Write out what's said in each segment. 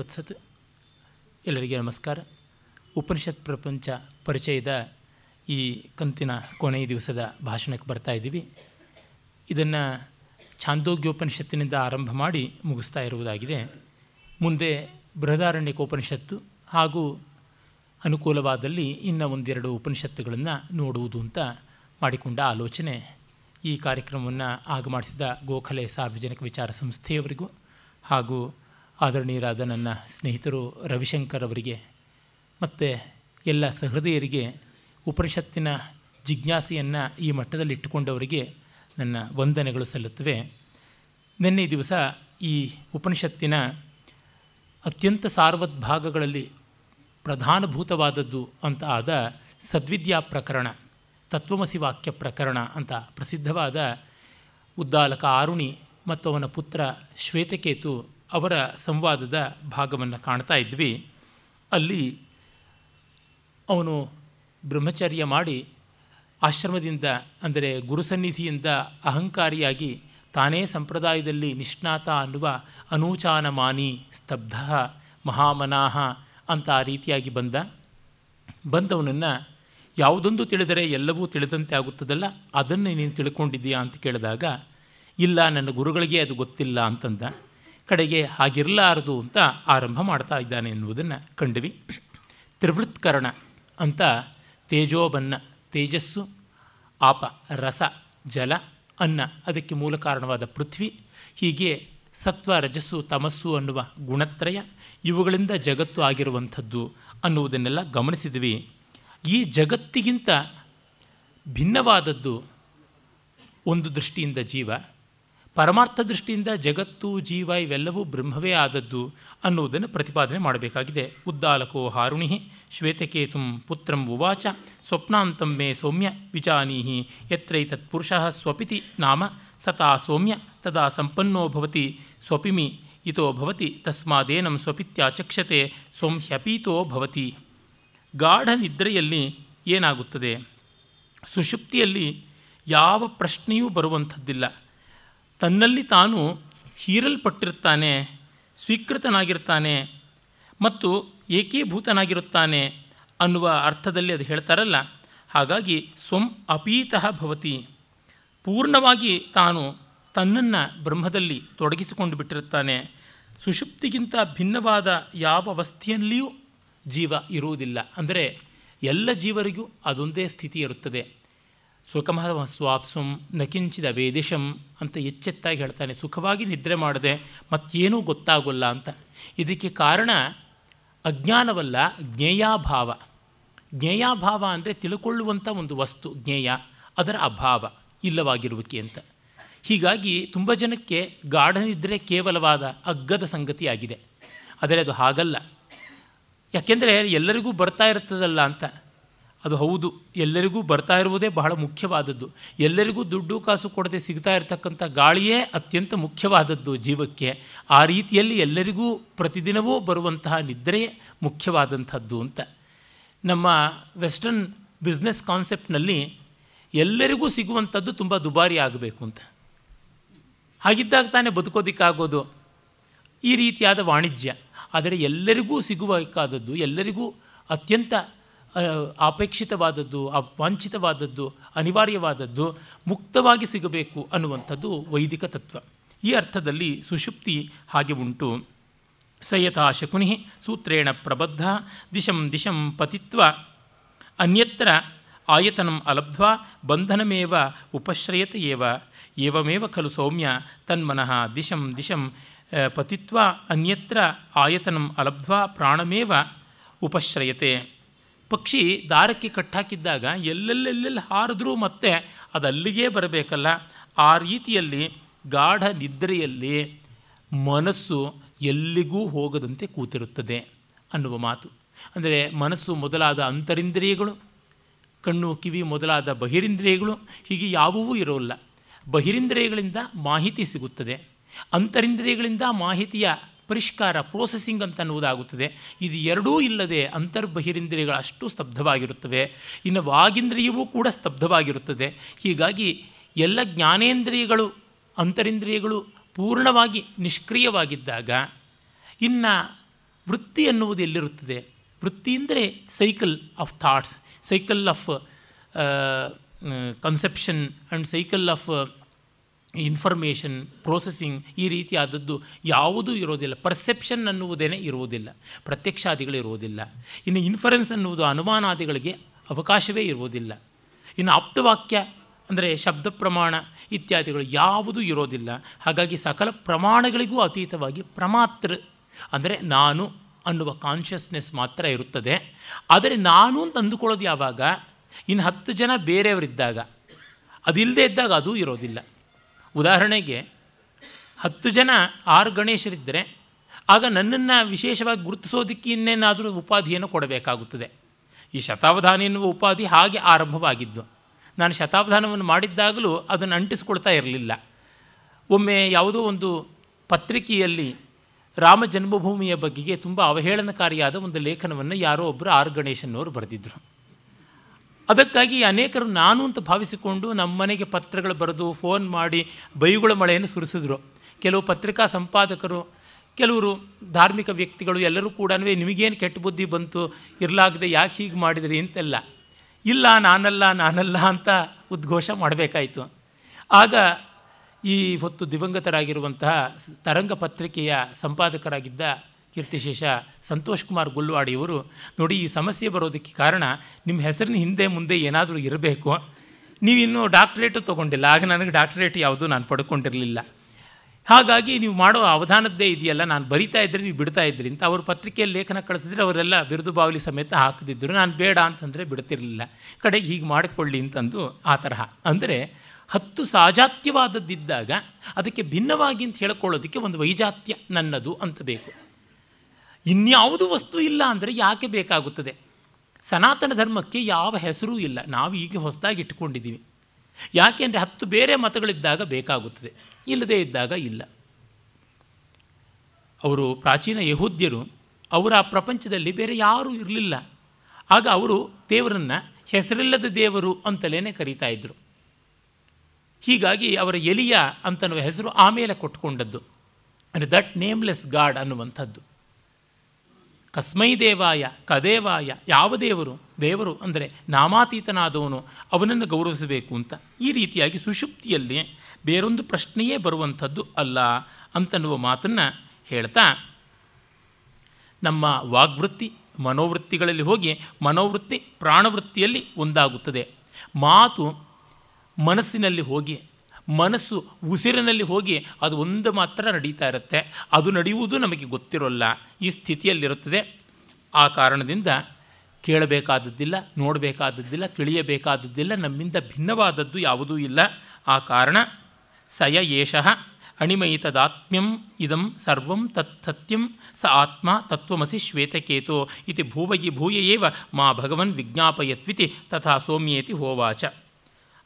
ವತ್ಸತ್ ಎಲ್ಲರಿಗೆ ನಮಸ್ಕಾರ. ಉಪನಿಷತ್ ಪ್ರಪಂಚ ಪರಿಚಯದ ಈ ಕಂತಿನ ಕೊನೆಯ ದಿವಸದ ಭಾಷಣಕ್ಕೆ ಬರ್ತಾ ಇದ್ದೀವಿ. ಇದನ್ನು ಛಾಂದೋಗ್ಯೋಪನಿಷತ್ತಿನಿಂದ ಆರಂಭ ಮಾಡಿ ಮುಗಿಸ್ತಾ ಇರುವುದಾಗಿದೆ. ಮುಂದೆ ಬೃಹದಾರಣ್ಯಕೋಪನಿಷತ್ತು ಹಾಗೂ ಅನುಕೂಲವಾದಲ್ಲಿ ಇನ್ನು ಒಂದೆರಡು ಉಪನಿಷತ್ತುಗಳನ್ನು ನೋಡುವುದು ಅಂತ ಮಾಡಿಕೊಂಡ ಆಲೋಚನೆ. ಈ ಕಾರ್ಯಕ್ರಮವನ್ನು ಆಗಮಾಡಿಸಿದ ಗೋಖಲೆ ಸಾರ್ವಜನಿಕ ವಿಚಾರ ಸಂಸ್ಥೆಯವರಿಗೂ ಹಾಗೂ ಆದರಣೀಯರಾದ ನನ್ನ ಸ್ನೇಹಿತರು ರವಿಶಂಕರ್ ಅವರಿಗೆ, ಮತ್ತು ಎಲ್ಲ ಸಹೃದಯರಿಗೆ ಉಪನಿಷತ್ತಿನ ಜಿಜ್ಞಾಸೆಯನ್ನು ಈ ಮಟ್ಟದಲ್ಲಿ ಇಟ್ಟುಕೊಂಡವರಿಗೆ ನನ್ನ ವಂದನೆಗಳು ಸಲ್ಲುತ್ತವೆ. ನಿನ್ನೆ ದಿವಸ ಈ ಉಪನಿಷತ್ತಿನ ಅತ್ಯಂತ ಸಾರ್ವದ್ಭಾಗಗಳಲ್ಲಿ ಪ್ರಧಾನಭೂತವಾದದ್ದು ಅಂತ ಆದ ಸದ್ವಿದ್ಯಾ ಪ್ರಕರಣ, ತತ್ವಮಸಿ ವಾಕ್ಯ ಪ್ರಕರಣ ಅಂತ ಪ್ರಸಿದ್ಧವಾದ ಉದ್ದಾಲಕ ಆರುಣಿ ಮತ್ತು ಅವನ ಪುತ್ರ ಶ್ವೇತಕೇತು ಅವರ ಸಂವಾದದ ಭಾಗವನ್ನು ಕಾಣ್ತಾ ಇದ್ವಿ. ಅಲ್ಲಿ ಅವನು ಬ್ರಹ್ಮಚರ್ಯ ಮಾಡಿ ಆಶ್ರಮದಿಂದ, ಅಂದರೆ ಗುರುಸನ್ನಿಧಿಯಿಂದ ಅಹಂಕಾರಿಯಾಗಿ ತಾನೇ ಸಂಪ್ರದಾಯದಲ್ಲಿ ನಿಷ್ಣಾತ ಅನ್ನುವ ಅನೂಚಾನಮಾನಿ ಸ್ತಬ್ಧ ಮಹಾಮನಾಹ ಅಂತ ಆ ರೀತಿಯಾಗಿ ಬಂದ. ಬಂದವನನ್ನು ಯಾವುದೊಂದು ತಿಳಿದರೆ ಎಲ್ಲವೂ ತಿಳಿದಂತೆ ಆಗುತ್ತದಲ್ಲ, ಅದನ್ನು ನೀನು ತಿಳ್ಕೊಂಡಿದ್ದೀಯಾ ಅಂತ ಕೇಳಿದಾಗ, ಇಲ್ಲ, ನನ್ನ ಗುರುಗಳಿಗೆ ಅದು ಗೊತ್ತಿಲ್ಲ ಅಂತಂದ. ಕಡೆಗೆ ಹಾಗಿರಲಾರದು ಅಂತ ಆರಂಭ ಮಾಡ್ತಾ ಇದ್ದಾನೆ ಎನ್ನುವುದನ್ನು ಕಂಡ್ವಿ. ತ್ರಿವೃತ್ಕರಣ ಅಂತ ತೇಜೋಬನ್ನ ತೇಜಸ್ಸು, ಆಪ, ರಸ, ಜಲ, ಅನ್ನ ಅದಕ್ಕೆ ಮೂಲ ಕಾರಣವಾದ ಪೃಥ್ವಿ, ಹೀಗೆ ಸತ್ವ, ರಜಸ್ಸು, ತಮಸ್ಸು ಅನ್ನುವ ಗುಣತ್ರಯ ಇವುಗಳಿಂದ ಜಗತ್ತು ಆಗಿರುವಂಥದ್ದು ಅನ್ನುವುದನ್ನೆಲ್ಲ ಗಮನಿಸಿದ್ವಿ. ಈ ಜಗತ್ತಿಗಿಂತ ಭಿನ್ನವಾದದ್ದು ಒಂದು ದೃಷ್ಟಿಯಿಂದ ಜೀವ ಪರಮಾರ್ಥ ದೃಷ್ಟಿಯಿಂದ ಜಗತ್ತು, ಜೀವ ಇವೆಲ್ಲವೂ ಬ್ರಹ್ಮವೇ ಆದದ್ದು ಅನ್ನುವುದನ್ನು ಪ್ರತಿಪಾದನೆ ಮಾಡಬೇಕಾಗಿದೆ. ಉದ್ದಾಲಕೋ ಹಾರುಣಿ ಶ್ವೇತಕೇತುಂ ಪುತ್ರಂ ಉವಾಚ ಸ್ವಪ್ನಾಂತಂ ಮೇ ಸೌಮ್ಯ ವಿಜಾನೀಹಿ ಯತ್ರೈತತ್ ಪುರುಷಃ ಸ್ವಪಿತಿ ನಾಮ ಸತಾ ಸೌಮ್ಯ ತದಾ ಸಂಪನ್ನೋ ಭವತಿ ಸ್ವಪಿಮಿ ಇತೋ ಭವತಿ ತಸ್ಮಾದೇನಂ ಸ್ವಪಿತ್ಯಾಚಕ್ಷತೆ ಸೌಮ್ಯಪೀತೋ ಭವತಿ. ಗಾಢ ನಿದ್ರೆಯಲ್ಲಿ ಏನಾಗುತ್ತದೆ? ಸುಷುಪ್ತಿಯಲ್ಲಿ ಯಾವ ಪ್ರಶ್ನೆಯೂ ಬರುವಂಥದ್ದಿಲ್ಲ. ತನ್ನಲ್ಲಿ ತಾನು ಹೀರಲ್ಪಟ್ಟಿರ್ತಾನೆ, ಸ್ವೀಕೃತನಾಗಿರ್ತಾನೆ ಮತ್ತು ಏಕೀಭೂತನಾಗಿರುತ್ತಾನೆ ಅನ್ನುವ ಅರ್ಥದಲ್ಲಿ ಅದು ಹೇಳ್ತಾರಲ್ಲ. ಹಾಗಾಗಿ ಸ್ವಂ ಅಪೀತಃ ಭವತಿ. ಪೂರ್ಣವಾಗಿ ತಾನು ತನ್ನನ್ನು ಬ್ರಹ್ಮದಲ್ಲಿ ತೊಡಗಿಸಿಕೊಂಡು ಬಿಟ್ಟಿರುತ್ತಾನೆ. ಸುಷುಪ್ತಿಗಿಂತ ಭಿನ್ನವಾದ ಯಾವ ಅವಸ್ಥೆಯಲ್ಲಿಯೂ ಜೀವ ಇರುವುದಿಲ್ಲ. ಅಂದರೆ ಎಲ್ಲ ಜೀವರಿಗೂ ಅದೊಂದೇ ಸ್ಥಿತಿ ಇರುತ್ತದೆ. ಸುಖಮಃ ಸ್ವಾಪ್ಸುಂ ನಕಿಂಚಿದ ವೇದಿಶಂ ಅಂತ ಎಚ್ಚೆತ್ತಾಗಿ ಹೇಳ್ತಾನೆ. ಸುಖವಾಗಿ ನಿದ್ರೆ ಮಾಡದೆ ಮತ್ತೇನೂ ಗೊತ್ತಾಗೋಲ್ಲ ಅಂತ. ಇದಕ್ಕೆ ಕಾರಣ ಅಜ್ಞಾನವಲ್ಲ, ಜ್ಞೇಯಾಭಾವ. ಜ್ಞೇಯಾಭಾವ ಅಂದರೆ ತಿಳ್ಕೊಳ್ಳುವಂಥ ಒಂದು ವಸ್ತು, ಜ್ಞೇಯ, ಅದರ ಅಭಾವ, ಇಲ್ಲವಾಗಿರುವಿಕೆ ಅಂತ. ಹೀಗಾಗಿ ತುಂಬ ಜನಕ್ಕೆ ಗಾಢನಿದ್ರೆ ಕೇವಲವಾದ ಅಗ್ಗದ ಸಂಗತಿಯಾಗಿದೆ ಆದರೆ ಅದು ಹಾಗಲ್ಲ. ಯಾಕೆಂದರೆ ಎಲ್ಲರಿಗೂ ಬರ್ತಾ ಇರ್ತದಲ್ಲ ಅಂತ. ಅದು ಹೌದು. ಎಲ್ಲರಿಗೂ ಬರ್ತಾ ಇರುವುದೇ ಬಹಳ ಮುಖ್ಯವಾದದ್ದು. ಎಲ್ಲರಿಗೂ ದುಡ್ಡು ಕಾಸು ಕೊಡದೆ ಸಿಗ್ತಾ ಇರತಕ್ಕಂಥ ಗಾಳಿಯೇ ಅತ್ಯಂತ ಮುಖ್ಯವಾದದ್ದು ಜೀವಕ್ಕೆ. ಆ ರೀತಿಯಲ್ಲಿ ಎಲ್ಲರಿಗೂ ಪ್ರತಿದಿನವೂ ಬರುವಂತಹ ನಿದ್ರೆಯೇ ಮುಖ್ಯವಾದಂಥದ್ದು ಅಂತ. ನಮ್ಮ ವೆಸ್ಟರ್ನ್ ಬಿಸ್ನೆಸ್ ಕಾನ್ಸೆಪ್ಟ್ನಲ್ಲಿ ಎಲ್ಲರಿಗೂ ಸಿಗುವಂಥದ್ದು ತುಂಬ ದುಬಾರಿ ಆಗಬೇಕು ಅಂತ. ಹಾಗಿದ್ದಾಗ ತಾನೇ ಬದುಕೋದಿಕ್ಕಾಗೋದು. ಈ ರೀತಿಯಾದ ವಾಣಿಜ್ಯ. ಆದರೆ ಎಲ್ಲರಿಗೂ ಸಿಗಬೇಕಾದದ್ದು ಎಲ್ಲರಿಗೂ ಅತ್ಯಂತ ಅಪೇಕ್ಷಿತವಾದದ್ದು ಅವಾಂಛಿತವಾದದ್ದು ಅನಿವಾರ್ಯವಾದದ್ದು ಮುಕ್ತವಾಗಿ ಸಿಗಬೇಕು ಅನ್ನುವಂಥದ್ದು ವೈದಿಕ ತತ್ವ. ಈ ಅರ್ಥದಲ್ಲಿ ಸುಷುಪ್ತಿ ಹಾಗೆ ಉಂಟು. ಸಯಥಾ ಶಕುನಿ ಸೂತ್ರೇಣ ಪ್ರಬದ್ಧ ದಿಶಂ ದಿಶಂ ಪತಿತ್ವ ಅನ್ಯತ್ರ ಆಯತನಂ ಅಲಬ್ಧ್ವಾ ಬಂಧನಮೇವ ಉಪಶ್ರಯತೆಯೇವ ಏವ, ಏವಮೇವ ಖಲು ಸೌಮ್ಯ ತನ್ಮನಃ ದಿಶಂ ದಿಶಂ ಪತಿತ್ವ ಅನ್ಯತ್ರ ಆಯತನಂ ಅಲಬ್ಧ್ವಾ ಪ್ರಾಣಮೇವ ಉಪಶ್ರಯತೆ. ಪಕ್ಷಿ ದಾರಕ್ಕೆ ಕಟ್ಟಾಕಿದ್ದಾಗ ಎಲ್ಲೆಲ್ಲೆಲ್ಲೆಲ್ಲಿ ಹಾರಿದ್ರೂ ಮತ್ತೆ ಅದು ಅಲ್ಲಿಗೇ ಬರಬೇಕಲ್ಲ. ಆ ರೀತಿಯಲ್ಲಿ ಗಾಢ ನಿದ್ರೆಯಲ್ಲಿ ಮನಸ್ಸು ಎಲ್ಲಿಗೂ ಹೋಗದಂತೆ ಕೂತಿರುತ್ತದೆ ಅನ್ನುವ ಮಾತು. ಅಂದರೆ ಮನಸ್ಸು ಮೊದಲಾದ ಅಂತರಿಂದ್ರಿಯಗಳು, ಕಣ್ಣು, ಕಿವಿ ಮೊದಲಾದ ಬಹಿರಿಂದ್ರಿಯಗಳು, ಹೀಗೆ ಯಾವುವೂ ಇರೋಲ್ಲ. ಬಹಿರಿಂದ್ರಿಯಗಳಿಂದ ಮಾಹಿತಿ ಸಿಗುತ್ತದೆ. ಅಂತರಿಂದ್ರಿಯಗಳಿಂದ ಮಾಹಿತಿಯ ಪರಿಷ್ಕಾರ ಪ್ರೋಸೆಸಿಂಗ್ ಅಂತ ಅನ್ನುವುದಾಗುತ್ತದೆ ಇದು ಎರಡೂ ಇಲ್ಲದೆ ಅಂತರ್ಬಹಿರಿಂದ್ರಿಯಗಳು ಅಷ್ಟು ಸ್ತಬ್ಧವಾಗಿರುತ್ತವೆ. ಇನ್ನು ವಾಗಿಂದ್ರಿಯವೂ ಕೂಡ ಸ್ತಬ್ಧವಾಗಿರುತ್ತದೆ. ಹೀಗಾಗಿ ಎಲ್ಲ ಜ್ಞಾನೇಂದ್ರಿಯಗಳು, ಅಂತರಿಂದ್ರಿಯಗಳು ಪೂರ್ಣವಾಗಿ ನಿಷ್ಕ್ರಿಯವಾಗಿದ್ದಾಗ ಇನ್ನು ವೃತ್ತಿ ಎನ್ನುವುದು ಎಲ್ಲಿರುತ್ತದೆ? ವೃತ್ತಿ ಅಂದರೆ cycle of thoughts cycle of conception and cycle of information processing ಈ ರೀತಿಯಾದದ್ದು ಯಾವುದೂ ಇರೋದಿಲ್ಲ. ಪರ್ಸೆಪ್ಷನ್ ಅನ್ನುವುದೇನೆ ಇರುವುದಿಲ್ಲ. ಪ್ರತ್ಯಕ್ಷಾದಿಗಳು ಇರುವುದಿಲ್ಲ. ಇನ್ನು ಇನ್ಫರೆನ್ಸ್ ಅನ್ನುವುದು ಅನುಮಾನಾದಿಗಳಿಗೆ ಅವಕಾಶವೇ ಇರುವುದಿಲ್ಲ. ಇನ್ನು ಆಪ್ತವಾಕ್ಯ ಅಂದರೆ ಶಬ್ದ ಪ್ರಮಾಣ ಇತ್ಯಾದಿಗಳು ಯಾವುದೂ ಇರೋದಿಲ್ಲ. ಹಾಗಾಗಿ ಸಕಲ ಪ್ರಮಾಣಗಳಿಗೂ ಅತೀತವಾಗಿ ಪ್ರಮಾತೃ ಅಂದರೆ ನಾನು ಅನ್ನುವ ಕಾನ್ಷಿಯಸ್ನೆಸ್ ಮಾತ್ರ ಇರುತ್ತದೆ. ಆದರೆ ನಾನು ಅಂತ ಅಂದುಕೊಳ್ಳೋದು ಯಾವಾಗ? ಇನ್ನು ಹತ್ತು ಜನ ಬೇರೆಯವರಿದ್ದಾಗ. ಅದಿಲ್ಲದೇ ಇದ್ದಾಗ ಅದು ಇರೋದಿಲ್ಲ. ಉದಾಹರಣೆಗೆ ಹತ್ತು ಜನ ಆರು ಗಣೇಶರಿದ್ದರೆ ಆಗ ನನ್ನನ್ನು ವಿಶೇಷವಾಗಿ ಗುರುತಿಸೋದಕ್ಕೆ ಇನ್ನೇನಾದರೂ ಉಪಾಧಿಯನ್ನು ಕೊಡಬೇಕಾಗುತ್ತದೆ. ಈ ಶತಾವಧಾನ ಎನ್ನುವ ಉಪಾಧಿ ಹಾಗೆ ಆರಂಭವಾಗಿದ್ದು, ನಾನು ಶತಾವಧಾನವನ್ನು ಮಾಡಿದ್ದಾಗಲೂ ಅದನ್ನು ಅಂಟಿಸ್ಕೊಳ್ತಾ ಇರಲಿಲ್ಲ. ಒಮ್ಮೆ ಯಾವುದೋ ಒಂದು ಪತ್ರಿಕೆಯಲ್ಲಿ ರಾಮ ಜನ್ಮಭೂಮಿಯ ಬಗೆಗೆ ತುಂಬ ಅವಹೇಳನಕಾರಿಯಾದ ಒಂದು ಲೇಖನವನ್ನು ಯಾರೋ ಒಬ್ಬರು ಆರ್ ಬರೆದಿದ್ದರು ಅದಕ್ಕಾಗಿ ಅನೇಕರು ನಾನು ಅಂತ ಭಾವಿಸಿಕೊಂಡು ನಮ್ಮ ಮನೆಗೆ ಪತ್ರಗಳು ಬರೆದು ಫೋನ್ ಮಾಡಿ ಬೈಗುಳ ಮಳೆಯನ್ನು ಸುರಿಸಿದ್ರು. ಕೆಲವು ಪತ್ರಿಕಾ ಸಂಪಾದಕರು, ಕೆಲವರು ಧಾರ್ಮಿಕ ವ್ಯಕ್ತಿಗಳು ಎಲ್ಲರೂ ಕೂಡ ನಿಮಗೇನು ಕೆಟ್ಟ ಬುದ್ಧಿ ಬಂತು, ಇರಲಾಗದೆ ಯಾಕೆ ಹೀಗೆ ಮಾಡಿದ್ರಿ ಅಂತೆಲ್ಲ ಇಲ್ಲ, ನಾನಲ್ಲ ನಾನಲ್ಲ ಅಂತ ಉದ್ಘೋಷ ಮಾಡಬೇಕಾಯಿತು. ಆಗ ಈ ಹೊತ್ತು ದಿವಂಗತರಾಗಿರುವಂತಹ ತರಂಗ ಪತ್ರಿಕೆಯ ಸಂಪಾದಕರಾಗಿದ್ದ ಕೀರ್ತಿಶೇಷ ಸಂತೋಷ್ ಕುಮಾರ್ ಗುಲ್ವಾಡಿಯವರು ನೋಡಿ ಈ ಸಮಸ್ಯೆ ಬರೋದಕ್ಕೆ ಕಾರಣ ನಿಮ್ಮ ಹೆಸರಿನ ಹಿಂದೆ ಮುಂದೆ ಏನಾದರೂ ಇರಬೇಕು. ನೀವಿನ್ನೂ ಡಾಕ್ಟ್ರೇಟು ತೊಗೊಂಡಿಲ್ಲ, ಆಗ ನನಗೆ ಡಾಕ್ಟ್ರೇಟ್ ಯಾವುದು ನಾನು ಪಡ್ಕೊಂಡಿರಲಿಲ್ಲ. ಹಾಗಾಗಿ ನೀವು ಮಾಡೋ ಅವಧಾನದ್ದೇ ಇದೆಯಲ್ಲ, ನಾನು ಬರಿತಾ ಇದ್ದರೆ ನೀವು ಬಿಡ್ತಾ ಇದ್ರಿ ಅಂತ ಅವರು ಪತ್ರಿಕೆಯಲ್ಲಿ ಲೇಖನ ಕಳಿಸಿದ್ರೆ ಅವರೆಲ್ಲ ಬಿರುದು ಬಾವಲಿ ಸಮೇತ ಹಾಕದಿದ್ದರು ನಾನು ಬೇಡ ಅಂತಂದರೆ ಬಿಡ್ತಿರಲಿಲ್ಲ. ಕಡೆಗೆ ಹೀಗೆ ಮಾಡಿಕೊಳ್ಳಿ ಅಂತಂದು ಆ ತರಹ. ಅಂದರೆ ಹತ್ತು ಸಾಜಾತ್ಯವಾದದ್ದಿದ್ದಾಗ ಅದಕ್ಕೆ ಭಿನ್ನವಾಗಿ ಅಂತ ಹೇಳ್ಕೊಳ್ಳೋದಕ್ಕೆ ಒಂದು ವೈಜಾತ್ಯ ನನ್ನದು ಅಂತ ಬೇಕು. ಇನ್ಯಾವುದು ವಸ್ತು ಇಲ್ಲ ಅಂದರೆ ಯಾಕೆ ಬೇಕಾಗುತ್ತದೆ? ಸನಾತನ ಧರ್ಮಕ್ಕೆ ಯಾವ ಹೆಸರೂ ಇಲ್ಲ. ನಾವು ಈಗ ಹೊಸದಾಗಿ ಇಟ್ಕೊಂಡಿದ್ದೀವಿ ಯಾಕೆಂದರೆ ಹತ್ತು ಬೇರೆ ಮತಗಳಿದ್ದಾಗ ಬೇಕಾಗುತ್ತದೆ. ಇಲ್ಲದೇ ಇದ್ದಾಗ ಇಲ್ಲ. ಅವರು ಪ್ರಾಚೀನ ಯಹೂದ್ಯರು, ಅವರ ಪ್ರಪಂಚದಲ್ಲಿ ಬೇರೆ ಯಾರೂ ಇರಲಿಲ್ಲ. ಆಗ ಅವರು ದೇವರನ್ನು ಹೆಸರಿಲ್ಲದ ದೇವರು ಅಂತಲೇ ಕರೀತಾ ಇದ್ದರು ಹೀಗಾಗಿ ಅವರ ಎಲಿಯ ಅಂತನ್ನುವ ಹೆಸರು ಆಮೇಲೆ ಕೊಟ್ಕೊಂಡದ್ದು. ಅಂದರೆ ದಟ್ ನೇಮ್ಲೆಸ್ ಗಾಡ್ ಅನ್ನುವಂಥದ್ದು. ಕಸ್ಮೈ ದೇವಾಯ, ಕದೇವಾಯ, ಯಾವ ದೇವರು ದೇವರು ಅಂದರೆ ನಾಮಾತೀತನಾದವನು, ಅವನನ್ನು ಗೌರವಿಸಬೇಕು ಅಂತ. ಈ ರೀತಿಯಾಗಿ ಸುಷುಪ್ತಿಯಲ್ಲಿ ಬೇರೊಂದು ಪ್ರಶ್ನೆಯೇ ಬರುವಂಥದ್ದು ಅಲ್ಲ ಅಂತನ್ನುವ ಮಾತನ್ನು ಹೇಳ್ತಾ, ನಮ್ಮ ವಾಗ್ವೃತ್ತಿ, ಮನೋವೃತ್ತಿಗಳಲ್ಲಿ ಹೋಗಿ ಮನೋವೃತ್ತಿ, ಪ್ರಾಣವೃತ್ತಿಯಲ್ಲಿ ಒಂದಾಗುತ್ತದೆ. ಮಾತು ಮನಸ್ಸಿನಲ್ಲಿ ಹೋಗಿ ಮನಸ್ಸು ಉಸಿರಿನಲ್ಲಿ ಹೋಗಿ ಅದು ಒಂದು ಮಾತ್ರ ನಡೀತಾ ಇರುತ್ತೆ. ಅದು ನಡೆಯುವುದು ನಮಗೆ ಗೊತ್ತಿರೋಲ್ಲ. ಈ ಸ್ಥಿತಿಯಲ್ಲಿರುತ್ತದೆ. ಆ ಕಾರಣದಿಂದ ಕೇಳಬೇಕಾದದ್ದಿಲ್ಲ, ನೋಡಬೇಕಾದದ್ದಿಲ್ಲ, ತಿಳಿಯಬೇಕಾದದ್ದಿಲ್ಲ, ನಮ್ಮಿಂದ ಭಿನ್ನವಾದದ್ದು ಯಾವುದೂ ಇಲ್ಲ. ಆ ಕಾರಣ ಸಯ ಏಷಃ ಅಣಿಮಯಿತದಾತ್ಮ್ಯಂ ಇದಂ ಸರ್ವಂ ತತ್ ಸತ್ಯಂ ಸ ಆತ್ಮ ತತ್ವಮಸಿ ಶ್ವೇತಕೇತೋ ಇತಿ ಭೂವಯಿ ಭೂಯೇವ ಮಾ ಭಗವನ್ ವಿಜ್ಞಾಪಯತ್ವಿತಿ ತಥಾ ಸೋಮ್ಯೇತಿ ಹೋವಾಚ.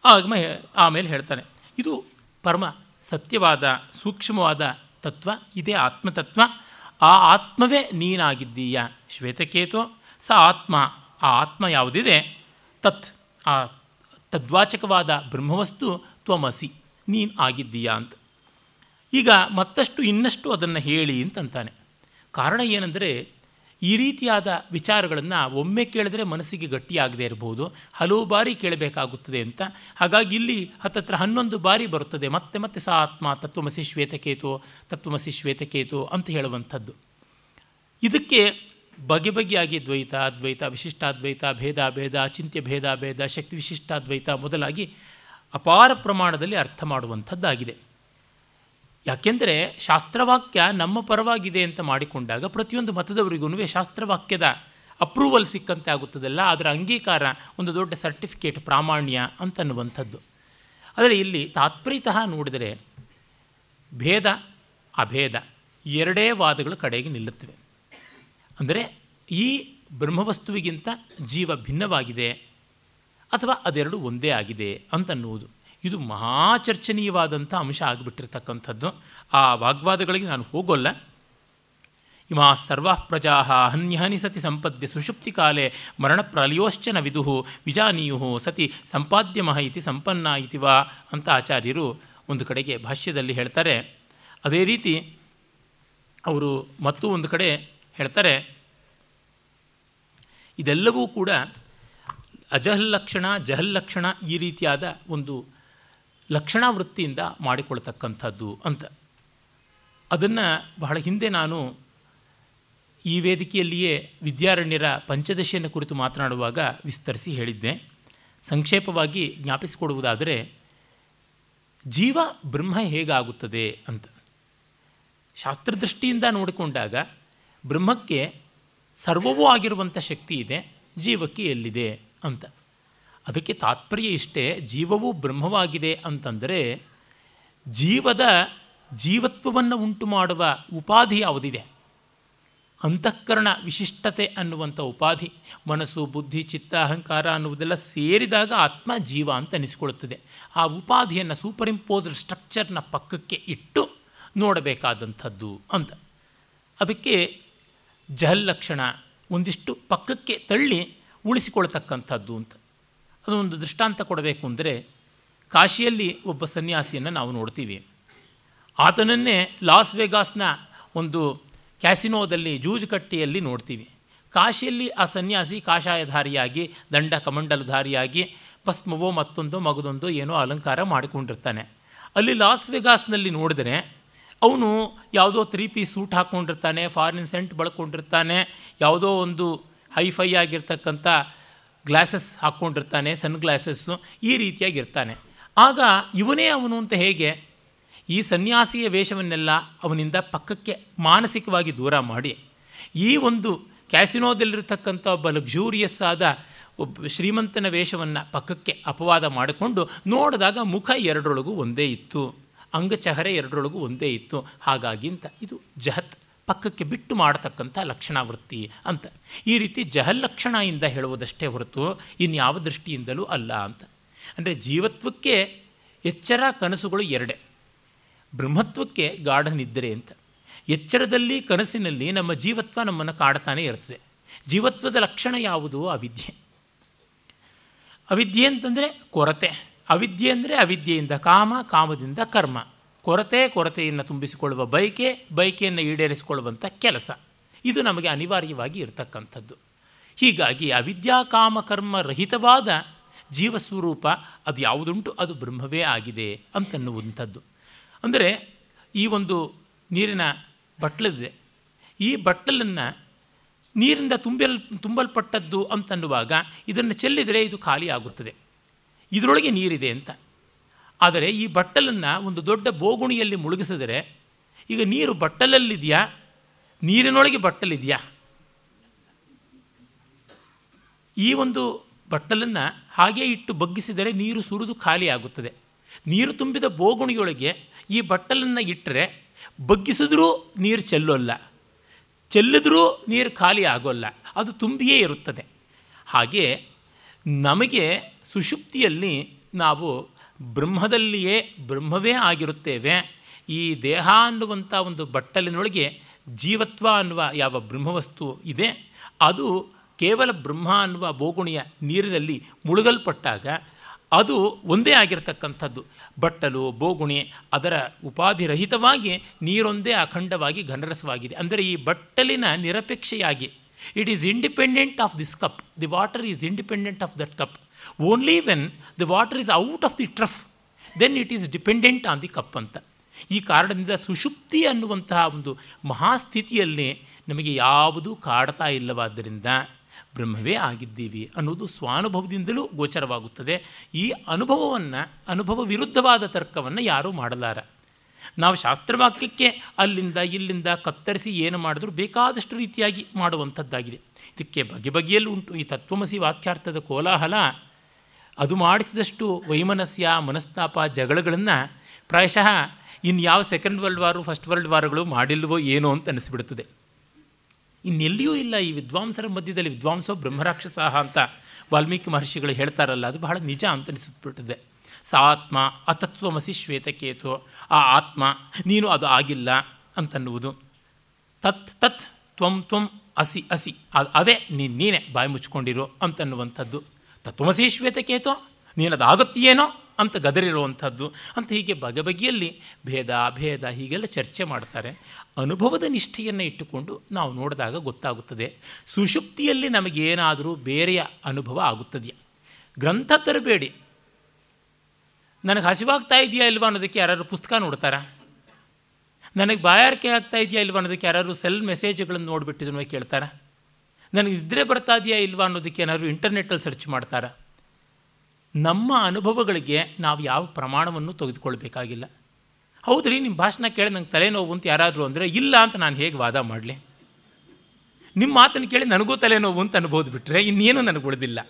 ಆಗ ಆಮೇಲೆ ಹೇಳ್ತಾನೆ. ಇದು ಪರಮ ಸತ್ಯವಾದ, ಸೂಕ್ಷ್ಮವಾದ ತತ್ವ, ಇದೇ ಆತ್ಮತತ್ವ. ಆ ಆತ್ಮವೇ ನೀನಾಗಿದ್ದೀಯ. ಶ್ವೇತಕೇತು, ಸ ಆತ್ಮ, ಆ ಆತ್ಮ ಯಾವುದಿದೆ? ತತ್, ಆ ತದ್ವಾಚಕವಾದ ಬ್ರಹ್ಮವಸ್ತು ತ್ವಮಸಿ, ನೀನು ಆಗಿದ್ದೀಯ ಅಂತ. ಈಗ ಮತ್ತಷ್ಟು ಇನ್ನಷ್ಟು ಅದನ್ನು ಹೇಳಿ ಅಂತಂತಾನೆ. ಕಾರಣ ಏನಂದರೆ ಈ ರೀತಿಯಾದ ವಿಚಾರಗಳನ್ನು ಒಮ್ಮೆ ಕೇಳಿದ್ರೆ ಮನಸ್ಸಿಗೆ ಗಟ್ಟಿಯಾಗದೇ ಇರಬಹುದು ಹಲವು ಬಾರಿ ಕೇಳಬೇಕಾಗುತ್ತದೆ ಅಂತ. ಹಾಗಾಗಿ ಇಲ್ಲಿ ಹತ್ತತ್ರ ಹನ್ನೊಂದು ಬಾರಿ ಬರುತ್ತದೆ, ಮತ್ತೆ ಮತ್ತೆ ಸಾ ಆತ್ಮ ತತ್ವಮಸಿ ಶ್ವೇತಕೇತು ತತ್ವಮಸಿ ಶ್ವೇತಕೇತು ಅಂತ ಹೇಳುವಂಥದ್ದು. ಇದಕ್ಕೆ ಬಗೆ ಬಗೆಯಾಗಿ ದ್ವೈತ, ಅದ್ವೈತ, ವಿಶಿಷ್ಟಾದ್ವೈತ, ಭೇದ ಭೇದ, ಚಿಂತ್ಯ ಭೇದ ಭೇದ, ಶಕ್ತಿ ವಿಶಿಷ್ಟಾದ್ವೈತ ಮೊದಲಾಗಿ ಅಪಾರ ಪ್ರಮಾಣದಲ್ಲಿ ಅರ್ಥ ಮಾಡುವಂಥದ್ದಾಗಿದೆ. ಯಾಕೆಂದರೆ ಶಾಸ್ತ್ರವಾಕ್ಯ ನಮ್ಮ ಪರವಾಗಿದೆ ಅಂತ ಮಾಡಿಕೊಂಡಾಗ ಪ್ರತಿಯೊಂದು ಮತದವರಿಗೂ ಶಾಸ್ತ್ರವಾಕ್ಯದ ಅಪ್ರೂವಲ್ ಸಿಕ್ಕಂತೆ ಆಗುತ್ತದಲ್ಲ, ಅದರ ಅಂಗೀಕಾರ ಒಂದು ದೊಡ್ಡ ಸರ್ಟಿಫಿಕೇಟ್ ಪ್ರಾಮಾಣ್ಯ ಅಂತನ್ನುವಂಥದ್ದು ಆದರೆ ಇಲ್ಲಿ ತಾತ್ಪರ್ಯತಃ ನೋಡಿದರೆ ಭೇದ, ಅಭೇದ ಎರಡೇ ವಾದಗಳು ಕಡೆಗೆ ನಿಲ್ಲುತ್ತವೆ. ಅಂದರೆ ಈ ಬ್ರಹ್ಮವಸ್ತುವಿಗಿಂತ ಜೀವ ಭಿನ್ನವಾಗಿದೆ ಅಥವಾ ಅದೆರಡು ಒಂದೇ ಆಗಿದೆ ಅಂತನ್ನುವುದು ಇದು ಮಹಾಚರ್ಚನೀಯವಾದಂಥ ಅಂಶ ಆಗಿಬಿಟ್ಟಿರ್ತಕ್ಕಂಥದ್ದು. ಆ ವಾಗ್ವಾದಗಳಿಗೆ ನಾನು ಹೋಗೋಲ್ಲ. ಇಮಾ ಸರ್ವಾ ಪ್ರಜಾ ಹನ್ಯಹನಿ ಸತಿ ಸಂಪದ್ಯ ಸುಷುಪ್ತಿ ಕಾಲೇ ಮರಣ ಪ್ರಲಯೋಶ್ಚನ ವಿದುಹು ವಿಜಾನೀಯು ಸತಿ ಸಂಪಾದ್ಯಮಹ ಇತಿ ಸಂಪನ್ನ ಇತಿ ವಾ ಅಂತ ಆಚಾರ್ಯರು ಒಂದು ಕಡೆಗೆ ಭಾಷ್ಯದಲ್ಲಿ ಹೇಳ್ತಾರೆ. ಅದೇ ರೀತಿ ಅವರು ಮತ್ತೂ ಒಂದು ಕಡೆ ಹೇಳ್ತಾರೆ. ಇದೆಲ್ಲವೂ ಕೂಡ ಅಜಹಲ್ಲಕ್ಷಣ ಜಹಲ್ಲಕ್ಷಣ ಈ ರೀತಿಯಾದ ಒಂದು ಲಕ್ಷಣ ವೃತ್ತಿಯಿಂದ ಮಾಡಿಕೊಳ್ತಕ್ಕಂಥದ್ದು ಅಂತ. ಅದನ್ನು ಬಹಳ ಹಿಂದೆ ನಾನು ಈ ವೇದಿಕೆಯಲ್ಲಿಯೇ ವಿದ್ಯಾರಣ್ಯರ ಪಂಚದಶಿಯನ್ನು ಕುರಿತು ಮಾತನಾಡುವಾಗ ವಿಸ್ತರಿಸಿ ಹೇಳಿದ್ದೆ. ಸಂಕ್ಷೇಪವಾಗಿ ಜ್ಞಾಪಿಸಿಕೊಡುವುದಾದರೆ, ಜೀವ ಬ್ರಹ್ಮ ಹೇಗಾಗುತ್ತದೆ ಅಂತ. ಶಾಸ್ತ್ರದೃಷ್ಟಿಯಿಂದ ನೋಡಿಕೊಂಡಾಗ ಬ್ರಹ್ಮಕ್ಕೆ ಸರ್ವವೂ ಆಗಿರುವಂಥ ಶಕ್ತಿ ಇದೆ, ಜೀವಕ್ಕೆ ಎಲ್ಲಿದೆ ಅಂತ. ಅದಕ್ಕೆ ತಾತ್ಪರ್ಯ ಇಷ್ಟೇ, ಜೀವವು ಬ್ರಹ್ಮವಾಗಿದೆ ಅಂತಂದರೆ ಜೀವದ ಜೀವತ್ವವನ್ನು ಉಂಟು ಮಾಡುವ ಉಪಾಧಿ ಯಾವುದಿದೆ? ಅಂತಃಕರಣ ವಿಶಿಷ್ಟತೆ ಅನ್ನುವಂಥ ಉಪಾಧಿ, ಮನಸ್ಸು, ಬುದ್ಧಿ, ಚಿತ್ತ, ಅಹಂಕಾರ ಅನ್ನುವುದೆಲ್ಲ ಸೇರಿದಾಗ ಆತ್ಮ ಜೀವ ಅಂತ ಅನಿಸಿಕೊಳ್ಳುತ್ತದೆ. ಆ ಉಪಾಧಿಯನ್ನು ಸೂಪರ್ ಇಂಪೋಸ್ಡ್ ಸ್ಟ್ರಕ್ಚರ್ನ ಪಕ್ಕಕ್ಕೆ ಇಟ್ಟು ನೋಡಬೇಕಾದಂಥದ್ದು ಅಂತ. ಅದಕ್ಕೆ ಜಹಲ್ಲಕ್ಷಣ ಒಂದಿಷ್ಟು ಪಕ್ಕಕ್ಕೆ ತಳ್ಳಿ ಉಳಿಸಿಕೊಳ್ತಕ್ಕಂಥದ್ದು ಅಂತ. ಅದೊಂದು ದೃಷ್ಟಾಂತ ಕೊಡಬೇಕು ಅಂದರೆ ಕಾಶಿಯಲ್ಲಿ ಒಬ್ಬ ಸನ್ಯಾಸಿಯನ್ನು ನಾವು ನೋಡ್ತೀವಿ. ಆತನನ್ನೇ ಲಾಸ್ ವೆಗಾಸ್ನ ಒಂದು ಕ್ಯಾಸಿನೋದಲ್ಲಿ ಜೂಜುಕಟ್ಟೆಯಲ್ಲಿ ನೋಡ್ತೀವಿ. ಕಾಶಿಯಲ್ಲಿ ಆ ಸನ್ಯಾಸಿ ಕಾಷಾಯಧಾರಿಯಾಗಿ, ದಂಡ ಕಮಂಡಲಧಾರಿಯಾಗಿ, ಭಸ್ಮವೋ ಮತ್ತೊಂದು ಮಗದೊಂದೋ ಏನೋ ಅಲಂಕಾರ ಮಾಡಿಕೊಂಡಿರ್ತಾನೆ. ಅಲ್ಲಿ ಲಾಸ್ ವೆಗಾಸ್ನಲ್ಲಿ ನೋಡಿದ್ರೆ ಅವನು ಯಾವುದೋ ತ್ರೀ ಪೀಸ್ ಸೂಟ್ ಹಾಕ್ಕೊಂಡಿರ್ತಾನೆ ಫಾರಿನ್ ಸೆಂಟ್ ಬಳ್ಕೊಂಡಿರ್ತಾನೆ, ಯಾವುದೋ ಒಂದು ಹೈಫೈ ಆಗಿರ್ತಕ್ಕಂಥ ಗ್ಲಾಸಸ್ ಹಾಕ್ಕೊಂಡಿರ್ತಾನೆ ಸನ್ ಗ್ಲಾಸಸ್ಸು ಈ ರೀತಿಯಾಗಿರ್ತಾನೆ. ಆಗ ಇವನೇ ಅವನು ಅಂತ ಹೇಗೆ? ಈ ಸನ್ಯಾಸಿಯ ವೇಷವನ್ನೆಲ್ಲ ಅವನಿಂದ ಪಕ್ಕಕ್ಕೆ ಮಾನಸಿಕವಾಗಿ ದೂರ ಮಾಡಿ. ಈ ಒಂದು ಕ್ಯಾಸಿನೋದಲ್ಲಿರತಕ್ಕಂಥ ಒಬ್ಬ ಲಕ್ಸೂರಿಯಸ್ ಆದ ಒಬ್ಬ ಶ್ರೀಮಂತನ ವೇಷವನ್ನು ಪಕ್ಕಕ್ಕೆ ಅಪವಾದ ಮಾಡಿಕೊಂಡು ನೋಡಿದಾಗ ಮುಖ ಎರಡರೊಳಗೂ ಒಂದೇ ಇತ್ತು. ಅಂಗಚಹರೆ ಎರಡರೊಳಗೂ ಒಂದೇ ಇತ್ತು. ಹಾಗಾಗಿ ಅಂತ. ಇದು ಜಹತ್. ಪಕ್ಕಕ್ಕೆ ಬಿಟ್ಟು ಮಾಡತಕ್ಕಂಥ ಲಕ್ಷಣಾವೃತ್ತಿ ಅಂತ. ಈ ರೀತಿ ಜಹಲ್ಲಕ್ಷಣದಿಂದ ಹೇಳುವುದಷ್ಟೇ ಹೊರತು ಇನ್ಯಾವ ದೃಷ್ಟಿಯಿಂದಲೂ ಅಲ್ಲ ಅಂತ. ಅಂದರೆ ಜೀವತ್ವಕ್ಕೆ ಎಚ್ಚರ ಕನಸುಗಳು ಎರಡೇ. ಬ್ರಹ್ಮತ್ವಕ್ಕೆ ಗಾಢ ನಿದ್ರೆ ಅಂತ. ಎಚ್ಚರದಲ್ಲಿ ಕನಸಿನಲ್ಲಿ ನಮ್ಮ ಜೀವತ್ವ ನಮ್ಮನ್ನು ಕಾಡ್ತಾನೆ ಇರ್ತದೆ. ಜೀವತ್ವದ ಲಕ್ಷಣ ಯಾವುದು? ಅವಿದ್ಯೆ. ಅವಿದ್ಯೆ ಅಂತಂದರೆ ಕೊರತೆ. ಅವಿದ್ಯೆ ಅಂದರೆ ಅವಿದ್ಯೆಯಿಂದ ಕಾಮ, ಕಾಮದಿಂದ ಕರ್ಮ. ಕೊರತೆ ಕೊರತೆಯನ್ನು ತುಂಬಿಸಿಕೊಳ್ಳುವ ಬಯಕೆ, ಬಯಕೆಯನ್ನು ಈಡೇರಿಸಿಕೊಳ್ಳುವಂಥ ಕೆಲಸ. ಇದು ನಮಗೆ ಅನಿವಾರ್ಯವಾಗಿ ಇರತಕ್ಕಂಥದ್ದು. ಹೀಗಾಗಿ ಅವಿದ್ಯಾಕಾಮಕರ್ಮ ಕಾಮ, ಕರ್ಮ ರಹಿತವಾದ ಜೀವಸ್ವರೂಪ ಅದು ಯಾವುದುಂಟು ಅದು ಬ್ರಹ್ಮವೇ ಆಗಿದೆ ಅಂತನ್ನುವಂಥದ್ದು. ಅಂದರೆ ಈ ಒಂದು ನೀರಿನ ಬಟ್ಟಲಿದೆ ಈ ಬಟ್ಟಲನ್ನು ನೀರಿಂದ ತುಂಬಲ್ ತುಂಬಲ್ಪಟ್ಟದ್ದು ಅಂತನ್ನುವಾಗ ಇದನ್ನು ಚೆಲ್ಲಿದರೆ ಇದು ಖಾಲಿ ಆಗುತ್ತದೆ. ಇದರೊಳಗೆ ನೀರಿದೆ ಅಂತ. ಆದರೆ ಈ ಬಟ್ಟಲನ್ನು ಒಂದು ದೊಡ್ಡ ಬೋಗುಣಿಯಲ್ಲಿ ಮುಳುಗಿಸಿದರೆ, ಈಗ ನೀರು ಬಟ್ಟಲಲ್ಲಿದೆಯಾ? ನೀರಿನೊಳಗೆ ಬಟ್ಟಲಿದೆಯಾ? ಈ ಒಂದು ಬಟ್ಟಲನ್ನು ಹಾಗೇ ಇಟ್ಟು ಬಗ್ಗಿಸಿದರೆ ನೀರು ಸುರಿದು ಖಾಲಿಯಾಗುತ್ತದೆ ನೀರು ತುಂಬಿದ ಬೋಗುಣಿಯೊಳಗೆ ಈ ಬಟ್ಟಲನ್ನು ಇಟ್ಟರೆ ಬಗ್ಗಿಸಿದ್ರೂ ನೀರು ಚೆಲ್ಲೋಲ್ಲ, ಚೆಲ್ಲಿದ್ರೂ ನೀರು ಖಾಲಿ ಆಗೋಲ್ಲ, ಅದು ತುಂಬಿಯೇ ಇರುತ್ತದೆ. ಹಾಗೆ ನಮಗೆ ಸುಷುಪ್ತಿಯಲ್ಲಿ ನಾವು ಬ್ರಹ್ಮದಲ್ಲಿಯೇ ಬ್ರಹ್ಮವೇ ಆಗಿರುತ್ತೇವೆ. ಈ ದೇಹ ಅನ್ನುವಂಥ ಒಂದು ಬಟ್ಟಲಿನೊಳಗೆ ಜೀವತ್ವ ಅನ್ನುವ ಯಾವ ಬ್ರಹ್ಮವಸ್ತು ಇದೆ. ಅದು ಕೇವಲ ಬ್ರಹ್ಮ ಅನ್ನುವ ಬೋಗುಣಿಯ ನೀರಿನಲ್ಲಿ ಮುಳುಗಲ್ಪಟ್ಟಾಗ ಅದು ಒಂದೇ ಆಗಿರತಕ್ಕಂಥದ್ದು. ಬಟ್ಟಲು, ಬೋಗುಣಿ ಅದರ ಉಪಾಧಿರಹಿತವಾಗಿ ನೀರೊಂದೇ ಅಖಂಡವಾಗಿ ಘನರಸವಾಗಿದೆ. ಅಂದರೆ ಈ ಬಟ್ಟಲಿನ ನಿರಪೇಕ್ಷೆಯಾಗಿ it is independent of this cup the water is independent of that cup only when the water is out of the trough then it is dependent on the cup ಅಂತ. ಈ ಕಾರಣದಿಂದ ಸುಷುಪ್ತಿ ಅನ್ನುವಂತಹ ಒಂದು ಮಹಾಸ್ಥಿತಿಯಲ್ಲಿ ನಮಗೆ ಯಾವುದೂ ಕಾಡ್ತಾ ಇಲ್ಲವಾದ್ದರಿಂದ ಬ್ರಹ್ಮವೇ ಆಗಿದ್ದೀವಿ ಅನ್ನೋದು ಸ್ವಾನುಭವದಿಂದಲೂ ಗೋಚರವಾಗುತ್ತದೆ. ಈ ಅನುಭವವನ್ನು, ಅನುಭವ ವಿರುದ್ಧವಾದ ತರ್ಕವನ್ನು ಯಾರೂ ಮಾಡಲಾರ. ನಾವು ಶಾಸ್ತ್ರವಾಕ್ಯಕ್ಕೆ ಅಲ್ಲಿಂದ ಇಲ್ಲಿಂದ ಕತ್ತರಿಸಿ ಏನು ಮಾಡಿದ್ರೂ ಬೇಕಾದಷ್ಟು ರೀತಿಯಾಗಿ ಮಾಡುವಂಥದ್ದಾಗಿದೆ. ಇದಕ್ಕೆ ಬಗೆ ಬಗೆಯಲ್ಲಿ ಉಂಟು ಈ ತತ್ವಮಸಿ ವಾಕ್ಯಾರ್ಥದ ಕೋಲಾಹಲ. ಅದು ಮಾಡಿಸಿದಷ್ಟು ವೈಮನಸ್ಯ, ಮನಸ್ತಾಪ, ಜಗಳಗಳನ್ನು ಪ್ರಾಯಶಃ ಇನ್ಯಾವ second world war first world ವಾರ್ಗಳು ಮಾಡಿಲ್ವೋ ಏನೋ ಅಂತ ಅನಿಸ್ಬಿಡ್ತದೆ ಇನ್ನೆಲ್ಲಿಯೂ ಇಲ್ಲ ಈ ವಿದ್ವಾಂಸರ ಮಧ್ಯದಲ್ಲಿ, ವಿದ್ವಾಂಸೋ ಬ್ರಹ್ಮರಾಕ್ಷಸ ಅಂತ ವಾಲ್ಮೀಕಿ ಮಹರ್ಷಿಗಳು ಹೇಳ್ತಾರಲ್ಲ, ಅದು ಬಹಳ ನಿಜ ಅಂತ ಅನಿಸುತ್ಬಿಟ್ಟಿದೆ ಸಾ ಆತ್ಮ ಅತತ್ವಮಸಿ ಶ್ವೇತಕೇತು, ಆ ಆತ್ಮ ನೀನು ಅದು ಆಗಿಲ್ಲ ಅಂತನ್ನುವುದು. ತತ್ ತತ್ ತ್ವಂ ತ್ವಂ ಅಸಿ ಅಸಿ ಅದು ಅದೇ ನೀನು ನೀನೇ ಬಾಯಿ ಮುಚ್ಕೊಂಡಿರು ಅಂತನ್ನುವಂಥದ್ದು. ತತ್ವಮಸಿ ಶ್ವೇತಕೇತೋ ನೀನು ಅದಾಗುತ್ತೀಯೇನೋ ಅಂತ ಗದರಿರುವಂಥದ್ದು. ಅಂತ ಹೀಗೆ ಬಗೆ ಬಗೆಯಲ್ಲಿ ಭೇದ ಅಭೇದ ಹೀಗೆಲ್ಲ ಚರ್ಚೆ ಮಾಡ್ತಾರೆ. ಅನುಭವದ ನಿಷ್ಠೆಯನ್ನು ಇಟ್ಟುಕೊಂಡು ನಾವು ನೋಡಿದಾಗ ಗೊತ್ತಾಗುತ್ತದೆ. ಸುಷುಪ್ತಿಯಲ್ಲಿ ನಮಗೇನಾದರೂ ಬೇರೆಯ ಅನುಭವ ಆಗುತ್ತದೆಯಾ? ಗ್ರಂಥ ತರಬೇಡಿ. ನನಗೆ ಹಸಿವಾಗ್ತಾ ಇದೆಯಾ ಇಲ್ವಾ ಅನ್ನೋದಕ್ಕೆ ಯಾರಾದ್ರು ಪುಸ್ತಕ ನೋಡ್ತಾರಾ? ನನಗೆ ಬಾಯಾರಿಕೆ ಆಗ್ತಾ ಇದೆಯಾ ಇಲ್ವಾ ಅನ್ನೋದಕ್ಕೆ ಯಾರಾದ್ರು ಸೆಲ್ ಮೆಸೇಜ್ಗಳನ್ನು ನೋಡಿಬಿಟ್ಟಿದ್ರು ಕೇಳ್ತಾರಾ? ನನಗೆ ಇದ್ರೆ ಬರ್ತಾ ಇದೆಯಾ ಇಲ್ವಾ ಅನ್ನೋದಕ್ಕೆ ಏನಾದರೂ ಇಂಟರ್ನೆಟ್ಟಲ್ಲಿ ಸರ್ಚ್ ಮಾಡ್ತಾರಾ? ನಮ್ಮ ಅನುಭವಗಳಿಗೆ ನಾವು ಯಾವ ಪ್ರಮಾಣವನ್ನು ತೆಗೆದುಕೊಳ್ಬೇಕಾಗಿಲ್ಲ. ಹೌದ್ರಿ ನಿಮ್ಮ ಭಾಷಣ ಕೇಳಿ ನಂಗೆ ತಲೆನೋವು ಅಂತ ಯಾರಾದರೂ ಅಂದರೆ, ಇಲ್ಲ ಅಂತ ನಾನು ಹೇಗೆ ವಾದ ಮಾಡಲಿ? ನಿಮ್ಮ ಮಾತನ್ನು ಕೇಳಿ ನನಗೂ ತಲೆನೋವು ಅಂತ ಅನ್ಬೋದು ಬಿಟ್ಟರೆ ಇನ್ನೇನು ನನಗೆ ಉಳಿದಿಲ್ಲ.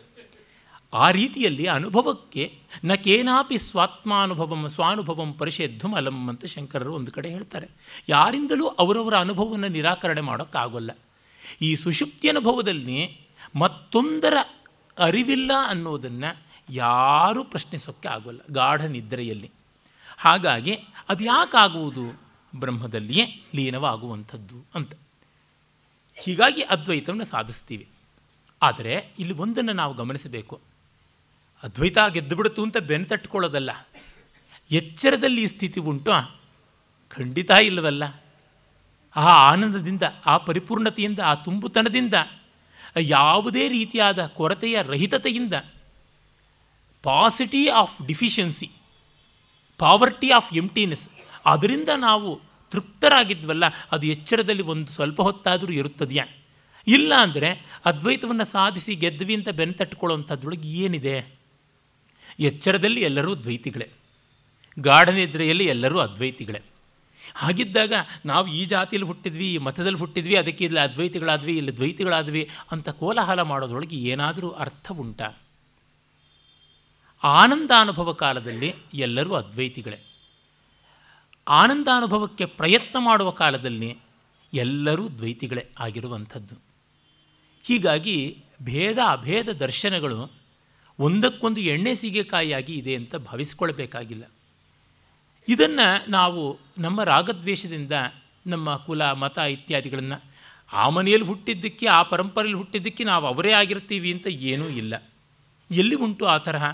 ಆ ರೀತಿಯಲ್ಲಿ ಅನುಭವಕ್ಕೆ ನ ಕೇನಾಪಿ ಸ್ವಾತ್ಮಾನುಭವಂ, ಸ್ವಾನುಭವಂ ಪರಿಷೇದ್ಧುಂ ಅಲಂ ಅಂತ ಶಂಕರರು ಒಂದು ಕಡೆ ಹೇಳ್ತಾರೆ. ಯಾರಿಂದಲೂ ಅವರವರ ಅನುಭವವನ್ನು ನಿರಾಕರಣೆ ಮಾಡೋಕ್ಕಾಗೋಲ್ಲ. ಈ ಸುಷುಪ್ತಿ ಅನುಭವದಲ್ಲಿ ಮತ್ತೊಂದರ ಅರಿವಿಲ್ಲ ಅನ್ನೋದನ್ನು ಯಾರೂ ಪ್ರಶ್ನಿಸೋಕ್ಕೆ ಆಗೋಲ್ಲ, ಗಾಢ ನಿದ್ರೆಯಲ್ಲಿ. ಹಾಗಾಗಿ ಅದು ಯಾಕಾಗುವುದು ಬ್ರಹ್ಮದಲ್ಲಿಯೇ ಲೀನವಾಗುವಂಥದ್ದು ಅಂತ. ಹೀಗಾಗಿ ಅದ್ವೈತವನ್ನು ಸಾಧಿಸ್ತೀವಿ. ಆದರೆ ಇಲ್ಲಿ ಒಂದನ್ನು ನಾವು ಗಮನಿಸಬೇಕು. ಅದ್ವೈತ ಗೆದ್ದು ಬಿಡ್ತು ಅಂತ ಬೆನ್ನು ತಟ್ಕೊಳ್ಳೋದಲ್ಲ ಎಚ್ಚರದಲ್ಲಿ ಈ ಸ್ಥಿತಿ ಉಂಟು ಖಂಡಿತ ಇಲ್ಲವಲ್ಲ. ಆ ಆನಂದದಿಂದ, ಆ ಪರಿಪೂರ್ಣತೆಯಿಂದ, ಆ ತುಂಬುತನದಿಂದ, ಯಾವುದೇ ರೀತಿಯಾದ ಕೊರತೆಯ ರಹಿತತೆಯಿಂದ paucity of deficiency poverty of emptiness ಅದರಿಂದ ನಾವು ತೃಪ್ತರಾಗಿದ್ವಲ್ಲ, ಅದು ಎಚ್ಚರದಲ್ಲಿ ಒಂದು ಸ್ವಲ್ಪ ಹೊತ್ತಾದರೂ ಇರುತ್ತದೆಯಾ? ಇಲ್ಲ ಅಂದರೆ ಅದ್ವೈತವನ್ನು ಸಾಧಿಸಿ ಗೆದ್ವಿ ಅಂತ ಬೆನ್ನು ತಟ್ಟುಕೊಳ್ಳುವಂಥದ್ರೊಳಗೆ ಏನಿದೆ? ಎಚ್ಚರದಲ್ಲಿ ಎಲ್ಲರೂ ದ್ವೈತಿಗಳೇ. ಗಾಢನಿದ್ರೆಯಲ್ಲಿ ಎಲ್ಲರೂ ಅದ್ವೈತಿಗಳೇ. ಹಾಗಿದ್ದಾಗ ನಾವು ಈ ಜಾತಿಯಲ್ಲಿ ಹುಟ್ಟಿದ್ವಿ, ಈ ಮತದಲ್ಲಿ ಹುಟ್ಟಿದ್ವಿ, ಅದಕ್ಕೆ ಇಲ್ಲಿ ಅದ್ವೈತಿಗಳಾದ್ವಿ, ಇಲ್ಲಿ ದ್ವೈತಿಗಳಾದ್ವಿ ಅಂತ ಕೋಲಾಹಲ ಮಾಡೋದ್ರೊಳಗೆ ಏನಾದರೂ ಅರ್ಥ ಉಂಟ? ಆನಂದಾನುಭವ ಕಾಲದಲ್ಲಿ ಎಲ್ಲರೂ ಅದ್ವೈತಿಗಳೇ. ಆನಂದಾನುಭವಕ್ಕೆ ಪ್ರಯತ್ನ ಮಾಡುವ ಕಾಲದಲ್ಲಿ ಎಲ್ಲರೂ ದ್ವೈತಿಗಳೇ ಆಗಿರುವಂಥದ್ದು. ಹೀಗಾಗಿ ಭೇದ ಅಭೇದ ದರ್ಶನಗಳು ಒಂದಕ್ಕೊಂದು ಎಣ್ಣೆ ಸೀಗೆಕಾಯಿಯಾಗಿ ಇದೆ ಅಂತ ಭಾವಿಸ್ಕೊಳ್ಬೇಕಾಗಿಲ್ಲ ಇದನ್ನು ನಾವು ನಮ್ಮ ರಾಗದ್ವೇಷದಿಂದ, ನಮ್ಮ ಕುಲ, ಮತ ಇತ್ಯಾದಿಗಳನ್ನು ಆ ಮನೆಯಲ್ಲಿ ಹುಟ್ಟಿದ್ದಕ್ಕೆ, ಆ ಪರಂಪರೆಯಲ್ಲಿ ಹುಟ್ಟಿದ್ದಕ್ಕೆ ನಾವು ಅವರೇ ಆಗಿರ್ತೀವಿ ಅಂತ ಏನೂ ಇಲ್ಲ. ಎಲ್ಲಿ ಉಂಟು ಆ ತರಹ?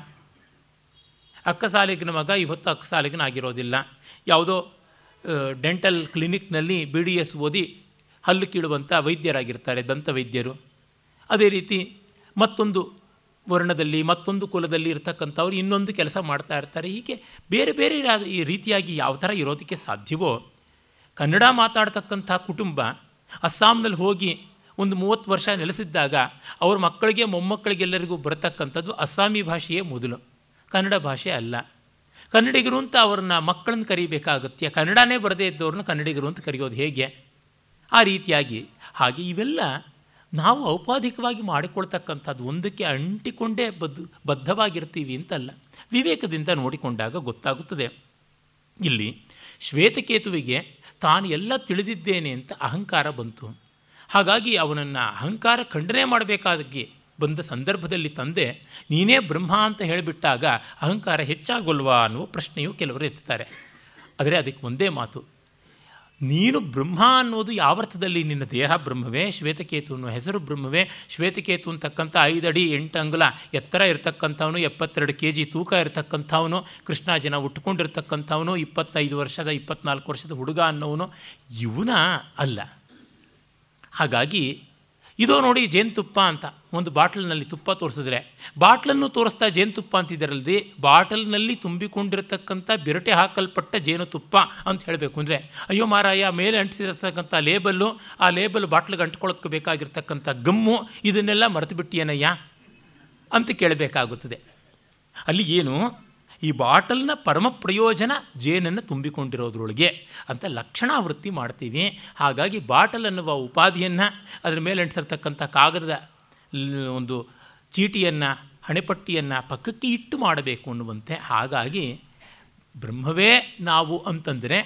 ಅಕ್ಕ ಸಾಲಿಗಿನ ಮಗ ಇವತ್ತು ಅಕ್ಕ ಸಾಲಿಗಿನ ಆಗಿರೋದಿಲ್ಲ. ಯಾವುದೋ ಡೆಂಟಲ್ ಕ್ಲಿನಿಕ್ನಲ್ಲಿ ಬಿ ಡಿ ಎಸ್ ಓದಿ ಹಲ್ಲು ಕೀಳುವಂಥ ವೈದ್ಯರಾಗಿರ್ತಾರೆ ದಂತ ವೈದ್ಯರು ಅದೇ ರೀತಿ ಮತ್ತೊಂದು ವರ್ಣದಲ್ಲಿ ಮತ್ತೊಂದು ಕುಲದಲ್ಲಿ ಇರ್ತಕ್ಕಂಥವ್ರು ಇನ್ನೊಂದು ಕೆಲಸ ಮಾಡ್ತಾ ಇರ್ತಾರೆ. ಹೀಗೆ ಬೇರೆ ಬೇರೆ ಈ ರೀತಿಯಾಗಿ ಯಾವ ಥರ ಇರೋದಕ್ಕೆ ಸಾಧ್ಯವೋ? ಕನ್ನಡ ಮಾತಾಡ್ತಕ್ಕಂಥ ಕುಟುಂಬ ಅಸ್ಸಾಂನಲ್ಲಿ ಹೋಗಿ ಒಂದು ಮೂವತ್ತು ವರ್ಷ ನೆಲೆಸಿದ್ದಾಗ ಅವ್ರ ಮಕ್ಕಳಿಗೆ ಮೊಮ್ಮಕ್ಕಳಿಗೆಲ್ಲರಿಗೂ ಬರತಕ್ಕಂಥದ್ದು ಅಸ್ಸಾಮಿ ಭಾಷೆಯೇ ಮೊದಲು. ಕನ್ನಡ ಭಾಷೆ ಅಲ್ಲ. ಕನ್ನಡಿಗರು ಅಂತ ಅವ್ರನ್ನ ಮಕ್ಕಳನ್ನ ಕರಿಬೇಕಾಗತ್ತೆ ಕನ್ನಡನೇ ಬರದೇ ಇದ್ದವ್ರನ್ನ ಕನ್ನಡಿಗರು ಅಂತ ಕರೆಯೋದು ಹೇಗೆ? ಆ ರೀತಿಯಾಗಿ. ಹಾಗೆ ಇವೆಲ್ಲ ನಾವು ಔಪಾಧಿಕವಾಗಿ ಮಾಡಿಕೊಳ್ತಕ್ಕಂಥದ್ದು ಒಂದಕ್ಕೆ ಅಂಟಿಕೊಂಡೇ ಬದ್ಧ ಬದ್ಧವಾಗಿರ್ತೀವಿ ಅಂತಲ್ಲ. ವಿವೇಕದಿಂದ ನೋಡಿಕೊಂಡಾಗ ಗೊತ್ತಾಗುತ್ತದೆ. ಇಲ್ಲಿ ಶ್ವೇತಕೇತುವಿಗೆ ತಾನು ಎಲ್ಲ ತಿಳಿದಿದ್ದೇನೆ ಅಂತ ಅಹಂಕಾರ ಬಂತು. ಹಾಗಾಗಿ ಅವನನ್ನು ಅಹಂಕಾರ ಖಂಡನೆ ಮಾಡಬೇಕಾಗಿ ಬಂದ ಸಂದರ್ಭದಲ್ಲಿ ತಂದೆ, ನೀನೇ ಬ್ರಹ್ಮ ಅಂತ ಹೇಳಿಬಿಟ್ಟಾಗ ಅಹಂಕಾರ ಹೆಚ್ಚಾಗೋಲ್ವಾ ಅನ್ನುವ ಪ್ರಶ್ನೆಯು ಕೆಲವರು ಎತ್ತುತ್ತಾರೆ ಆದರೆ ಅದಕ್ಕೆ ಒಂದೇ ಮಾತು. ನೀನು ಬ್ರಹ್ಮ ಅನ್ನೋದು ಯಾವರ್ಥದಲ್ಲಿ ನಿನ್ನ ದೇಹ ಬ್ರಹ್ಮವೇ, ಶ್ವೇತಕೇತು ಅನ್ನೋ ಹೆಸರು ಬ್ರಹ್ಮವೇ, ಶ್ವೇತಕೇತು ಅಂತಕ್ಕಂಥ ಅಡಿ ಎಂಟು ಅಂಗುಲ, ಎತ್ತರ ಇರತಕ್ಕಂಥವನು, ಎಪ್ಪತ್ತೆರಡು ಕೆ ಜಿ ತೂಕ ಇರತಕ್ಕಂಥವನು, ಕೃಷ್ಣ ಜನ ಉಟ್ಕೊಂಡಿರ್ತಕ್ಕಂಥವನು, ಇಪ್ಪತ್ತೈದು ವರ್ಷದ, ಇಪ್ಪತ್ನಾಲ್ಕು ವರ್ಷದ ಹುಡುಗ ಅನ್ನೋವನು ಇವನ ಅಲ್ಲ. ಹಾಗಾಗಿ ಇದೋ ನೋಡಿ ಜೇನುತುಪ್ಪ ಅಂತ ಒಂದು ಬಾಟ್ಲಿನಲ್ಲಿ ತುಪ್ಪ ತೋರಿಸಿದ್ರೆ. ಬಾಟ್ಲನ್ನು ತೋರಿಸ್ತಾ ಜೇನುತುಪ್ಪ ಅಂತಿದ್ದರಲ್ಲದೆ ಬಾಟಲ್ನಲ್ಲಿ ತುಂಬಿಕೊಂಡಿರತಕ್ಕಂಥ ಬಿರಟೆ ಹಾಕಲ್ಪಟ್ಟ ಜೇನುತುಪ್ಪ ಅಂತ ಹೇಳಬೇಕು. ಅಂದರೆ ಅಯ್ಯೋ ಮಾರಾಯ, ಮೇಲೆ ಅಂಟಿಸಿರತಕ್ಕಂಥ ಲೇಬಲ್ಲು, ಆ ಲೇಬಲ್ ಬಾಟ್ಲಿಗೆ ಅಂಟ್ಕೊಳ್ಳೋಕ್ಕೆ ಬೇಕಾಗಿರ್ತಕ್ಕಂಥ ಗಮ್ಮು, ಇದನ್ನೆಲ್ಲ ಮರೆತು ಬಿಟ್ಟಿಯೇನಯ್ಯ ಅಂತ ಕೇಳಬೇಕಾಗುತ್ತದೆ. ಅಲ್ಲಿ ಏನು? ಈ ಬಾಟಲ್ನ ಪರಮ ಪ್ರಯೋಜನ ಜೇನನ್ನು ತುಂಬಿಕೊಂಡಿರೋದ್ರೊಳಗೆ ಅಂತ ಲಕ್ಷಣಾವೃತ್ತಿ ಮಾಡ್ತೀವಿ. ಹಾಗಾಗಿ ಬಾಟಲ್ ಅನ್ನುವ ಉಪಾಧಿಯನ್ನು ಅದರ ಮೇಲೆ ಅಂಟಿಸಿರ್ತಕ್ಕಂಥ ಕಾಗದದ ಒಂದು ಚೀಟಿಯನ್ನು, ಹಣೆಪಟ್ಟಿಯನ್ನು ಪಕ್ಕಕ್ಕೆ ಇಟ್ಟು ಮಾಡಬೇಕು ಅನ್ನುವಂತೆ. ಹಾಗಾಗಿ ಬ್ರಹ್ಮವೇ ನಾವು ಅಂತಂದರೆ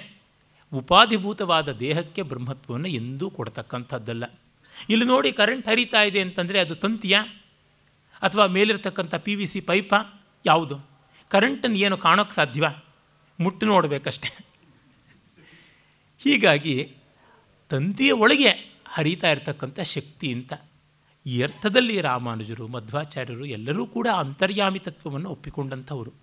ಉಪಾಧಿಭೂತವಾದ ದೇಹಕ್ಕೆ ಬ್ರಹ್ಮತ್ವವನ್ನು ಎಂದೂ ಕೊಡ್ತಕ್ಕಂಥದ್ದಲ್ಲ. ಇಲ್ಲಿ ನೋಡಿ ಕರೆಂಟ್ ಹರಿತಾ ಇದೆ ಅಂತಂದರೆ ಅದು ತಂತಿಯ ಅಥವಾ ಮೇಲಿರ್ತಕ್ಕಂಥ ಪಿ ವಿ ಸಿ ಪೈಪ ಯಾವುದು? ಕರೆಂಟನ್ನು ಏನು ಕಾಣೋಕ್ಕೆ ಸಾಧ್ಯವ ಮುಟ್ಟು ನೋಡಬೇಕಷ್ಟೆ. ಹೀಗಾಗಿ ತಂತಿಯ ಒಳಗೆ ಹರಿತಾ ಇರತಕ್ಕಂಥ ಶಕ್ತಿ ಅಂತ ಈ ಅರ್ಥದಲ್ಲಿ ರಾಮಾನುಜರು, ಮಧ್ವಾಚಾರ್ಯರು ಎಲ್ಲರೂ ಕೂಡ ಅಂತರ್ಯಾಮಿ ತತ್ವವನ್ನು ಒಪ್ಪಿಕೊಂಡಂಥವರು.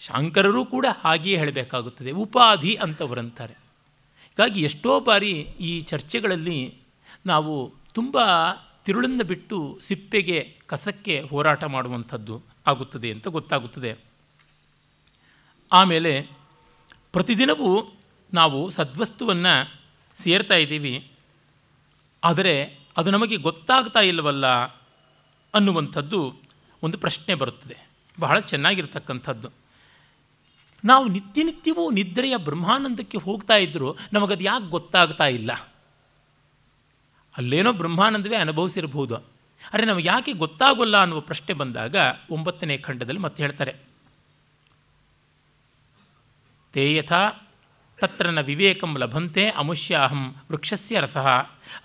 ಶಾಂಕರರು ಕೂಡ ಹಾಗೆಯೇ ಹೇಳಬೇಕಾಗುತ್ತದೆ, ಉಪಾಧಿ ಅಂತವರಂತಾರೆ. ಹೀಗಾಗಿ ಎಷ್ಟೋ ಬಾರಿ ಈ ಚರ್ಚೆಗಳಲ್ಲಿ ನಾವು ತುಂಬ ತಿರುಳನ್ನು ಬಿಟ್ಟು ಸಿಪ್ಪೆಗೆ, ಕಸಕ್ಕೆ ಹೋರಾಟ ಮಾಡುವಂಥದ್ದು. ಆಗುತ್ತದೆ ಅಂತ ಗೊತ್ತಾಗುತ್ತದೆ. ಆಮೇಲೆ ಪ್ರತಿದಿನವೂ ನಾವು ಸದ್ವಸ್ತುವನ್ನು ಸೇರ್ತಾ ಇದ್ದೀವಿ. ಆದರೆ ಅದು ನಮಗೆ ಗೊತ್ತಾಗ್ತಾ ಇಲ್ಲವಲ್ಲ ಅನ್ನುವಂಥದ್ದು ಒಂದು ಪ್ರಶ್ನೆ ಬರುತ್ತದೆ. ಬಹಳ ಚೆನ್ನಾಗಿರ್ತಕ್ಕಂಥದ್ದು. ನಾವು ನಿತ್ಯ ನಿತ್ಯವೂ ನಿದ್ರೆಯ ಬ್ರಹ್ಮಾನಂದಕ್ಕೆ ಹೋಗ್ತಾ ಇದ್ದರೂ ನಮಗದು ಯಾಕೆ ಗೊತ್ತಾಗ್ತಾ ಇಲ್ಲ? ಅಲ್ಲೇನೋ ಬ್ರಹ್ಮಾನಂದವೇ ಅನುಭವಿಸಿರಬಹುದು. ಆದರೆ ನಮಗೆ ಯಾಕೆ ಗೊತ್ತಾಗೋಲ್ಲ ಅನ್ನುವ ಪ್ರಶ್ನೆ ಬಂದಾಗ ಒಂಬತ್ತನೇ ಖಂಡದಲ್ಲಿ ಮತ್ತೆ ಹೇಳ್ತಾರೆ. ತೇಯಥ ತತ್ರ ನ ವಿವೇಕಂ ಲಭಂತೆ ಅಮುಷ್ಯಾಹಂ ವೃಕ್ಷಸ್ಯ ರಸಃ.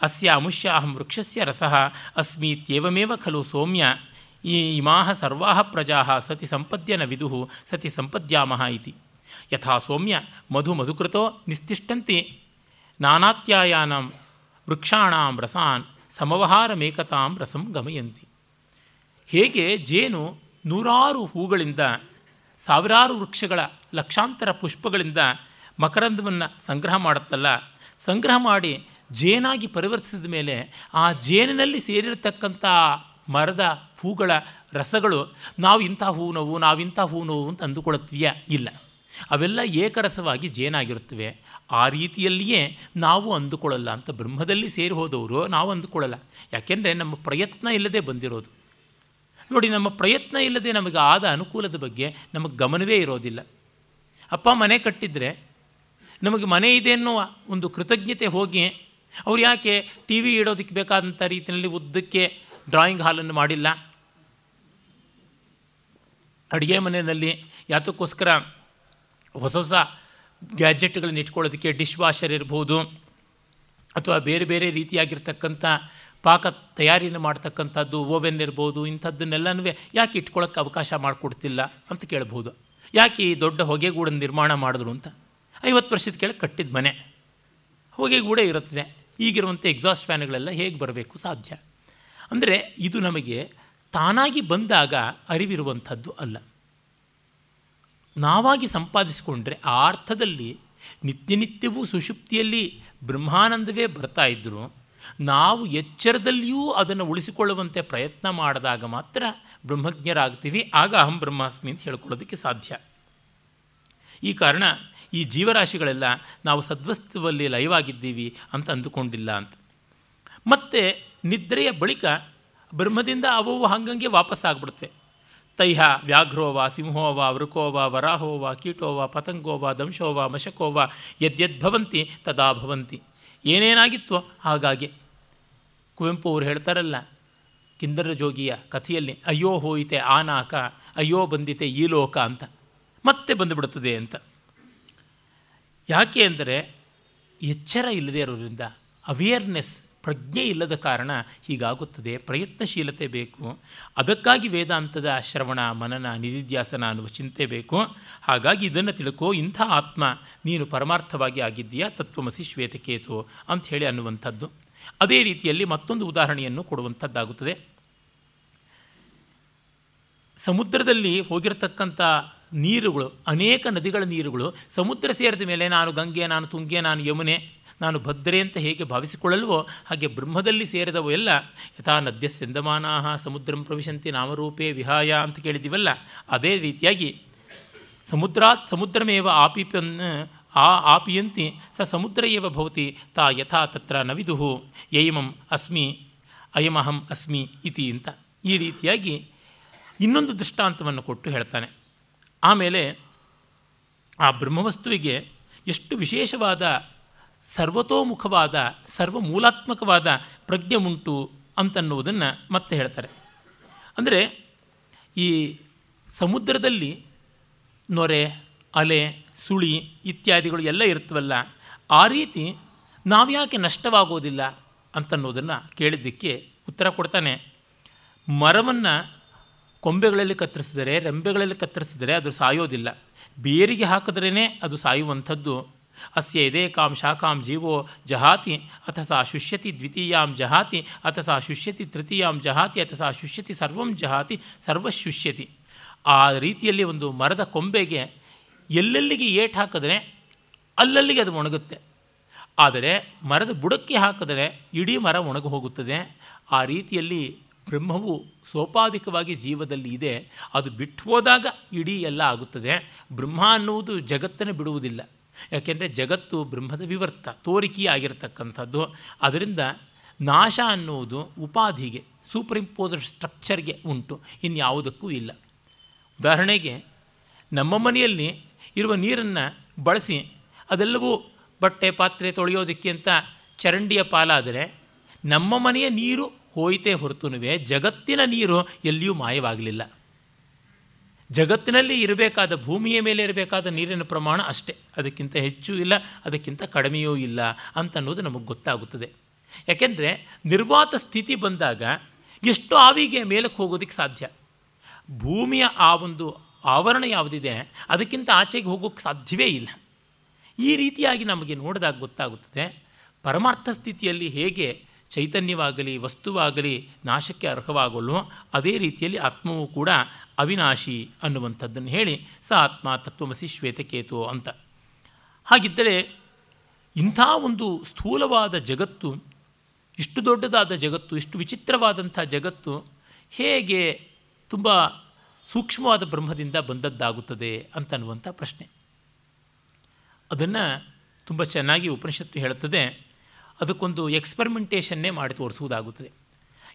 ಅಸ್ಯ ಅಮುಷ್ಯಾಹಂ ವೃಕ್ಷಸ್ಯ ರಸಃ. ಅಸ್ಮೀತ್ಯೇವಮೇವ ಖಲು ಸೌಮ್ಯ. ಈ ಇಮಾಹ ಸರ್ವಾಹ ಪ್ರಜಾ ಸತಿ ಸಂಪದ್ಯ ನ ವಿದು ಸತಿ ಸಂಪದ್ಯಾಮಹ ಇತಿ. ಯಥಾ ಸೌಮ್ಯ ಮಧು ಮಧುಕೃತೋ ನಿಸ್ತಿಷ್ಟಂತಿ ನಾನಾತ್ಯಾಯಾನಂ ವೃಕ್ಷಾಣಾಂ ರಸಾನ್ ಸಮವಹಾರಮೇಕತಾಂ ರಸಂ ಗಮಯಂತಿ. ಹೇಗೆ ಜೇನು ನೂರಾರು ಹೂಗಳಿಂದ, ಸಾವಿರಾರು ವೃಕ್ಷಗಳ ಲಕ್ಷಾಂತರ ಪುಷ್ಪಗಳಿಂದ ಮಕರಂದವನ್ನು ಸಂಗ್ರಹ ಮಾಡುತ್ತಲ್ಲ, ಸಂಗ್ರಹ ಮಾಡಿ ಜೇನಾಗಿ ಪರಿವರ್ತಿಸಿದ ಮೇಲೆ ಆ ಜೇನಿನಲ್ಲಿ ಸೇರಿರತಕ್ಕಂಥ ಮರದ ಹೂಗಳ ರಸಗಳು ನಾವು ಇಂಥ ಹೂ ನೋವು, ನಾವಿಂಥ ಹೂ ನೋವು ಅಂತ ಅಂದುಕೊಳ್ಳುತ್ತೀಯ? ಇಲ್ಲ. ಅವೆಲ್ಲ ಏಕರಸವಾಗಿ ಜೇನಾಗಿರುತ್ತವೆ. ಆ ರೀತಿಯಲ್ಲಿಯೇ ನಾವು ಅಂದುಕೊಳ್ಳಲ್ಲ ಅಂತ ಬ್ರಹ್ಮದಲ್ಲಿ ಸೇರಿ ಹೋದವರು ನಾವು ಅಂದುಕೊಳ್ಳಲ್ಲ. ಯಾಕೆಂದರೆ ನಮ್ಮ ಪ್ರಯತ್ನ ಇಲ್ಲದೆ ಬಂದಿರೋದು. ನೋಡಿ, ನಮ್ಮ ಪ್ರಯತ್ನ ಇಲ್ಲದೆ ನಮಗೆ ಆದ ಅನುಕೂಲದ ಬಗ್ಗೆ ನಮಗೆ ಗಮನವೇ ಇರೋದಿಲ್ಲ. ಅಪ್ಪ ಮನೆ ಕಟ್ಟಿದರೆ ನಮಗೆ ಮನೆ ಇದೆ ಅನ್ನುವ ಒಂದು ಕೃತಜ್ಞತೆ ಹೋಗಿ ಅವ್ರು ಯಾಕೆ ಟಿ ವಿ ಇಡೋದಕ್ಕೆ ಬೇಕಾದಂಥ ರೀತಿಯಲ್ಲಿ ಉದ್ದಕ್ಕೆ ಡ್ರಾಯಿಂಗ್ ಹಾಲನ್ನು ಮಾಡಿಲ್ಲ? ಅಡುಗೆ ಮನೆಯಲ್ಲಿ ಯಾತಕ್ಕೋಸ್ಕರ ಹೊಸ ಹೊಸ ಗ್ಯಾಜೆಟ್ಗಳನ್ನ ಇಟ್ಕೊಳ್ಳೋದಕ್ಕೆ ಡಿಶ್ ವಾಷರ್ ಇರ್ಬೋದು ಅಥವಾ ಬೇರೆ ಬೇರೆ ರೀತಿಯಾಗಿರ್ತಕ್ಕಂಥ ಪಾಕ ತಯಾರಿಯನ್ನು ಮಾಡ್ತಕ್ಕಂಥದ್ದು ಓವೆನ್ ಇರ್ಬೋದು ಇಂಥದ್ದನ್ನೆಲ್ಲನೂ ಯಾಕೆ ಇಟ್ಕೊಳ್ಳೋಕ್ಕೆ ಅವಕಾಶ ಮಾಡಿಕೊಡ್ತಿಲ್ಲ ಅಂತ ಕೇಳ್ಬೋದು. ಯಾಕೆ ಈ ದೊಡ್ಡ ಹೊಗೆಗೂಡನ್ನು ನಿರ್ಮಾಣ ಮಾಡಿದ್ರು ಅಂತ? ಐವತ್ತು ವರ್ಷದ ಕೆಳಗೆ ಕಟ್ಟಿದ ಮನೆ. ಹೊಗೆಗೂಡೆ ಇರುತ್ತದೆ. ಈಗಿರುವಂಥ ಎಕ್ಸಾಸ್ಟ್ ಫ್ಯಾನ್ಗಳೆಲ್ಲ ಹೇಗೆ ಬರಬೇಕು ಸಾಧ್ಯ? ಅಂದರೆ ಇದು ನಮಗೆ ತಾನಾಗಿ ಬಂದಾಗ ಅರಿವಿರುವಂಥದ್ದು ಅಲ್ಲ. ನಾವಾಗಿ ಸಂಪಾದಿಸಿಕೊಂಡ್ರೆ ಆ ಅರ್ಥದಲ್ಲಿ ನಿತ್ಯ ನಿತ್ಯವೂ ಸುಷುಪ್ತಿಯಲ್ಲಿ ಬ್ರಹ್ಮಾನಂದವೇ ಬರ್ತಾ ಇದ್ದರು ನಾವು ಎಚ್ಚರದಲ್ಲಿಯೂ ಅದನ್ನು ಉಳಿಸಿಕೊಳ್ಳುವಂತೆ ಪ್ರಯತ್ನ ಮಾಡಿದಾಗ ಮಾತ್ರ ಬ್ರಹ್ಮಜ್ಞರಾಗ್ತೀವಿ. ಆಗ ಅಹಂ ಬ್ರಹ್ಮಾಸ್ಮಿ ಅಂತ ಹೇಳ್ಕೊಳ್ಳೋದಕ್ಕೆ ಸಾಧ್ಯ. ಈ ಕಾರಣ ಈ ಜೀವರಾಶಿಗಳೆಲ್ಲ ನಾವು ಸದ್ವಸ್ತುವಲ್ಲಿ ಲಯವಾಗಿದ್ದೀವಿ ಅಂತ ಅಂದುಕೊಂಡಿಲ್ಲ ಅಂತ. ಮತ್ತು ನಿದ್ರೆಯ ಬಳಿಕ ಬ್ರಹ್ಮದಿಂದ ಅವು ಹಂಗಂಗೆ ವಾಪಸ್ ಆಗ್ಬಿಡುತ್ತವೆ ತೈಹ ಕೀಟೋ ವಾ ಪತಂಗೋ ವಾ ದಂಶೋ ವಾ ಮಶಕೋ ವಾ ಯದ್ಯದ್ಭವಂತಿ, ತದಾ ಭವಂತಿ. ಏನೇನಾಗಿತ್ತು ಹಾಗಾಗಿ. ಕುವೆಂಪು ಅವರು ಹೇಳ್ತಾರಲ್ಲ, ಕಿಂದರ ಜೋಗಿಯ ಕಥೆಯಲ್ಲಿ, ಅಯ್ಯೋ ಹೋಯಿತೆ ಆ ನಾಕ ಅಯ್ಯೋ ಬಂದಿತೆ ಈ ಲೋಕ ಅಂತ. ಮತ್ತೆ ಬಂದುಬಿಡುತ್ತದೆ ಅಂತ. ಯಾಕೆ ಅಂದರೆ, ಎಚ್ಚರ ಇಲ್ಲದೆ ಇರೋದ್ರಿಂದ ಅವೇರ್ನೆಸ್ ಪ್ರಜ್ಞೆ ಇಲ್ಲದ ಕಾರಣ ಹೀಗಾಗುತ್ತದೆ. ಪ್ರಯತ್ನಶೀಲತೆ ಬೇಕು. ಅದಕ್ಕಾಗಿ ವೇದಾಂತದ ಶ್ರವಣ, ಮನನ, ನಿಧಿಧ್ಯಾಸನ ಅನ್ನುವ ಚಿಂತೆ ಬೇಕು. ಹಾಗಾಗಿ ಇದನ್ನು ತಿಳ್ಕೋ, ಇಂಥ ಆತ್ಮ ನೀನು ಪರಮಾರ್ಥವಾಗಿ ಆಗಿದ್ದೀಯಾ? ತತ್ವಮಸಿ ಶ್ವೇತಕೇತು ಅಂತ ಹೇಳಿ ಅನ್ನುವಂಥದ್ದು. ಅದೇ ರೀತಿಯಲ್ಲಿ ಮತ್ತೊಂದು ಉದಾಹರಣೆಯನ್ನು ಕೊಡುವಂಥದ್ದಾಗುತ್ತದೆ. ಸಮುದ್ರದಲ್ಲಿ ಹೋಗಿರತಕ್ಕಂಥ ನೀರುಗಳು, ಅನೇಕ ನದಿಗಳ ನೀರುಗಳು ಸಮುದ್ರ ಸೇರಿದ ಮೇಲೆ ನಾನು ಗಂಗೆ, ನಾನು ತುಂಗೆ, ನಾನು ಯಮುನೆ ನಾನು ಭದ್ರೆ ಅಂತ ಹೇಗೆ ಭಾವಿಸಿಕೊಳ್ಳಲ್ವೋ ಹಾಗೆ ಬ್ರಹ್ಮದಲ್ಲಿ ಸೇರಿದವೋ ಎಲ್ಲ. ಯಥಾ ನದ್ಯ ಸೆಂದಮಾನಾಹ ಸಮುದ್ರಂ ಪ್ರವಿಶಂತಿ ನಾಮರೂಪೇ ವಿಹಾಯ ಅಂತ ಕೇಳಿದ್ದೀವಲ್ಲ. ಅದೇ ರೀತಿಯಾಗಿ ಸಮುದ್ರಾತ್ ಸಮುದ್ರಮೇವ ಆಪಿಪನ್ ಆ ಆಪಿಯಂತಿ ಸ ಸಮುದ್ರ ಏವ ಭವತಿ ತಾ ಯಥಾ ತತ್ರ ನವಿದುಹು. ಯೈಮಂ ಅಸ್ಮಿ, ಅಯಮಹಂ ಅಸ್ಮಿ ಇತಿ ಅಂತ ಈ ರೀತಿಯಾಗಿ ಇನ್ನೊಂದು ದೃಷ್ಟಾಂತವನ್ನು ಕೊಟ್ಟು ಹೇಳ್ತಾನೆ. ಆಮೇಲೆ ಆ ಬ್ರಹ್ಮವಸ್ತುವಿಗೆ ಎಷ್ಟು ವಿಶೇಷವಾದ ಸರ್ವತೋಮುಖವಾದ, ಸರ್ವಮೂಲಾತ್ಮಕವಾದ ಪ್ರಜ್ಞೆ ಉಂಟು ಅಂತನ್ನುವುದನ್ನು ಮತ್ತೆ ಹೇಳ್ತಾರೆ. ಅಂದರೆ ಈ ಸಮುದ್ರದಲ್ಲಿ ನೊರೆ, ಅಲೆ, ಸುಳಿ ಇತ್ಯಾದಿಗಳು ಎಲ್ಲ ಇರ್ತವಲ್ಲ ಆ ರೀತಿ ನಾವ್ಯಾಕೆ ನಷ್ಟವಾಗೋದಿಲ್ಲ ಅಂತನ್ನೋದನ್ನು ಕೇಳಿದ್ದಕ್ಕೆ ಉತ್ತರ ಕೊಡ್ತಾನೆ. ಮರವನ್ನು ಕೊಂಬೆಗಳಲ್ಲಿ ಕತ್ತರಿಸಿದರೆ, ರೆಂಬೆಗಳಲ್ಲಿ ಕತ್ತರಿಸಿದರೆ ಅದು ಸಾಯೋದಿಲ್ಲ. ಬೇರಿಗೆ ಹಾಕಿದ್ರೇ ಅದು ಸಾಯುವಂಥದ್ದು. ಅಸ್ಯ ಎದೇಕಾಂ ಶಾಖಾಂ ಜೀವೋ ಜಹಾತಿ, ಅಥ ಸಾ ಶುಷ್ಯತಿ ದ್ವಿತೀಯಾಂ ಜಹಾತಿ, ಅಥ ಸಾ ಶುಷ್ಯತಿ ತೃತೀಯಾಂ ಜಹಾತಿ, ಅಥ ಸಾ ಶುಷ್ಯತಿ ಸರ್ವಂ ಜಹಾತಿ, ಸರ್ವಶುಷ್ಯತಿ. ಆ ರೀತಿಯಲ್ಲಿ ಒಂದು ಮರದ ಕೊಂಬೆಗೆ ಎಲ್ಲೆಲ್ಲಿಗೆ ಏಟು ಹಾಕಿದ್ರೆ ಅಲ್ಲಲ್ಲಿಗೆ ಅದು ಒಣಗುತ್ತೆ. ಆದರೆ ಮರದ ಬುಡಕ್ಕೆ ಹಾಕಿದರೆ ಇಡೀ ಮರ ಒಣಗಿ ಹೋಗುತ್ತದೆ. ಆ ರೀತಿಯಲ್ಲಿ ಬ್ರಹ್ಮವು ಸೋಪಾಧಿಕವಾಗಿ ಜೀವದಲ್ಲಿ ಇದೆ. ಅದು ಬಿಟ್ಟು ಹೋದಾಗ ಇಡೀ ಎಲ್ಲ ಆಗುತ್ತದೆ. ಬ್ರಹ್ಮ ಅನ್ನುವುದು ಜಗತ್ತನ್ನು ಬಿಡುವುದಿಲ್ಲ. ಯಾಕೆಂದರೆ ಜಗತ್ತು ಬ್ರಹ್ಮದ ವಿವರ್ತ ತೋರಿಕೆಯಾಗಿರ್ತಕ್ಕಂಥದ್ದು ಅದರಿಂದ ನಾಶ ಅನ್ನುವುದು ಉಪಾಧಿಗೆ ಸೂಪರ್ ಇಂಪೋಸ್ಡ್ ಸ್ಟ್ರಕ್ಚರ್ಗೆ ಉಂಟು. ಇನ್ಯಾವುದಕ್ಕೂ ಇಲ್ಲ. ಉದಾಹರಣೆಗೆ, ನಮ್ಮ ಮನೆಯಲ್ಲಿ ಇರುವ ನೀರನ್ನು ಬಳಸಿ ಅದೆಲ್ಲವೂ ಬಟ್ಟೆ, ಪಾತ್ರೆ ತೊಳೆಯೋದಕ್ಕೆ ಅಂತ ಚರಂಡಿಯ ಪಾಲಾದರೆ ನಮ್ಮ ಮನೆಯ ನೀರು ಹೋಯಿತೇ ಹೊರತುನುವೆ, ಜಗತ್ತಿನ ನೀರು ಎಲ್ಲಿಯೂ ಮಾಯವಾಗಲಿಲ್ಲ. ಜಗತ್ತಿನಲ್ಲಿ ಇರಬೇಕಾದ ಭೂಮಿಯ ಮೇಲೆ ಇರಬೇಕಾದ ನೀರಿನ ಪ್ರಮಾಣ ಅಷ್ಟೇ. ಅದಕ್ಕಿಂತ ಹೆಚ್ಚು ಇಲ್ಲ, ಅದಕ್ಕಿಂತ ಕಡಿಮೆಯೂ ಇಲ್ಲ ಅಂತ ಅನ್ನೋದು ನಮಗೆ ಗೊತ್ತಾಗುತ್ತದೆ. ಯಾಕೆಂದರೆ ನಿರ್ವಾತ ಸ್ಥಿತಿ ಬಂದಾಗ ಎಷ್ಟು ಆವಿಗೆ ಮೇಲಕ್ಕೆ ಹೋಗೋದಕ್ಕೆ ಸಾಧ್ಯ. ಭೂಮಿಯ ಆ ಒಂದು ಆವರಣ ಯಾವುದಿದೆ, ಅದಕ್ಕಿಂತ ಆಚೆಗೆ ಹೋಗೋಕ್ಕೆ ಸಾಧ್ಯವೇ ಇಲ್ಲ. ಈ ರೀತಿಯಾಗಿ ನಮಗೆ ನೋಡಿದಾಗ ಗೊತ್ತಾಗುತ್ತದೆ, ಪರಮಾರ್ಥ ಸ್ಥಿತಿಯಲ್ಲಿ ಹೇಗೆ ಚೈತನ್ಯವಾಗಲಿ, ವಸ್ತುವಾಗಲಿ ನಾಶಕ್ಕೆ ಅರ್ಹವಾಗಲ್ವೋ, ಅದೇ ರೀತಿಯಲ್ಲಿ ಆತ್ಮವು ಕೂಡ ಅವಿನಾಶಿ ಅನ್ನುವಂಥದ್ದನ್ನು ಹೇಳಿ ಸ ಆತ್ಮ ತತ್ವಮಸಿ ಶ್ವೇತಕೇತು ಅಂತ. ಹಾಗಿದ್ದರೆ ಇಂಥ ಒಂದು ಸ್ಥೂಲವಾದ ಜಗತ್ತು, ಇಷ್ಟು ದೊಡ್ಡದಾದ ಜಗತ್ತು, ಇಷ್ಟು ವಿಚಿತ್ರವಾದಂಥ ಜಗತ್ತು ಹೇಗೆ ತುಂಬ ಸೂಕ್ಷ್ಮವಾದ ಬ್ರಹ್ಮದಿಂದ ಬಂದದ್ದಾಗುತ್ತದೆ ಅಂತನ್ನುವಂಥ ಪ್ರಶ್ನೆ. ಅದನ್ನು ತುಂಬ ಚೆನ್ನಾಗಿ ಉಪನಿಷತ್ತು ಹೇಳುತ್ತದೆ. ಅದಕ್ಕೊಂದು ಎಕ್ಸ್ಪರಿಮೆಂಟೇಷನ್ನೇ ಮಾಡಿ ತೋರಿಸುವುದಾಗುತ್ತದೆ.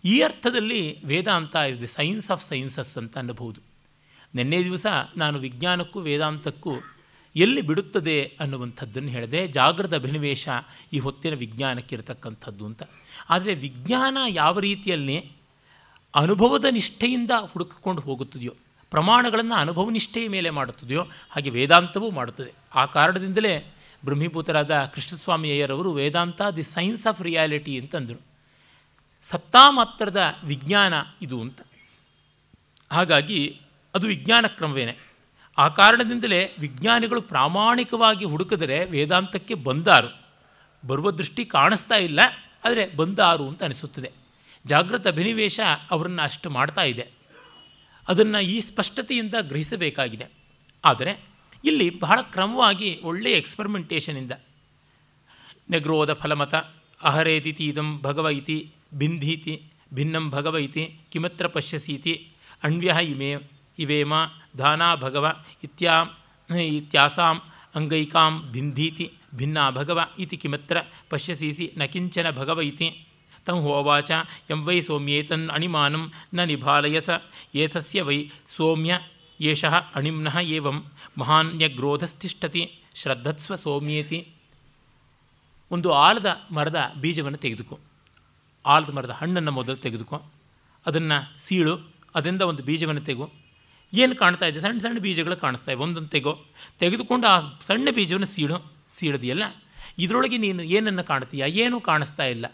ಈ ಅರ್ಥದಲ್ಲಿ Vedanta is the science of sciences ಅಂತ ಅನ್ನಬಹುದು. ನಿನ್ನೆ ದಿವಸ ನಾನು ವಿಜ್ಞಾನಕ್ಕೂ ವೇದಾಂತಕ್ಕೂ ಎಲ್ಲಿ ಬಿಡುತ್ತದೆ ಅನ್ನುವಂಥದ್ದನ್ನು ಹೇಳಿದೆ. ಜಾಗೃತ ಅಭಿನಿವೇಶ ಈ ಹೊತ್ತಿನ ವಿಜ್ಞಾನಕ್ಕಿರತಕ್ಕಂಥದ್ದು ಅಂತ. ಆದರೆ ವಿಜ್ಞಾನ ಯಾವ ರೀತಿಯಲ್ಲಿ ಅನುಭವದ ನಿಷ್ಠೆಯಿಂದ ಹುಡುಕಿಕೊಂಡು ಹೋಗುತ್ತದೆಯೋ, ಪ್ರಮಾಣಗಳನ್ನು ಅನುಭವ ನಿಷ್ಠೆಯ ಮೇಲೆ ಮಾಡುತ್ತದೆಯೋ ಹಾಗೆ ವೇದಾಂತವೂ ಮಾಡುತ್ತದೆ. ಆ ಕಾರಣದಿಂದಲೇ ಬ್ರಹ್ಮೀಭೂತರಾದ Krishnaswamy ಅಯ್ಯರವರು Vedanta the science of reality ಅಂತಂದರು. ಸತ್ತಾ ಮಾತ್ರದ ವಿಜ್ಞಾನ ಇದು ಅಂತ. ಹಾಗಾಗಿ ಅದು ವಿಜ್ಞಾನ ಕ್ರಮವೇನೆ. ಆ ಕಾರಣದಿಂದಲೇ ವಿಜ್ಞಾನಿಗಳು ಪ್ರಾಮಾಣಿಕವಾಗಿ ಹುಡುಕಿದರೆ ವೇದಾಂತಕ್ಕೆ ಬಂದಾರು. ಬರುವ ದೃಷ್ಟಿ ಕಾಣಿಸ್ತಾ ಇಲ್ಲ, ಆದರೆ ಬಂದಾರು ಅಂತ ಅನಿಸುತ್ತದೆ. ಜಾಗೃತ ಅಭಿನಿವೇಶ ಅವರನ್ನು ಅಷ್ಟು ಮಾಡ್ತಾ ಇದೆ. ಅದನ್ನು ಈ ಸ್ಪಷ್ಟತೆಯಿಂದ ಗ್ರಹಿಸಬೇಕಾಗಿದೆ. ಆದರೆ ಇಲ್ಲಿ ಬಹಳ ಕ್ರಮವಾಗಿ ಒಳ್ಳೆಯ ಎಕ್ಸ್ಪರಿಮೆಂಟೇಷನಿಂದ ನೆಗ್ರೋದ ಫಲಮತ ಅಹರೇದಿತಿ ಇದಂ ಭಗವ ಇತಿ ಭಿಂಧೀತಿ ಭಿನ್ನಂ ಭಗವ ಇತಿ ಕಿಮತ್ರ ಪಶ್ಯಸೀತಿ ಅಣ್ವ್ಯ ಇಮೇ, ಇವೇಮ, ದಾನಾ ಭಗವ, ಇತ್ಯಾಂ ಇತ್ಯಾಸಾಂ, ಅಂಗೈಕಾಂ ಭಿಂಧೀತಿ ಭಿನ್ನ ಭಗವ ಇತಿ ಕಿಮತ್ರ ಪಶ್ಯಸೀಸಿ, ನ ಕಿಂಚನ ಭಗವ ಇತಿ ತಂ ಹೋವಾಚ ಎಂ ವೈ ಸೋಮ್ಯೇತನ್ ಅಣಿಮಾನಂ, ನ ನಿಭಾಲಯಸ, ಏತಸ್ಯ ವೈ ಸೋಮ್ಯ ಏಷಃ ಅಣಿಮ್ನಃ ಏವಂ. ಮಹಾನ್ಯಗ್ರೋಧಸ್ಥಿಷ್ಠತಿ ಶ್ರದ್ಧತ್ಸ್ವ ಸೌಮ್ಯೇತಿ. ಒಂದು ಆಲದ ಮರದ ಬೀಜವನ್ನು ತೆಗೆದುಕೋ. ಆಲದ ಮರದ ಹಣ್ಣನ್ನು ಮೊದಲು ತೆಗೆದುಕೋ. ಅದನ್ನು ಸೀಳು, ಅದರಿಂದ ಒಂದು ಬೀಜವನ್ನು ತೆಗು. ಏನು ಕಾಣ್ತಾ ಇದೆ? ಸಣ್ಣ ಸಣ್ಣ ಬೀಜಗಳು ಕಾಣಿಸ್ತಾ ಇವೆ. ಒಂದೊಂದು ತೆಗೋ. ತೆಗೆದುಕೊಂಡು ಆ ಸಣ್ಣ ಬೀಜವನ್ನು ಸೀಳು, ಸೀಳದಿಯಲ್ಲ? ಇದರೊಳಗೆ ನೀನು ಏನನ್ನು ಕಾಣ್ತೀಯ? ಏನೂ ಕಾಣಿಸ್ತಾ ಇಲ್ಲ.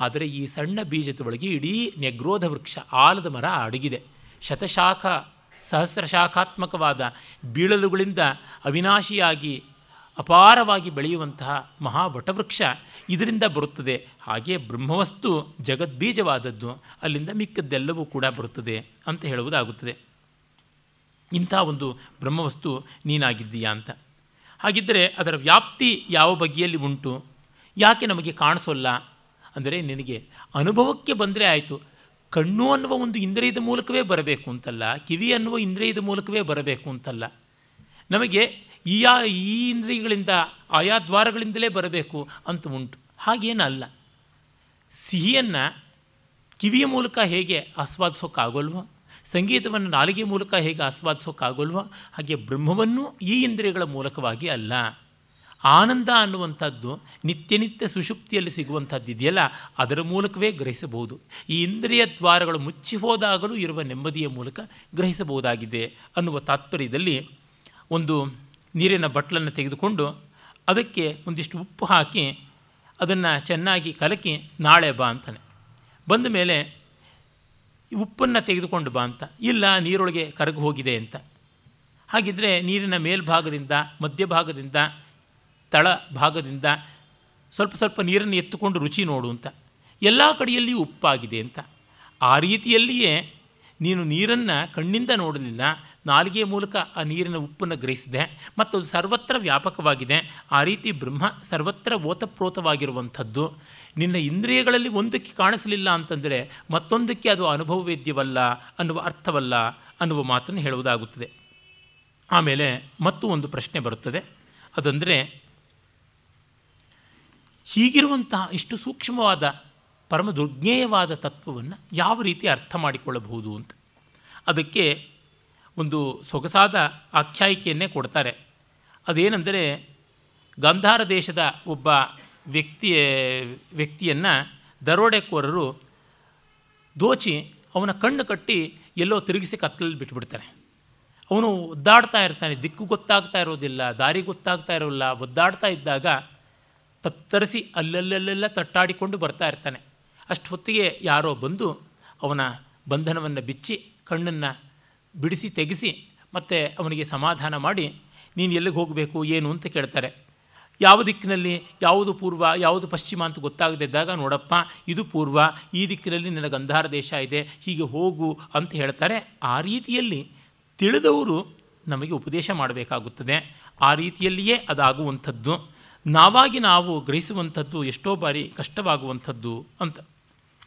ಆದರೆ ಈ ಸಣ್ಣ ಬೀಜದೊಳಗೆ ಇಡೀ ನೆಗ್ರೋಧ ವೃಕ್ಷ ಆಲದ ಮರ ಅಡಗಿದೆ. ಶತಶಾಖ ಸಹಸ್ರಶಾಖಾತ್ಮಕವಾದ ಬೀಳಲುಗಳಿಂದ ಅವಿನಾಶಿಯಾಗಿ ಅಪಾರವಾಗಿ ಬೆಳೆಯುವಂತಹ ಮಹಾವಟವೃಕ್ಷ ಇದರಿಂದ ಬರುತ್ತದೆ. ಹಾಗೆ ಬ್ರಹ್ಮವಸ್ತು ಜಗದ್ಬೀಜವಾದದ್ದು ಅಲ್ಲಿಂದ ಮಿಕ್ಕದ್ದೆಲ್ಲವೂ ಕೂಡ ಬರುತ್ತದೆ ಅಂತ ಹೇಳುವುದಾಗುತ್ತದೆ. ಇಂಥ ಒಂದು ಬ್ರಹ್ಮವಸ್ತು ನೀನಾಗಿದ್ದೀಯಾ ಅಂತ. ಹಾಗಿದ್ದರೆ ಅದರ ವ್ಯಾಪ್ತಿ ಯಾವ ಬಗೆಯಲ್ಲಿ ಉಂಟು? ಯಾಕೆ ನಮಗೆ ಕಾಣಿಸೋಲ್ಲ? ಅಂದರೆ ನಿನಗೆ ಅನುಭವಕ್ಕೆ ಬಂದರೆ ಆಯಿತು. ಕಣ್ಣು ಅನ್ನುವ ಒಂದು ಇಂದ್ರಿಯದ ಮೂಲಕವೇ ಬರಬೇಕು ಅಂತಲ್ಲ, ಕಿವಿ ಅನ್ನುವ ಇಂದ್ರಿಯದ ಮೂಲಕವೇ ಬರಬೇಕು ಅಂತಲ್ಲ. ನಮಗೆ ಈ ಆ ಈ ಇಂದ್ರಿಯಗಳಿಂದ, ಆಯಾ ದ್ವಾರಗಳಿಂದಲೇ ಬರಬೇಕು ಅಂತ ಉಂಟು. ಹಾಗೇನಲ್ಲ. ಸಿಹಿಯನ್ನು ಕಿವಿಯ ಮೂಲಕ ಹೇಗೆ ಆಸ್ವಾದಿಸೋಕ್ಕಾಗೋಲ್ವ ಸಂಗೀತವನ್ನು ನಾಲಿಗೆ ಮೂಲಕ ಹೇಗೆ ಆಸ್ವಾದಿಸೋಕ್ಕಾಗೋಲ್ವ ಹಾಗೆ ಬ್ರಹ್ಮವನ್ನು ಈ ಇಂದ್ರಿಯಗಳ ಮೂಲಕವಾಗಿ ಅಲ್ಲ. ಆನಂದ ಅನ್ನುವಂಥದ್ದು ನಿತ್ಯ ನಿತ್ಯ ಸುಷುಪ್ತಿಯಲ್ಲಿ ಸಿಗುವಂಥದ್ದು ಇದೆಯಲ್ಲ, ಅದರ ಮೂಲಕವೇ ಗ್ರಹಿಸಬಹುದು. ಈ ಇಂದ್ರಿಯ ದ್ವಾರಗಳು ಮುಚ್ಚಿ ಹೋದಾಗಲೂ ಇರುವ ನೆಮ್ಮದಿಯ ಮೂಲಕ ಗ್ರಹಿಸಬಹುದಾಗಿದೆ ಅನ್ನುವ ತಾತ್ಪರ್ಯದಲ್ಲಿ ಒಂದು ನೀರಿನ ಬಟ್ಲನ್ನು ತೆಗೆದುಕೊಂಡು ಅದಕ್ಕೆ ಒಂದಿಷ್ಟು ಉಪ್ಪು ಹಾಕಿ ಅದನ್ನು ಚೆನ್ನಾಗಿ ಕಲಕಿ ನಾಳೆ ಬಾ ಅಂತಾನೆ. ಬಂದ ಮೇಲೆ ಉಪ್ಪನ್ನು ತೆಗೆದುಕೊಂಡು ಬಾ ಅಂತ, ಇಲ್ಲ ನೀರೊಳಗೆ ಕರಗಿ ಹೋಗಿದೆ ಅಂತ. ಹಾಗಿದ್ದರೆ ನೀರಿನ ಮೇಲ್ಭಾಗದಿಂದ ಮಧ್ಯಭಾಗದಿಂದ ತಳ ಭಾಗದಿಂದ ಸ್ವಲ್ಪ ಸ್ವಲ್ಪ ನೀರನ್ನು ಎತ್ತುಕೊಂಡು ರುಚಿ ನೋಡು ಅಂತ. ಎಲ್ಲ ಕಡೆಯಲ್ಲಿಯೂ ಉಪ್ಪಾಗಿದೆ ಅಂತ. ಆ ರೀತಿಯಲ್ಲಿಯೇ ನೀನು ನೀರನ್ನು ಕಣ್ಣಿಂದ ನೋಡಲಿಲ್ಲ, ನಾಲಿಗೆಯ ಮೂಲಕ ಆ ನೀರಿನ ಉಪ್ಪನ್ನು ಗ್ರಹಿಸಿದೆ ಮತ್ತು ಅದು ಸರ್ವತ್ರ ವ್ಯಾಪಕವಾಗಿದೆ. ಆ ರೀತಿ ಬ್ರಹ್ಮ ಸರ್ವತ್ರ ಓತಪ್ರೋತವಾಗಿರುವಂಥದ್ದು. ನಿನ್ನ ಇಂದ್ರಿಯಗಳಲ್ಲಿ ಒಂದಕ್ಕೆ ಕಾಣಿಸಲಿಲ್ಲ ಅಂತಂದರೆ ಮತ್ತೊಂದಕ್ಕೆ ಅದು ಅನುಭವ ವೇದ್ಯವಲ್ಲ ಅನ್ನುವ ಅರ್ಥವಲ್ಲ ಅನ್ನುವ ಮಾತನ್ನು ಹೇಳುವುದಾಗುತ್ತದೆ. ಆಮೇಲೆ ಮತ್ತು ಒಂದು ಪ್ರಶ್ನೆ ಬರುತ್ತದೆ. ಅದಂದರೆ ಹೀಗಿರುವಂತಹ ಇಷ್ಟು ಸೂಕ್ಷ್ಮವಾದ ಪರಮ ದುರ್ಜ್ಞೇಯವಾದ ತತ್ವವನ್ನು ಯಾವ ರೀತಿ ಅರ್ಥ ಮಾಡಿಕೊಳ್ಳಬಹುದು ಅಂತ. ಅದಕ್ಕೆ ಒಂದು ಸೊಗಸಾದ ಆಖ್ಯಾಯಿಕೆಯನ್ನೇ ಕೊಡ್ತಾರೆ. ಅದೇನೆಂದರೆ ಗಾಂಧಾರ ದೇಶದ ಒಬ್ಬ ವ್ಯಕ್ತಿಯ, ವ್ಯಕ್ತಿಯನ್ನು ದರೋಡೆಕೋರರು ದೋಚಿ ಅವನ ಕಣ್ಣು ಕಟ್ಟಿ ಎಲ್ಲೋ ತಿರುಗಿಸಿ ಕತ್ತಲಲ್ಲಿ ಬಿಟ್ಬಿಡ್ತಾರೆ. ಅವನು ಒದ್ದಾಡ್ತಾ ಇರ್ತಾನೆ, ದಿಕ್ಕು ಗೊತ್ತಾಗ್ತಾ ಇರೋದಿಲ್ಲ, ದಾರಿ ಗೊತ್ತಾಗ್ತಾ ಇರೋಲ್ಲ, ಒದ್ದಾಡ್ತಾ ಇದ್ದಾಗ ತತ್ತರಿಸಿ ಅಲ್ಲಲ್ಲೆಲ್ಲ ತಟ್ಟಾಡಿಕೊಂಡು ಬರ್ತಾ ಇರ್ತಾನೆ. ಅಷ್ಟು ಹೊತ್ತಿಗೆ ಯಾರೋ ಬಂದು ಅವನ ಬಂಧನವನ್ನು ಬಿಚ್ಚಿ, ಕಣ್ಣನ್ನು ಬಿಡಿಸಿ ತೆಗೆಸಿ ಮತ್ತು ಅವನಿಗೆ ಸಮಾಧಾನ ಮಾಡಿ, ನೀನು ಎಲ್ಲಿಗೆ ಹೋಗಬೇಕು, ಏನು ಅಂತ ಕೇಳ್ತಾರೆ. ಯಾವ ದಿಕ್ಕಿನಲ್ಲಿ, ಯಾವುದು ಪೂರ್ವ, ಯಾವುದು ಪಶ್ಚಿಮ ಅಂತ ಗೊತ್ತಾಗದಿದ್ದಾಗ ನೋಡಪ್ಪ, ಇದು ಪೂರ್ವ, ಈ ದಿಕ್ಕಿನಲ್ಲಿ ನಿನ್ನ ಗಂಧಾರ ದೇಶ ಇದೆ, ಹೀಗೆ ಹೋಗು ಅಂತ ಹೇಳ್ತಾರೆ. ಆ ರೀತಿಯಲ್ಲಿ ತಿಳಿದವರು ನಮಗೆ ಉಪದೇಶ ಮಾಡಬೇಕಾಗುತ್ತದೆ. ಆ ರೀತಿಯಲ್ಲಿಯೇ ಅದಾಗುವಂಥದ್ದು. ನಾವಾಗಿ ನಾವು ಗ್ರಹಿಸುವಂಥದ್ದು ಎಷ್ಟೋ ಬಾರಿ ಕಷ್ಟವಾಗುವಂಥದ್ದು ಅಂತ.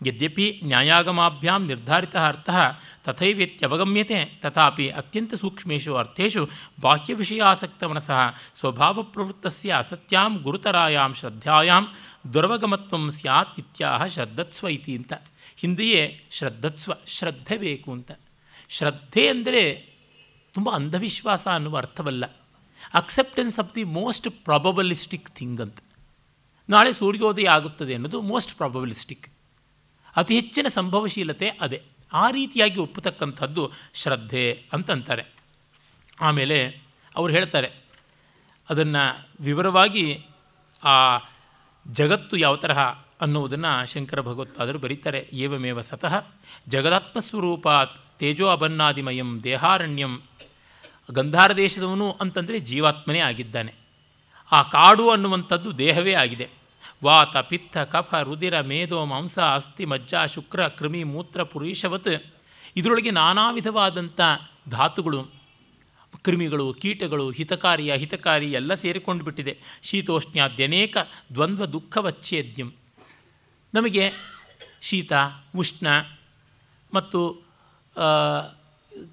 ಯದ್ಯಪಿ ನ್ಯಾಯಾಗಮಾಭ್ಯಾಂ ನಿರ್ಧಾರಿತ ಅರ್ಥ ತಥೈವೇತ್ಯವಗಮ್ಯತೆ ತಥಾಪಿ ಅತ್ಯಂತ ಸೂಕ್ಷ್ಮೇಶು ಅರ್ಥೇಶು ಬಾಹ್ಯವಿಷಯಾಸಕ್ತ ಮನಸಃ ಸ್ವಭಾವಪ್ರವೃತ್ತಸ್ಯ ಅಸತ್ಯಾಂ ಗುರುತರಾಯಾಂ ಶ್ರದ್ಧಾಯಾಂ ದುರ್ವಗಮತ್ವ ಸ್ಯಾತ್ ಇತ್ಯಾಹ ಶ್ರದ್ಧತ್ಸ್ವ ಇತಿ ಅಂತ. ಹಿಂದೆಯೇ ಶ್ರದ್ಧತ್ಸ್ವ ಶ್ರದ್ಧೆ ಬೇಕು ಅಂತ. ಶ್ರದ್ಧೆ ಅಂದರೆ ತುಂಬ ಅಂಧವಿಶ್ವಾಸ ಅನ್ನುವ ಅರ್ಥವಲ್ಲ. Acceptance of the most probabilistic thing ಅಂತ. ನಾಳೆ ಸೂರ್ಯೋದಯ ಆಗುತ್ತದೆ ಅನ್ನೋದು ಮೋಸ್ಟ್ ಪ್ರಾಬಬಲಿಸ್ಟಿಕ್ ಅತಿ ಹೆಚ್ಚಿನ ಸಂಭವಶೀಲತೆ ಅದೇ. ಆ ರೀತಿಯಾಗಿ ಒಪ್ಪತಕ್ಕಂಥದ್ದು ಶ್ರದ್ಧೆ ಅಂತಂತಾರೆ ಆಮೇಲೆ ಅವರು ಹೇಳ್ತಾರೆ, ಅದನ್ನು ವಿವರವಾಗಿ ಆ ಜಗತ್ತು ಯಾವ ತರಹ ಅನ್ನುವುದನ್ನು ಶಂಕರ ಭಗವತ್ಪಾದರು ಬರೀತಾರೆ. ಏವಮೇವ ಸತಃ ಜಗದಾತ್ಮಸ್ವರೂಪಾತ್ ತೇಜೋ ಅಬನ್ನಾದಿಮಯಂ ದೇಹಾರಣ್ಯಂ ಗಂಧಾರ ದೇಶದವನು ಅಂತಂದರೆ ಜೀವಾತ್ಮನೇ ಆಗಿದ್ದಾನೆ. ಆ ಕಾಡು ಅನ್ನುವಂಥದ್ದು ದೇಹವೇ ಆಗಿದೆ. ವಾತ, ಪಿತ್ತ, ಕಫ, ರುದಿರ ಮೇಧೋ ಮಾಂಸ, ಅಸ್ಥಿ, ಮಜ್ಜ, ಶುಕ್ರ, ಕೃಮಿ, ಮೂತ್ರ ಪುರುಷವತ್ ಇದರೊಳಗೆ ನಾನಾ ವಿಧವಾದಂಥ ಧಾತುಗಳು ಕ್ರಿಮಿಗಳು ಕೀಟಗಳು ಹಿತಕಾರಿ ಅಹಿತಕಾರಿ ಎಲ್ಲ ಸೇರಿಕೊಂಡು ಬಿಟ್ಟಿದೆ. ಶೀತೋಷ್ಣಾದ್ಯನೇಕ ದ್ವಂದ್ವ ದುಃಖವಚ್ಛೇದ್ಯಂ. ನಮಗೆ ಶೀತ, ಉಷ್ಣ ಮತ್ತು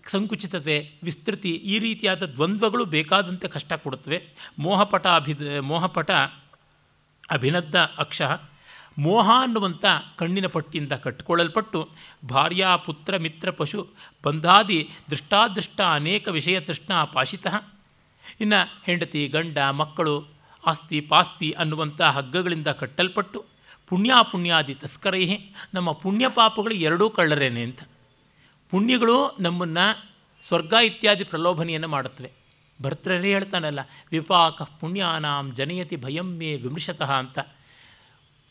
ಸಂಕುಚಿತತೆ, ವಿಸ್ತೃತಿ ಈ ರೀತಿಯಾದ ದ್ವಂದ್ವಗಳು ಬೇಕಾದಂತೆ ಕಷ್ಟ ಕೊಡುತ್ತವೆ. ಮೋಹಪಟ ಅಭಿ, ಮೋಹಪಟ ಅಭಿನದ್ದ ಅಕ್ಷ. ಮೋಹ ಅನ್ನುವಂಥ ಕಣ್ಣಿನ ಪಟ್ಟಿಯಿಂದ ಕಟ್ಟಿಕೊಳ್ಳಲ್ಪಟ್ಟು ಭಾರ್ಯಾ, ಪುತ್ರ, ಮಿತ್ರ, ಪಶು, ಬಂಧಾದಿ, ದೃಷ್ಟಾದೃಷ್ಟ, ಅನೇಕ ವಿಷಯ ತೃಷ್ಣ, ಪಾಶಿತ. ಇನ್ನು ಹೆಂಡತಿ, ಗಂಡ, ಮಕ್ಕಳು, ಆಸ್ತಿ, ಪಾಸ್ತಿ ಅನ್ನುವಂಥ ಹಗ್ಗಗಳಿಂದ ಕಟ್ಟಲ್ಪಟ್ಟು ಪುಣ್ಯಾಪುಣ್ಯಾದಿ ತಸ್ಕರೈ ನಮ್ಮ ಪುಣ್ಯ ಪಾಪಗಳು ಎರಡೂ ಕಳ್ಳರೇನೆ ಅಂತ. ಪುಣ್ಯಗಳು ನಮ್ಮನ್ನು ಸ್ವರ್ಗ ಇತ್ಯಾದಿ ಪ್ರಲೋಭನೆಯನ್ನು ಮಾಡುತ್ತವೆ. ಭರ್ತರೇ ಹೇಳ್ತಾನಲ್ಲ, ವಿಪಾಕ ಪುಣ್ಯಾನಾಂ ಜನಯತಿ ಭಯಂ ಮೇ ವಿಮೃಶತಃ ಅಂತ.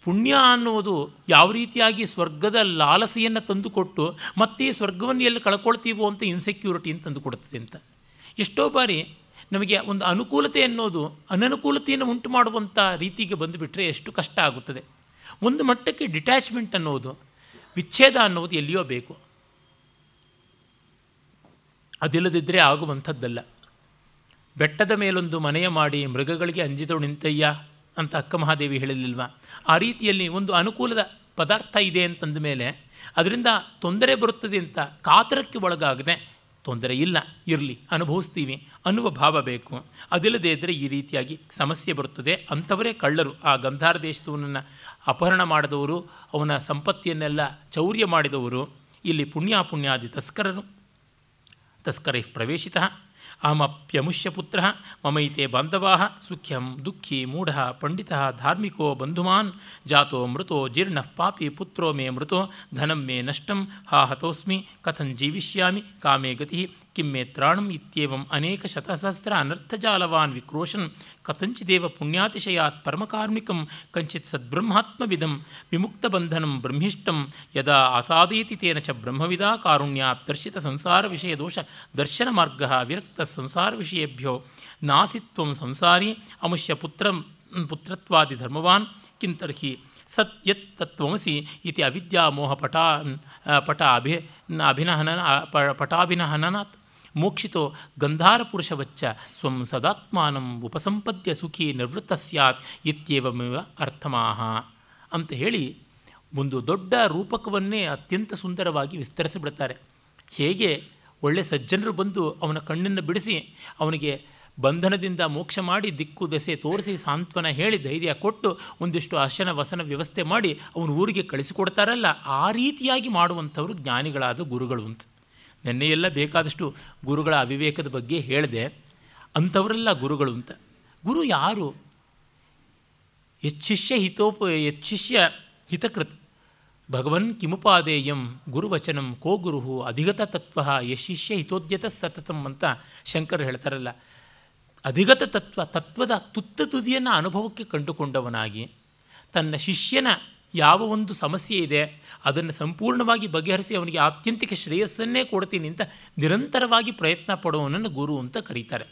ಪುಣ್ಯ ಅನ್ನೋದು ಯಾವ ರೀತಿಯಾಗಿ ಸ್ವರ್ಗದ ಲಾಲಸೆಯನ್ನು ತಂದುಕೊಟ್ಟು ಮತ್ತೆ ಸ್ವರ್ಗವನ್ನು ಎಲ್ಲಿ ಕಳ್ಕೊಳ್ತೀವೋ ಅಂತ ಇನ್ಸೆಕ್ಯೂರಿಟಿಯನ್ನು ತಂದುಕೊಡುತ್ತದೆ ಅಂತ. ಎಷ್ಟೋ ಬಾರಿ ನಮಗೆ ಒಂದು ಅನುಕೂಲತೆ ಅನ್ನೋದು, ಅನನುಕೂಲತೆಯನ್ನು ಉಂಟು ಮಾಡುವಂಥ ರೀತಿಗೆ ಬಂದುಬಿಟ್ರೆ ಎಷ್ಟು ಕಷ್ಟ ಆಗುತ್ತದೆ. ಒಂದು ಮಟ್ಟಕ್ಕೆ ಡಿಟ್ಯಾಚ್ಮೆಂಟ್ ಅನ್ನೋದು, ವಿಚ್ಛೇದ ಅನ್ನೋದು ಎಲ್ಲಿಯೋ ಬೇಕು. ಅದಿಲ್ಲದಿದ್ದರೆ ಆಗುವಂಥದ್ದಲ್ಲ. ಬೆಟ್ಟದ ಮೇಲೊಂದು ಮನೆಯ ಮಾಡಿ ಮೃಗಗಳಿಗೆ ಅಂಜಿತು ನಿಂತಯ್ಯ ಅಂತ ಅಕ್ಕ ಮಹಾದೇವಿ ಹೇಳಲಿಲ್ವಾ? ಆ ರೀತಿಯಲ್ಲಿ ಒಂದು ಅನುಕೂಲದ ಪದಾರ್ಥ ಇದೆ ಅಂತಂದ ಮೇಲೆ ಅದರಿಂದ ತೊಂದರೆ ಬರುತ್ತದೆ ಅಂತ ಕಾತರಕ್ಕೆ ಒಳಗಾಗದೆ ತೊಂದರೆ ಇಲ್ಲ, ಇರಲಿ, ಅನುಭವಿಸ್ತೀವಿ, ಅನ್ನುವ ಭಾವ ಬೇಕು. ಅದಿಲ್ಲದೇ ಇದ್ದರೆ ಈ ರೀತಿಯಾಗಿ ಸಮಸ್ಯೆ ಬರುತ್ತದೆ. ಅಂಥವರೇ ಕಳ್ಳರು. ಆ ಗಂಧಾರ ದೇಶದವನನ್ನು ಅಪಹರಣ ಮಾಡಿದವರು, ಅವನ ಸಂಪತ್ತಿಯನ್ನೆಲ್ಲ ಚೌರ್ಯ ಮಾಡಿದವರು, ಇಲ್ಲಿ ಪುಣ್ಯಾಪುಣ್ಯಾದಿ ತಸ್ಕರರು. ತಸ್ಕರೈ ಪ್ರವೇಶಿತ ಅಹಮಪ್ಯಮುಷ್ಯ ಪುತ್ರ ಮಮೈತೆ ಬಾಂಧವಾ ಸುಖ್ಯಂ ದುಃಖಿ ಮೂಢ ಪಂಡಿತ ಧಾರ್ಮಿಕೋ ಬಂಧುಮಾನ್ ಜಾತೋ ಮೃತೋ ಜೀರ್ಣ ಪಾಪಿ ಪುತ್ರೋ ಮೇ ಮೃತೋ ಧನಂ ಮೇ ನಷ್ಟಂ ಹಾ ಹತೋಸ್ಮಿ ಕಥಂ ಜೀವಿಷ್ಯಾಮಿ ಕಾಮೇ किं मे त्राणम् अनेक शतसहस्र अनर्थजालवान् विक्रोशन कथञ्चिदेव पुण्यातिशयात् परमकारुणिकं कञ्चित् सद्ब्रह्मात्मविदं विमुक्तबन्धनं ब्रह्मिष्टं यदा आसादयति तेन च ब्रह्मविदा कारुण्यात् दर्शितसंसारविषयदोषदर्शनमार्गः विरक्तसंसारविषयेभ्यो नासित्वं संसारी अमुष्य पुत्रं पुत्रत्वादिधर्मवान् किं तर्हि सत्यत्तत्वमसि इति अविद्यामोहपटान् पटाभि अभिनहन पटाभिनहननात् ಮೋಕ್ಷಿತೋ ಗಂಧಾರ ಪುರುಷವಚ್ಚ ಸ್ವಂ ಸದಾತ್ಮಾನಂ ಉಪಸಂಪದ್ಯ ಸುಖಿ ನಿವೃತ್ತ ಸ್ಯಾತ್ ಇತ್ಯೇವಮೇವ ಅರ್ಥಮಾಹ ಅಂತ ಹೇಳಿ ಒಂದು ದೊಡ್ಡ ರೂಪಕವನ್ನೇ ಅತ್ಯಂತ ಸುಂದರವಾಗಿ ವಿಸ್ತರಿಸಿಬಿಡ್ತಾರೆ. ಹೇಗೆ ಒಳ್ಳೆ ಸಜ್ಜನರು ಬಂದು ಅವನ ಕಣ್ಣನ್ನು ಬಿಡಿಸಿ ಅವನಿಗೆ ಬಂಧನದಿಂದ ಮೋಕ್ಷ ಮಾಡಿ ದಿಕ್ಕು ದೆಸೆ ತೋರಿಸಿ ಸಾಂತ್ವನ ಹೇಳಿ ಧೈರ್ಯ ಕೊಟ್ಟು ಒಂದಿಷ್ಟು ಅಶನ ವಸನ ವ್ಯವಸ್ಥೆ ಮಾಡಿ ಅವನು ಊರಿಗೆ ಕಳಿಸಿಕೊಡ್ತಾರಲ್ಲ, ಆ ರೀತಿಯಾಗಿ ಮಾಡುವಂಥವರು ಜ್ಞಾನಿಗಳಾದ ಗುರುಗಳು ಅಂತ. ನೆನ್ನೆಯೆಲ್ಲ ಬೇಕಾದಷ್ಟು ಗುರುಗಳ ಅವಿವೇಕದ ಬಗ್ಗೆ ಹೇಳಿದೆ. ಅಂಥವರೆಲ್ಲ ಗುರುಗಳು ಅಂತ. ಗುರು ಯಾರು? ಯಚ್ಚಿಷ್ಯ ಹಿತೋಪ ಯಚ್ಚಿಷ್ಯ ಹಿತಕೃತ್. ಭಗವನ್ ಕಿಮುಪಾದೇಯಂ ಗುರುವಚನಂ ಕೋ ಗುರು ಅಧಿಗತ ತತ್ವ ಯಶಿಷ್ಯ ಹಿತೋದ್ಯತ ಸತತಂ ಅಂತ ಶಂಕರ್ ಹೇಳ್ತಾರಲ್ಲ. ಅಧಿಗತ ತತ್ವ, ತತ್ವದ ತುತ್ತ ತುದಿಯನ್ನು ಅನುಭವಕ್ಕೆ ಕಂಡುಕೊಂಡವನಾಗಿ ತನ್ನ ಶಿಷ್ಯನ ಯಾವ ಒಂದು ಸಮಸ್ಯೆ ಇದೆ, ಅದನ್ನು ಸಂಪೂರ್ಣವಾಗಿ ಬಗೆಹರಿಸಿ ಅವನಿಗೆ ಆತ್ಯಂತಿಕ ಶ್ರೇಯಸ್ಸನ್ನೇ ಕೊಡ್ತೀನಿ ಅಂತ ನಿರಂತರವಾಗಿ ಪ್ರಯತ್ನ ಪಡುವವನನ್ನು ಗುರು ಅಂತ ಕರೀತಾರೆ.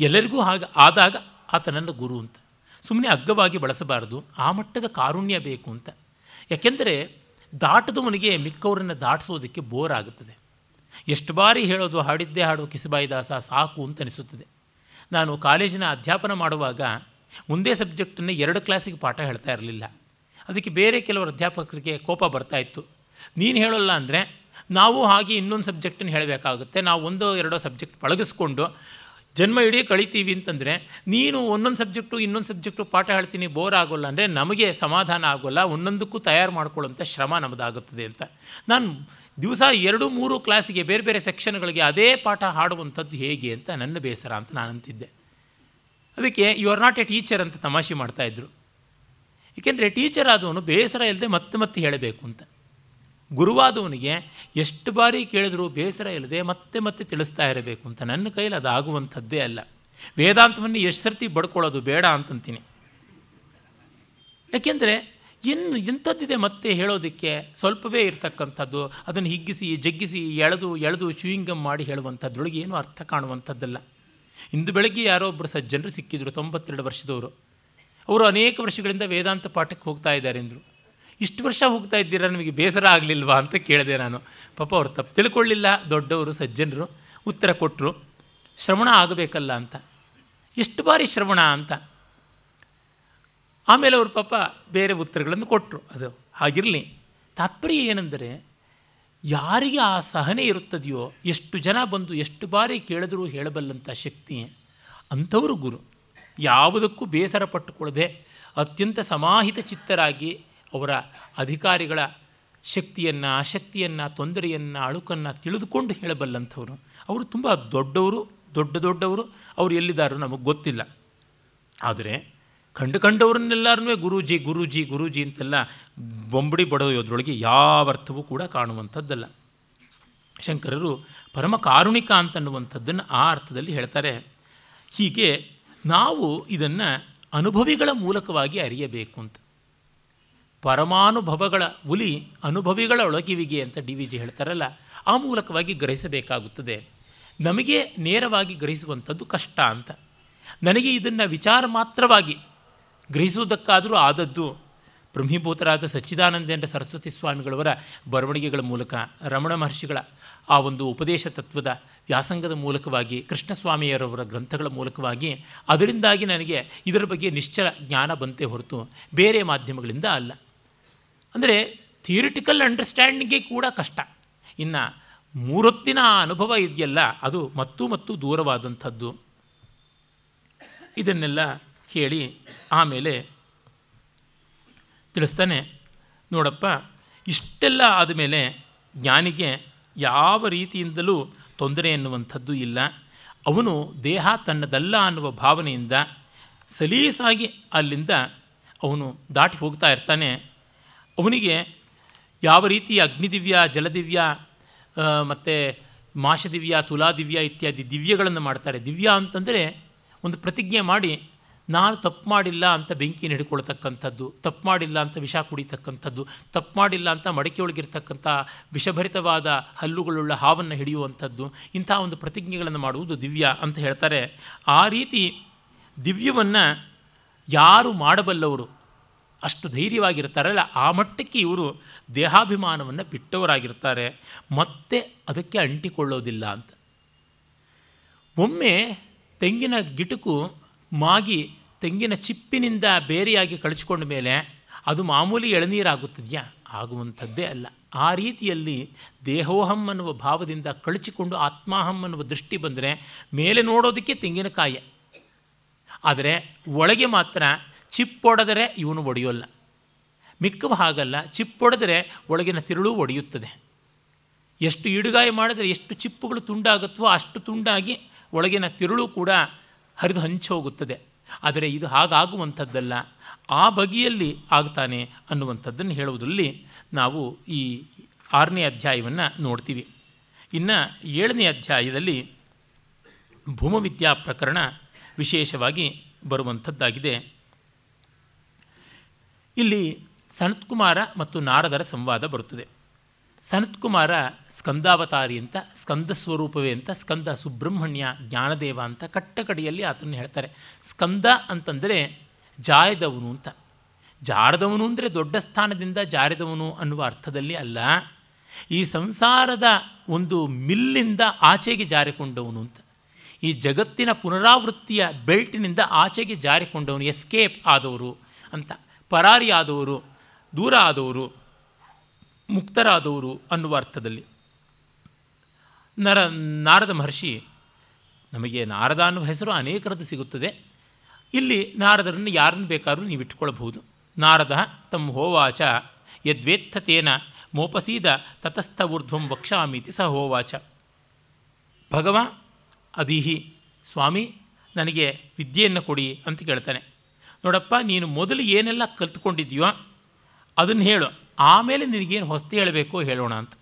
ಎಲ್ಲರಿಗೂ ಹಾಗೆ ಆದಾಗ ಆತನನ್ನು ಗುರು ಅಂತ. ಸುಮ್ಮನೆ ಅಗ್ಗವಾಗಿ ಬಳಸಬಾರದು, ಆ ಮಟ್ಟದ ಕಾರುಣ್ಯ ಬೇಕು ಅಂತ. ಯಾಕೆಂದರೆ ದಾಟದವನಿಗೆ ಮಿಕ್ಕವರನ್ನು ದಾಟಿಸೋದಕ್ಕೆ ಬೋರ್ ಆಗುತ್ತದೆ. ಎಷ್ಟು ಬಾರಿ ಹೇಳೋದು, ಹಾಡಿದ್ದೇ ಹಾಡು, ಕಿಸಬಾಯಿದಾಸ, ಸಾಕು ಅಂತ ಅನಿಸುತ್ತದೆ. ನಾನು ಕಾಲೇಜಿನ ಅಧ್ಯಾಪನ ಮಾಡುವಾಗ ಒಂದೇ ಸಬ್ಜೆಕ್ಟನ್ನು ಎರಡು ಕ್ಲಾಸಿಗೆ ಪಾಠ ಹೇಳ್ತಾ ಇರಲಿಲ್ಲ. ಅದಕ್ಕೆ ಬೇರೆ ಕೆಲವರು ಅಧ್ಯಾಪಕರಿಗೆ ಕೋಪ ಬರ್ತಾ ಇತ್ತು. ನೀನು ಹೇಳೋಲ್ಲ ಅಂದರೆ, ನಾವು ಹಾಗೆ ಇನ್ನೊಂದು ಸಬ್ಜೆಕ್ಟನ್ನು ಹೇಳಬೇಕಾಗುತ್ತೆ, ನಾವು ಒಂದೋ ಎರಡೋ ಸಬ್ಜೆಕ್ಟ್ ಪಳಗಿಸ್ಕೊಂಡು, ಜನ್ಮ ಇಡೀ ಕಳಿತೀವಿ ಅಂತಂದರೆ, ನೀನು ಒಂದೊಂದು ಸಬ್ಜೆಕ್ಟು, ಇನ್ನೊಂದು ಸಬ್ಜೆಕ್ಟು ಪಾಠ ಹೇಳ್ತೀನಿ ಬೋರ್ ಆಗೋಲ್ಲ ಅಂದರೆ ನಮಗೆ ಸಮಾಧಾನ ಆಗೋಲ್ಲ, ಒಂದೊಂದಕ್ಕೂ ತಯಾರು ಮಾಡ್ಕೊಳ್ಳೋಂಥ ಶ್ರಮ ನಮ್ಮದಾಗುತ್ತದೆ ಅಂತ. ನಾನು ದಿವಸ ಎರಡು, ಮೂರು ಕ್ಲಾಸಿಗೆ ಬೇರೆ ಬೇರೆ ಸೆಕ್ಷನ್ಗಳಿಗೆ ಅದೇ ಪಾಠ ಹಾಡುವಂಥದ್ದು ಹೇಗೆ ಅಂತ ನನ್ನ ಬೇಸರ ಅಂತ ನಾನು ಅಂತಿದ್ದೆ ಅದಕ್ಕೆ you are not a teacher ಅಂತ ತಮಾಷೆ ಮಾಡ್ತಾಯಿದ್ರು ಏಕೆಂದರೆ ಟೀಚರ್ ಆದವನು ಬೇಸರ ಇಲ್ಲದೆ ಮತ್ತೆ ಮತ್ತೆ ಹೇಳಬೇಕು ಅಂತ. ಗುರುವಾದವನಿಗೆ ಎಷ್ಟು ಬಾರಿ ಕೇಳಿದರೂ ಬೇಸರ ಇಲ್ಲದೆ ಮತ್ತೆ ಮತ್ತೆ ತಿಳಿಸ್ತಾ ಇರಬೇಕು ಅಂತ. ನನ್ನ ಕೈಲಿ ಅದು ಆಗುವಂಥದ್ದೇ ಅಲ್ಲ. ವೇದಾಂತವನ್ನು ಎಷ್ಟು ಸರ್ತಿ ಬಡ್ಕೊಳ್ಳೋದು ಬೇಡ ಅಂತಂತೀನಿ. ಯಾಕೆಂದರೆ ಇನ್ನು ಇಂಥದ್ದಿದೆ ಮತ್ತೆ ಹೇಳೋದಕ್ಕೆ ಸ್ವಲ್ಪವೇ ಇರತಕ್ಕಂಥದ್ದು, ಅದನ್ನು ಹಿಗ್ಗಿಸಿ, ಜಗ್ಗಿಸಿ, ಎಳೆದು ಎಳೆದು ಶೂಯಿಂಗಮ್ ಮಾಡಿ ಹೇಳುವಂಥದ್ರೊಳಗೆ ಏನೂ ಅರ್ಥ ಕಾಣುವಂಥದ್ದಲ್ಲ. ಇಂದು ಬೆಳಗ್ಗೆ ಯಾರೋ ಒಬ್ಬರು ಸಜ್ಜನರು ಸಿಕ್ಕಿದ್ರು ತೊಂಬತ್ತೆರಡು ವರ್ಷದವರು. ಅವರು ಅನೇಕ ವರ್ಷಗಳಿಂದ ವೇದಾಂತ ಪಾಠಕ್ಕೆ ಹೋಗ್ತಾ ಇದ್ದಾರೆ ಅಂದರು. ಇಷ್ಟು ವರ್ಷ ಹೋಗ್ತಾ ಇದ್ದೀರಾ? ನಿಮಗೆ ಬೇಸರ ಆಗಲಿಲ್ವಾ ಅಂತ ಕೇಳಿದೆ ನಾನು. ಪಾಪ ಅವರು ತಪ್ಪು ತಿಳ್ಕೊಳ್ಳಿಲ್ಲ. ದೊಡ್ಡವರು, ಸಜ್ಜನರು ಉತ್ತರ ಕೊಟ್ಟರು ಶ್ರವಣ ಆಗಬೇಕಲ್ಲ ಅಂತ. ಎಷ್ಟು ಬಾರಿ ಶ್ರವಣ ಅಂತ. ಆಮೇಲೆ ಅವರು ಪಾಪ ಬೇರೆ ಉತ್ತರಗಳನ್ನು ಕೊಟ್ಟರು ಅದು ಹಾಗಿರಲಿ. ತಾತ್ಪರ್ಯ ಏನೆಂದರೆ, ಯಾರಿಗೆ ಆ ಸಹನೆ ಇರುತ್ತದೆಯೋ, ಎಷ್ಟು ಜನ ಬಂದು ಎಷ್ಟು ಬಾರಿ ಕೇಳಿದರೂ ಹೇಳಬಲ್ಲಂಥ ಶಕ್ತಿ ಅಂಥವರು ಗುರು. ಯಾವುದಕ್ಕೂ ಬೇಸರ ಪಟ್ಟುಕೊಳ್ಳದೆ ಅತ್ಯಂತ ಸಮಾಹಿತ ಚಿತ್ತರಾಗಿ ಅವರ ಅಧಿಕಾರಿಗಳ ಶಕ್ತಿಯನ್ನು ಆಸಕ್ತಿಯನ್ನು ತೊಂದರೆಯನ್ನು, ಅಳುಕನ್ನು ತಿಳಿದುಕೊಂಡು ಹೇಳಬಲ್ಲಂಥವ್ರು. ಅವರು ತುಂಬ ದೊಡ್ಡವರು, ದೊಡ್ಡ ದೊಡ್ಡವರು, ಅವರು ಎಲ್ಲಿದ್ದಾರೋ ನಮಗೆ ಗೊತ್ತಿಲ್ಲ. ಆದರೆ ಕಂಡು ಕಂಡವರನ್ನೆಲ್ಲರೂ ಗುರೂಜಿ ಗುರೂಜಿ ಗುರೂಜಿ ಅಂತೆಲ್ಲ ಬೊಂಬಡಿ ಬಡೋದ್ರೊಳಗೆ ಯಾವ ಅರ್ಥವೂ ಕೂಡ ಕಾಣುವಂಥದ್ದಲ್ಲ. ಶಂಕರರು ಪರಮ ಕಾರುಣಿಕ ಅಂತನ್ನುವಂಥದ್ದನ್ನು ಆ ಅರ್ಥದಲ್ಲಿ ಹೇಳ್ತಾರೆ. ಹೀಗೆ ನಾವು ಇದನ್ನು ಅನುಭವಿಗಳ ಮೂಲಕವಾಗಿ ಅರಿಯಬೇಕು ಅಂತ. ಪರಮಾನುಭವಗಳ ಹುಲಿ ಅನುಭವಿಗಳ ಒಳಗಿವಿಗೆ ಅಂತ ಡಿ ವಿ ಜಿ ಹೇಳ್ತಾರಲ್ಲ, ಆ ಮೂಲಕವಾಗಿ ಗ್ರಹಿಸಬೇಕಾಗುತ್ತದೆ. ನಮಗೆ ನೇರವಾಗಿ ಗ್ರಹಿಸುವಂಥದ್ದು ಕಷ್ಟ ಅಂತ. ನನಗೆ ಇದನ್ನು ವಿಚಾರ ಮಾತ್ರವಾಗಿ ಗ್ರಹಿಸುವುದಕ್ಕಾದರೂ ಆದದ್ದು ಬ್ರಹ್ಮೀಭೂತರಾದ ಸಚ್ಚಿದಾನಂದೇಂದ್ರ ಸರಸ್ವತಿ ಸ್ವಾಮಿಗಳವರ ಬರವಣಿಗೆಗಳ ಮೂಲಕ, ರಮಣ ಮಹರ್ಷಿಗಳ ಆ ಒಂದು ಉಪದೇಶ ತತ್ವದ ವ್ಯಾಸಂಗದ ಮೂಲಕವಾಗಿ ಕೃಷ್ಣಸ್ವಾಮಿಯರವರ ಗ್ರಂಥಗಳ ಮೂಲಕವಾಗಿ, ಅದರಿಂದಾಗಿ ನನಗೆ ಇದರ ಬಗ್ಗೆ ನಿಶ್ಚಲ ಜ್ಞಾನ ಬಂತೆ ಹೊರತು ಬೇರೆ ಮಾಧ್ಯಮಗಳಿಂದ ಅಲ್ಲ. ಅಂದರೆ ಥಿಯರಿಟಿಕಲ್ ಅಂಡರ್ಸ್ಟ್ಯಾಂಡಿಂಗೇ ಕೂಡ ಕಷ್ಟ. ಇನ್ನು ಮೂರೊತ್ತಿನ ಅನುಭವ ಇದೆಯಲ್ಲ, ಅದು ಮತ್ತೂ ಮತ್ತು ದೂರವಾದಂಥದ್ದು. ಇದನ್ನೆಲ್ಲ ಹೇಳಿ ಆಮೇಲೆ ತಿಳಿಸ್ತಾನೆ, ನೋಡಪ್ಪ, ಇಷ್ಟೆಲ್ಲ ಆದಮೇಲೆ ಜ್ಞಾನಿಗೆ ಯಾವ ರೀತಿಯಿಂದಲೂ ತೊಂದರೆ ಎನ್ನುವಂಥದ್ದು ಇಲ್ಲ. ಅವನು ದೇಹ ತನ್ನದಲ್ಲ ಅನ್ನುವ ಭಾವನೆಯಿಂದ ಸಲೀಸಾಗಿ ಅಲ್ಲಿಂದ ಅವನು ದಾಟಿ ಹೋಗ್ತಾ ಇರ್ತಾನೆ. ಅವನಿಗೆ ಯಾವ ರೀತಿ ಅಗ್ನಿದಿವ್ಯ, ಜಲದಿವ್ಯ ಮತ್ತು ಮಾಷದಿವ್ಯ ತುಲಾದಿವ್ಯ ಇತ್ಯಾದಿ ದಿವ್ಯಗಳನ್ನು ಮಾಡ್ತಾರೆ. ದಿವ್ಯ ಅಂತಂದರೆ ಒಂದು ಪ್ರತಿಜ್ಞೆ ಮಾಡಿ ನಾನು ತಪ್ಪು ಮಾಡಿಲ್ಲ ಅಂತ ಬೆಂಕಿ ಹಿಡ್ಕೊಳ್ತಕ್ಕಂಥದ್ದು ತಪ್ಪು ಮಾಡಿಲ್ಲ ಅಂತ ವಿಷ ಕುಡಿತಕ್ಕಂಥದ್ದು, ತಪ್ಪು ಮಾಡಿಲ್ಲ ಅಂತ ಮಡಿಕೆಯೊಳಗಿರ್ತಕ್ಕಂಥ ವಿಷಭರಿತವಾದ ಹಲ್ಲುಗಳುಳ್ಳ ಹಾವನ್ನು ಹಿಡಿಯುವಂಥದ್ದು, ಇಂಥ ಒಂದು ಪ್ರತಿಜ್ಞೆಗಳನ್ನು ಮಾಡುವುದು ದಿವ್ಯ ಅಂತ ಹೇಳ್ತಾರೆ. ಆ ರೀತಿ ದಿವ್ಯವನ್ನು ಯಾರು ಮಾಡಬಲ್ಲವರು ಅಷ್ಟು ಧೈರ್ಯವಾಗಿರ್ತಾರಲ್ಲ, ಆ ಮಟ್ಟಕ್ಕೆ ಇವರು ದೇಹಾಭಿಮಾನವನ್ನು ಬಿಟ್ಟವರಾಗಿರ್ತಾರೆ. ಮತ್ತೆ ಅದಕ್ಕೆ ಅಂಟಿಕೊಳ್ಳೋದಿಲ್ಲ ಅಂತ. ಒಮ್ಮೆ ತೆಂಗಿನ ಗಿಟುಕು ಮಾಗಿ ತೆಂಗಿನ ಚಿಪ್ಪಿನಿಂದ ಬೇರೆಯಾಗಿ ಕಳಿಸ್ಕೊಂಡ ಮೇಲೆ ಅದು ಮಾಮೂಲಿ ಎಳನೀರಾಗುತ್ತದೆಯಾ? ಆಗುವಂಥದ್ದೇ ಅಲ್ಲ. ಆ ರೀತಿಯಲ್ಲಿ ದೇಹೋಹಂ ಅನ್ನುವ ಭಾವದಿಂದ ಕಳಚಿಕೊಂಡು ಆತ್ಮಾಹಂ ಅನ್ನುವ ದೃಷ್ಟಿ ಬಂದರೆ ಮೇಲೆ ನೋಡೋದಕ್ಕೆ ತೆಂಗಿನಕಾಯಿ. ಆದರೆ ಒಳಗೆ ಮಾತ್ರ ಚಿಪ್ಪೊಡೆದರೆ ಇವನು ಒಡೆಯೋಲ್ಲ. ಮಿಕ್ಕವ ಹಾಗಲ್ಲ ಚಿಪ್ಪೊಡೆದರೆ ಒಳಗಿನ ತಿರುಳು ಒಡೆಯುತ್ತದೆ. ಎಷ್ಟು ಇಡುಗಾಯ ಮಾಡಿದರೆ ಎಷ್ಟು ಚಿಪ್ಪುಗಳು ತುಂಡಾಗುತ್ತೋ ಅಷ್ಟು ತುಂಡಾಗಿ ಒಳಗಿನ ತಿರುಳು ಕೂಡ ಹರಿದು ಹಂಚೋಗುತ್ತದೆ ಆದರೆ ಇದು ಹಾಗಾಗುವಂಥದ್ದಲ್ಲ. ಆ ಬಗೆಯಲ್ಲಿ ಆಗ್ತಾನೆ ಅನ್ನುವಂಥದ್ದನ್ನು ಹೇಳುವುದರಲ್ಲಿ ನಾವು ಈ ಆರನೇ ಅಧ್ಯಾಯವನ್ನು ನೋಡ್ತೀವಿ. ಇನ್ನು ಏಳನೇ ಅಧ್ಯಾಯದಲ್ಲಿ ಭೂಮವಿದ್ಯಾ ಪ್ರಕರಣ ವಿಶೇಷವಾಗಿ ಬರುವಂಥದ್ದಾಗಿದೆ. ಇಲ್ಲಿ ಸನತ್ಕುಮಾರ ಮತ್ತು ನಾರದರ ಸಂವಾದ ಬರುತ್ತದೆ. ಸನತ್ಕುಮಾರ ಸ್ಕಂದಾವತಾರಿ ಅಂತ, ಸ್ಕಂದ ಸ್ವರೂಪವೇ ಅಂತ, ಸ್ಕಂದ ಸುಬ್ರಹ್ಮಣ್ಯ ಜ್ಞಾನದೇವ ಅಂತ ಕಟ್ಟಕಡೆಯಲ್ಲಿ ಆತನ ಹೇಳ್ತಾರೆ. ಸ್ಕಂದ ಅಂತಂದರೆ ಜಾಯದವನು ಅಂತ. ಜಾರದವನು ಅಂದರೆ ದೊಡ್ಡ ಸ್ಥಾನದಿಂದ ಜಾರಿದವನು ಅನ್ನುವ ಅರ್ಥದಲ್ಲಿ ಅಲ್ಲ. ಈ ಸಂಸಾರದ ಒಂದು ಮಿಲ್ಲಿಂದ ಆಚೆಗೆ ಜಾರಿಕೊಂಡವನು ಅಂತ. ಈ ಜಗತ್ತಿನ ಪುನರಾವೃತ್ತಿಯ ಬೆಲ್ಟಿನಿಂದ ಆಚೆಗೆ ಜಾರಿಕೊಂಡವನು, ಎಸ್ಕೇಪ್ ಆದವರು ಅಂತ. ಪರಾರಿ ಆದವರು ದೂರ ಆದವರು ಮುಕ್ತರಾದವರು ಅನ್ನುವ ಅರ್ಥದಲ್ಲಿ. ನರ, ನಾರದ ಮಹರ್ಷಿ, ನಮಗೆ ನಾರದ ಅನ್ನುವ ಹೆಸರು ಅನೇಕರದ್ದು ಸಿಗುತ್ತದೆ. ಇಲ್ಲಿ ನಾರದರನ್ನು ಯಾರನ್ನು ಬೇಕಾದರೂ ನೀವು ಇಟ್ಕೊಳ್ಬಹುದು ನಾರದ ತಮ್ಮ ಹೋವಾಚ ಯದ್ವೇತ್ಥತೇನ ಮೋಪಸೀದ ತತಸ್ಥ ಊರ್ಧ್ವಂ ವಕ್ಷಾಮೀತಿ ಸ ಹೋವಾಚ. ಭಗವ ಅದೀಹಿ ಸ್ವಾಮಿ, ನನಗೆ ವಿದ್ಯೆಯನ್ನು ಕೊಡಿ ಅಂತ ಕೇಳ್ತಾನೆ. ನೋಡಪ್ಪ, ನೀನು ಮೊದಲು ಏನೆಲ್ಲ ಕಲ್ತ್ಕೊಂಡಿದ್ಯೋ ಅದನ್ನು ಹೇಳು. ಆಮೇಲೆ ನಿನಗೇನು ಹೊಸ್ತು ಹೇಳಬೇಕೋ ಹೇಳೋಣ ಅಂತ.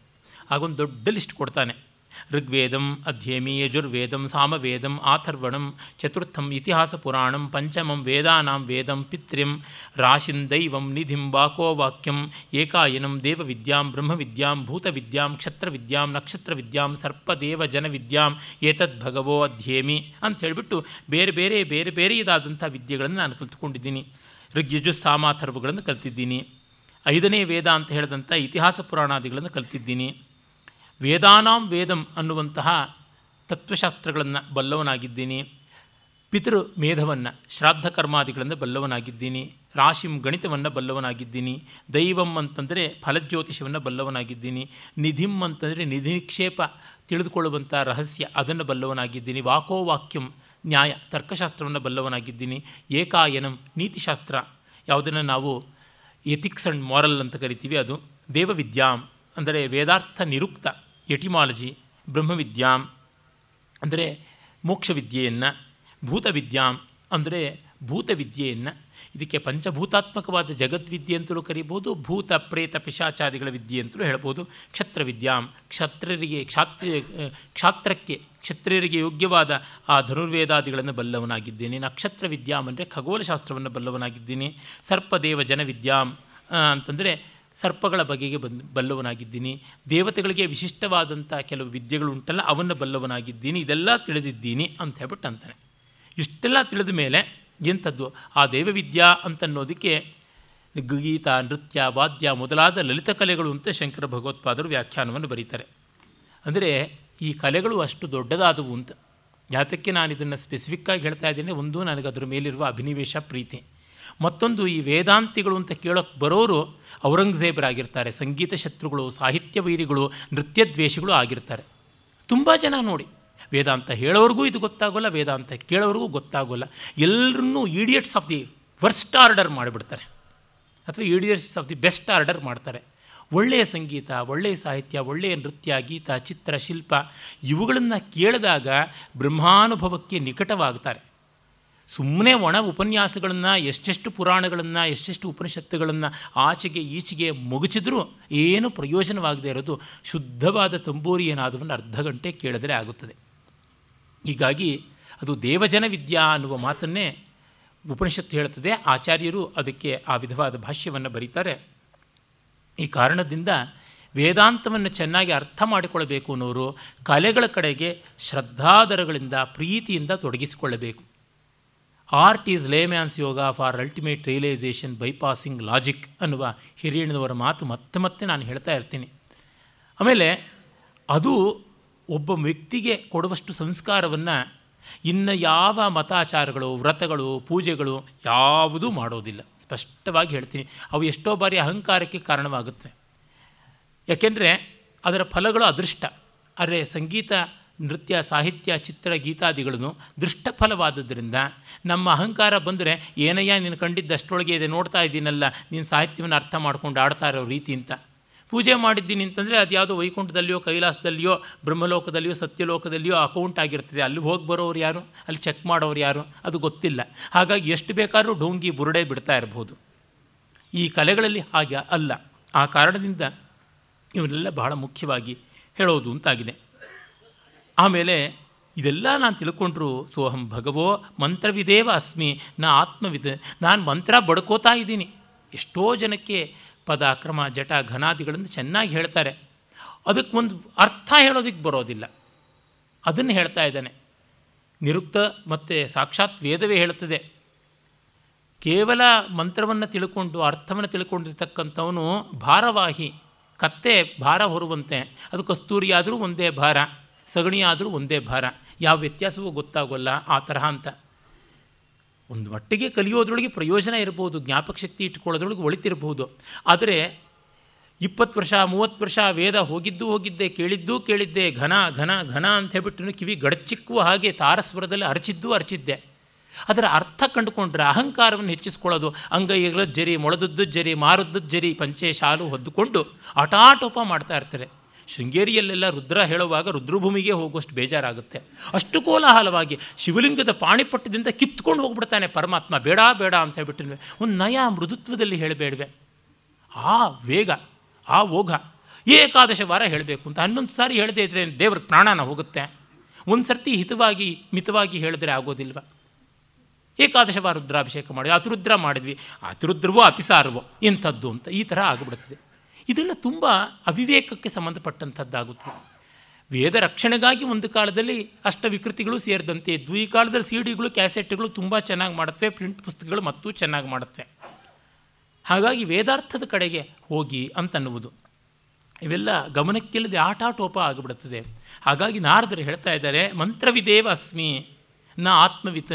ಆಗೊಂದು ದೊಡ್ಡ ಲಿಸ್ಟ್ ಕೊಡ್ತಾನೆ. ಋಗ್ವೇದಂ ಅಧ್ಯೇಮಿ ಯಜುರ್ವೇದಂ, ಸಾಮವೇದಂ, ಆಥರ್ವಣಂ, ಚತುರ್ಥಂ, ಇತಿಹಾಸ ಪುರಾಣಂ, ಪಂಚಮಂ, ವೇದಾನಾಂ, ವೇದಂ, ಪಿತ್ರಿಂ, ರಾಶಿಂ, ದೈವಂ, ನಿಧಿಂ ವಾಕೋವಾಕ್ಯಂ ಏಕಾಯನಂ, ದೇವವಿದ್ಯಾಂ, ಬ್ರಹ್ಮವಿದ್ಯಾಂ, ಭೂತವಿದ್ಯಾಂ, ಕ್ಷತ್ರವಿದ್ಯಾಂ, ನಕ್ಷತ್ರವಿದ್ಯಾಂ, ಸರ್ಪದೇವ ಜನವಿದ್ಯಾಂ, ಏತದ್ ಭಗವೋ ಅಧ್ಯೇಮಿ ಅಂತ ಹೇಳಿಬಿಟ್ಟು ಬೇರೆ ಬೇರೆ ಬೇರೆ ಬೇರೆಯದಾದಂಥ ವಿದ್ಯೆಗಳನ್ನು ನಾನು ಕಲ್ತ್ಕೊಂಡಿದ್ದೀನಿ. ಋಗ್ಯಜು ಸಾಮಾಥರ್ವಗಳನ್ನು ಕಲ್ತಿದ್ದೀನಿ. ಐದನೇ ವೇದ ಅಂತ ಹೇಳಿದಂಥ ಇತಿಹಾಸ ಪುರಾಣಾದಿಗಳನ್ನು ಕಲ್ತಿದ್ದೀನಿ. ವೇದಾನಾಂ ವೇದಂ ಅನ್ನುವಂತಹ ತತ್ವಶಾಸ್ತ್ರಗಳನ್ನು ಬಲ್ಲವನಾಗಿದ್ದೀನಿ. ಪಿತೃ ಮೇಧವನ್ನು ಶ್ರಾದ್ದ ಕರ್ಮಾದಿಗಳನ್ನು ಬಲ್ಲವನಾಗಿದ್ದೀನಿ. ರಾಶಿಂ ಗಣಿತವನ್ನು ಬಲ್ಲವನಾಗಿದ್ದೀನಿ. ದೈವಂ ಅಂತಂದರೆ ಫಲಜ್ಯೋತಿಷವನ್ನು ಬಲ್ಲವನಾಗಿದ್ದೀನಿ. ನಿಧಿಂ ಅಂತಂದರೆ ನಿಧಿ ನಿಕ್ಷೇಪ ತಿಳಿದುಕೊಳ್ಳುವಂಥ ರಹಸ್ಯ ಅದನ್ನು ಬಲ್ಲವನಾಗಿದ್ದೀನಿ. ವಾಕೋವಾಕ್ಯಂ ನ್ಯಾಯ ತರ್ಕಶಾಸ್ತ್ರವನ್ನು ಬಲ್ಲವನಾಗಿದ್ದೀನಿ. ಏಕಾಯನಂ ನೀತಿಶಾಸ್ತ್ರ ಯಾವುದನ್ನು ನಾವು ಎಥಿಕ್ಸ್ ಆ್ಯಂಡ್ ಮಾರಲ್ ಅಂತ ಕರಿತೀವಿ ಅದು. ದೇವವಿದ್ಯಾಂ ಅಂದರೆ ವೇದಾರ್ಥ ನಿರುಕ್ತ, ಎಟಿಮಾಲಜಿ, ಬ್ರಹ್ಮವಿದ್ಯಾಂ ಅಂದರೆ ಮೋಕ್ಷವಿದ್ಯೆಯನ್ನು, ಭೂತವಿದ್ಯಾಂ ಅಂದರೆ ಭೂತವಿದ್ಯೆಯನ್ನು. ಇದಕ್ಕೆ ಪಂಚಭೂತಾತ್ಮಕವಾದ ಜಗದ್ವಿದ್ಯೆ ಅಂತಲೂ ಕರೀಬೋದು, ಭೂತ, ಪ್ರೇತ, ಪಿಶಾಚಾದಿಗಳ ವಿದ್ಯೆ ಅಂತಲೂ ಹೇಳ್ಬೋದು. ಕ್ಷತ್ರವಿದ್ಯಾಂ, ಕ್ಷತ್ರರಿಗೆ, ಕ್ಷಾತ್ರ, ಕ್ಷಾತ್ರಕ್ಕೆ ಕ್ಷತ್ರಿಯರಿಗೆ ಯೋಗ್ಯವಾದ ಆ ಧನುರ್ವೇದಾದಿಗಳನ್ನು ಬಲ್ಲವನಾಗಿದ್ದೇನೆ. ನಕ್ಷತ್ರ ವಿದ್ಯಾಂ ಅಂದರೆ ಖಗೋಲಶಾಸ್ತ್ರವನ್ನು ಬಲ್ಲವನಾಗಿದ್ದೀನಿ. ಸರ್ಪದೇವ ಜನವಿದ್ಯಾಂ ಅಂತಂದರೆ ಸರ್ಪಗಳ ಬಗೆಗೆ ಬಂದು, ಬಲ್ಲವನಾಗಿದ್ದೀನಿ. ದೇವತೆಗಳಿಗೆ ವಿಶಿಷ್ಟವಾದಂಥ ಕೆಲವು ವಿದ್ಯೆಗಳು ಉಂಟಲ್ಲ, ಅವನ್ನು ಬಲ್ಲವನಾಗಿದ್ದೀನಿ. ಇದೆಲ್ಲ ತಿಳಿದಿದ್ದೀನಿ ಅಂತ ಹೇಳ್ಬಿಟ್ಟು ಅಂತಾನೆ. ಇಷ್ಟೆಲ್ಲ ತಿಳಿದ ಮೇಲೆ ಎಂಥದ್ದು ಆ ದೇವವಿದ್ಯಾ ಅಂತನ್ನೋದಕ್ಕೆ ಗೀತ, ನೃತ್ಯ, ವಾದ್ಯ ಮೊದಲಾದ ಲಲಿತ ಕಲೆಗಳು ಅಂತ ಶಂಕರ ಭಗವತ್ಪಾದರು ವ್ಯಾಖ್ಯಾನವನ್ನು ಬರೀತಾರೆ. ಅಂದರೆ ಈ ಕಲೆಗಳು ಅಷ್ಟು ದೊಡ್ಡದಾದವು ಅಂತ. ಯಾತಕ್ಕೆ ನಾನು ಇದನ್ನು ಸ್ಪೆಸಿಫಿಕ್ಕಾಗಿ ಹೇಳ್ತಾ ಇದ್ದೇನೆ, ಒಂದು ನನಗೆ ಅದರ ಮೇಲಿರುವ ಅಭಿನಿವೇಶ ಪ್ರೀತಿ. ಮತ್ತೊಂದು ಈ ವೇದಾಂತಿಗಳು ಅಂತ ಕೇಳೋಕ್ಕೆ ಬರೋರು ಔರಂಗಜೇಬರಾಗಿರ್ತಾರೆ ಸಂಗೀತ ಶತ್ರುಗಳು ಸಾಹಿತ್ಯ ವೈರಿಗಳು ನೃತ್ಯ ದ್ವೇಷಗಳು ಆಗಿರ್ತಾರೆ. ತುಂಬ ಜನ ನೋಡಿ. ವೇದಾಂತ ಹೇಳೋರಿಗೂ ಇದು ಗೊತ್ತಾಗೋಲ್ಲ, ವೇದಾಂತ ಕೇಳೋರಿಗೂ ಗೊತ್ತಾಗೋಲ್ಲ. ಎಲ್ಲರನ್ನೂ idiots of the worst order ಮಾಡಿಬಿಡ್ತಾರೆ. ಅಥವಾ idiots of the best order ಮಾಡ್ತಾರೆ. ಒಳ್ಳೆಯ ಸಂಗೀತ, ಒಳ್ಳೆಯ ಸಾಹಿತ್ಯ, ಒಳ್ಳೆಯ ನೃತ್ಯ, ಗೀತ, ಚಿತ್ರ, ಶಿಲ್ಪ ಇವುಗಳನ್ನು ಕೇಳಿದಾಗ ಬ್ರಹ್ಮಾನುಭವಕ್ಕೆ ನಿಕಟವಾಗ್ತಾರೆ. ಸುಮ್ಮನೆ ಒಣ ಉಪನ್ಯಾಸಗಳನ್ನು, ಎಷ್ಟೆಷ್ಟು ಪುರಾಣಗಳನ್ನು, ಎಷ್ಟೆಷ್ಟು ಉಪನಿಷತ್ತುಗಳನ್ನು ಆಚೆಗೆ ಈಚೆಗೆ ಮುಗಿಸಿದ್ರೂ ಏನು ಪ್ರಯೋಜನವಾಗದೇ ಇರೋದು ಶುದ್ಧವಾದ ತಂಬೂರಿ ಏನಾದವನ್ನು ಅರ್ಧ ಗಂಟೆ ಕೇಳಿದರೆ ಆಗುತ್ತದೆ. ಹೀಗಾಗಿ ಅದು ದೇವಜನ ವಿದ್ಯಾ ಅನ್ನುವ ಮಾತನ್ನೇ ಉಪನಿಷತ್ತು ಹೇಳುತ್ತದೆ. ಆಚಾರ್ಯರು ಅದಕ್ಕೆ ಆ ವಿಧವಾದ ಭಾಷ್ಯವನ್ನು ಬರೀತಾರೆ. ಈ ಕಾರಣದಿಂದ ವೇದಾಂತವನ್ನು ಚೆನ್ನಾಗಿ ಅರ್ಥ ಮಾಡಿಕೊಳ್ಳಬೇಕು ಅನ್ನೋರು ಕಲೆಗಳ ಕಡೆಗೆ ಶ್ರದ್ಧಾದರಗಳಿಂದ, ಪ್ರೀತಿಯಿಂದ ತೊಡಗಿಸಿಕೊಳ್ಳಬೇಕು. Art is layman's yoga for ultimate realisation bypassing logic ಅನ್ನುವ ಹಿರಿಯಣ್ಣನವರ ಮಾತು ಮತ್ತೆ ಮತ್ತೆ ನಾನು ಹೇಳ್ತಾ ಇರ್ತೀನಿ. ಆಮೇಲೆ ಅದು ಒಬ್ಬ ವ್ಯಕ್ತಿಗೆ ಕೊಡುವಷ್ಟು ಸಂಸ್ಕಾರವನ್ನು ಇನ್ನು ಯಾವ ಮತಾಚಾರಗಳು, ವ್ರತಗಳು, ಪೂಜೆಗಳು ಯಾವುದೂ ಮಾಡೋದಿಲ್ಲ. ಸ್ಪಷ್ಟವಾಗಿ ಹೇಳ್ತೀನಿ. ಅವು ಎಷ್ಟೋ ಬಾರಿ ಅಹಂಕಾರಕ್ಕೆ ಕಾರಣವಾಗುತ್ತವೆ ಯಾಕೆಂದರೆ ಅದರ ಫಲಗಳು ಅದೃಷ್ಟ. ಆದರೆ ಸಂಗೀತ, ನೃತ್ಯ, ಸಾಹಿತ್ಯ, ಚಿತ್ರ, ಗೀತಾದಿಗಳನ್ನು ದೃಷ್ಟಫಲವಾದದ್ದರಿಂದ ನಮ್ಮ ಅಹಂಕಾರ ಬಂದರೆ, ಏನಯ್ಯ ನೀನು ಕಂಡಿದ್ದಷ್ಟೊಳಗೆ ಇದೆ, ನೋಡ್ತಾ ಇದ್ದೀನಲ್ಲ ನೀನು ಸಾಹಿತ್ಯವನ್ನು ಅರ್ಥ ಮಾಡ್ಕೊಂಡು ಆಡ್ತಾ ಇರೋ ರೀತಿ ಅಂತ. ಪೂಜೆ ಮಾಡಿದ್ದೀನಿ ಅಂತಂದರೆ ಅದು ಯಾವುದೋ ವೈಕುಂಠದಲ್ಲಿಯೋ, ಕೈಲಾಸದಲ್ಲಿಯೋ, ಬ್ರಹ್ಮಲೋಕದಲ್ಲಿಯೋ, ಸತ್ಯಲೋಕದಲ್ಲಿಯೋ ಅಕೌಂಟ್ ಆಗಿರ್ತದೆ. ಅಲ್ಲಿ ಹೋಗಿ ಬರೋರು ಯಾರು? ಅಲ್ಲಿ ಚೆಕ್ ಮಾಡೋರು ಯಾರು? ಅದು ಗೊತ್ತಿಲ್ಲ. ಹಾಗಾಗಿ ಎಷ್ಟು ಬೇಕಾದರೂ ಡೋಂಗಿ ಬುರುಡೆ ಬಿಡ್ತಾ ಇರ್ಬೋದು. ಈ ಕಲೆಗಳಲ್ಲಿ ಹಾಗೆ ಅಲ್ಲ. ಆ ಕಾರಣದಿಂದ ಇವನ್ನೆಲ್ಲ ಬಹಳ ಮುಖ್ಯವಾಗಿ ಹೇಳೋದು ಅಂತಾಗಿದೆ. ಆಮೇಲೆ ಇದೆಲ್ಲ ನಾನು ತಿಳ್ಕೊಂಡ್ರು, ಸೋಹಂ ಭಗವೋ ಮಂತ್ರವಿದೇವ ಅಸ್ಮಿ, ನಾ ಆತ್ಮವಿದ, ನಾನು ಮಂತ್ರ ಬಡ್ಕೋತಾ ಇದ್ದೀನಿ. ಎಷ್ಟೋ ಜನಕ್ಕೆ ಪದ, ಕ್ರಮ, ಜಟ ಘನಾದಿಗಳನ್ನು ಚೆನ್ನಾಗಿ ಹೇಳ್ತಾರೆ. ಅದಕ್ಕೆ ಒಂದು ಅರ್ಥ ಹೇಳೋದಕ್ಕೆ ಬರೋದಿಲ್ಲ. ಅದನ್ನು ಹೇಳ್ತಾ ಇದ್ದಾನೆ. ನಿರುಕ್ತ ಮತ್ತು ಸಾಕ್ಷಾತ್ ವೇದವೇ ಹೇಳ್ತದೆ. ಕೇವಲ ಮಂತ್ರವನ್ನು ತಿಳ್ಕೊಂಡು, ಅರ್ಥವನ್ನು ತಿಳ್ಕೊಂಡಿರ್ತಕ್ಕಂಥವನು ಭಾರವಾಹಿ. ಕತ್ತೆ ಭಾರ ಹೊರುವಂತೆ. ಅದು ಕಸ್ತೂರಿ ಆದರೂ ಒಂದೇ ಭಾರ ಸಗಣಿ ಆದರೂ ಒಂದೇ ಭಾರ. ಯಾವ ವ್ಯತ್ಯಾಸವೂ ಗೊತ್ತಾಗೋಲ್ಲ ಆ ತರಹ ಅಂತ. ಒಂದು ಮಟ್ಟಿಗೆ ಕಲಿಯೋದ್ರೊಳಗೆ ಪ್ರಯೋಜನ ಇರ್ಬೋದು, ಜ್ಞಾಪಕ ಶಕ್ತಿ ಇಟ್ಕೊಳ್ಳೋದ್ರೊಳಗೆ ಒಳಿತಿರಬಹುದು. ಆದರೆ ಇಪ್ಪತ್ತು ವರ್ಷ, ಮೂವತ್ತು ವರ್ಷ ವೇದ ಹೋಗಿದ್ದು ಹೋಗಿದ್ದೆ, ಕೇಳಿದ್ದೂ ಕೇಳಿದ್ದೆ, ಘನ ಘನ ಘನ ಅಂತ ಹೇಳ್ಬಿಟ್ಟು ಕಿವಿ ಗಡಚಿಕ್ಕುವ ಹಾಗೆ ತಾರಸ್ವರದಲ್ಲಿ ಅರಚಿದ್ದೂ ಅರಚಿದ್ದೆ. ಅದರ ಅರ್ಥ ಕಂಡುಕೊಂಡ್ರೆ ಅಹಂಕಾರವನ್ನು ಹೆಚ್ಚಿಸ್ಕೊಳ್ಳೋದು ಅಂಗೈಗಳದ್ದು ಜರಿ ಮೊಳದದ್ದು ಜರಿ ಮಾರದ್ದು ಜರಿ ಪಂಚೆ, ಶಾಲು ಹೊದ್ದುಕೊಂಡು ಆಟಾಟೋಪ ಮಾಡ್ತಾ ಇರ್ತಾರೆ. ಶೃಂಗೇರಿಯಲ್ಲೆಲ್ಲ ರುದ್ರ ಹೇಳುವಾಗ ರುದ್ರಭೂಮಿಗೆ ಹೋಗುವಷ್ಟು ಬೇಜಾರಾಗುತ್ತೆ. ಅಷ್ಟು ಕೋಲಾಹಲವಾಗಿ ಶಿವಲಿಂಗದ ಪಾಣಿಪಟ್ಟದಿಂದ ಕಿತ್ಕೊಂಡು ಹೋಗ್ಬಿಡ್ತಾನೆ ಪರಮಾತ್ಮ. ಬೇಡ ಬೇಡ ಅಂತ ಹೇಳ್ಬಿಟ್ಟಿಲ್ವೆ ಒಂದು ನಯ ಮೃದುತ್ವದಲ್ಲಿ ಹೇಳಬೇಡ್ವೆ. ಆ ವೇಗ, ಆ ಓಘ ಏಕಾದಶ ವಾರ ಹೇಳಬೇಕು ಅಂತ. ಹನ್ನೊಂದು ಸಾರಿ ಹೇಳದೇ ಇದ್ರೆ ದೇವ್ರ ಪ್ರಾಣನ ಹೋಗುತ್ತೆ. ಒಂದು ಸರ್ತಿ ಹಿತವಾಗಿ, ಮಿತವಾಗಿ ಹೇಳಿದ್ರೆ ಆಗೋದಿಲ್ವ? ಏಕಾದಶ ವಾರ ರುದ್ರಾಭಿಷೇಕ ಮಾಡಿದ್ವಿ ಅತಿರುದ್ರ ಮಾಡಿದ್ವಿ. ಅತಿರುದ್ರವೋ, ಅತಿಸಾರವೋ, ಇಂಥದ್ದು ಅಂತ ಈ ಥರ ಆಗಿಬಿಡುತ್ತದೆ. ಇದೆಲ್ಲ ತುಂಬ ಅವಿವೇಕಕ್ಕೆ ಸಂಬಂಧಪಟ್ಟಂಥದ್ದಾಗುತ್ತೆ. ವೇದ ರಕ್ಷಣೆಗಾಗಿ ಒಂದು ಕಾಲದಲ್ಲಿ ಅಷ್ಟ ವಿಕೃತಿಗಳು ಸೇರಿದಂತೆ ಇದ್ವು ಈ ಕಾಲದಲ್ಲಿ ಸಿ ಡಿಗಳು ಕ್ಯಾಸೆಟ್ಗಳು ತುಂಬ ಚೆನ್ನಾಗಿ ಮಾಡುತ್ತವೆ, ಪ್ರಿಂಟ್ ಪುಸ್ತಕಗಳು ಮತ್ತೂ ಚೆನ್ನಾಗಿ ಮಾಡುತ್ತವೆ. ಹಾಗಾಗಿ ವೇದಾರ್ಥದ ಕಡೆಗೆ ಹೋಗಿ ಅಂತನ್ನುವುದು. ಇವೆಲ್ಲ ಗಮನಕ್ಕಿಲ್ಲದೆ ಆಟಾಟೋಪ ಆಗಿಬಿಡುತ್ತದೆ. ಹಾಗಾಗಿ ನಾರದರು ಹೇಳ್ತಾ ಇದ್ದಾರೆ, ಮಂತ್ರವಿದೇವ ಅಸ್ಮಿ, ನ ಆತ್ಮವಿತ.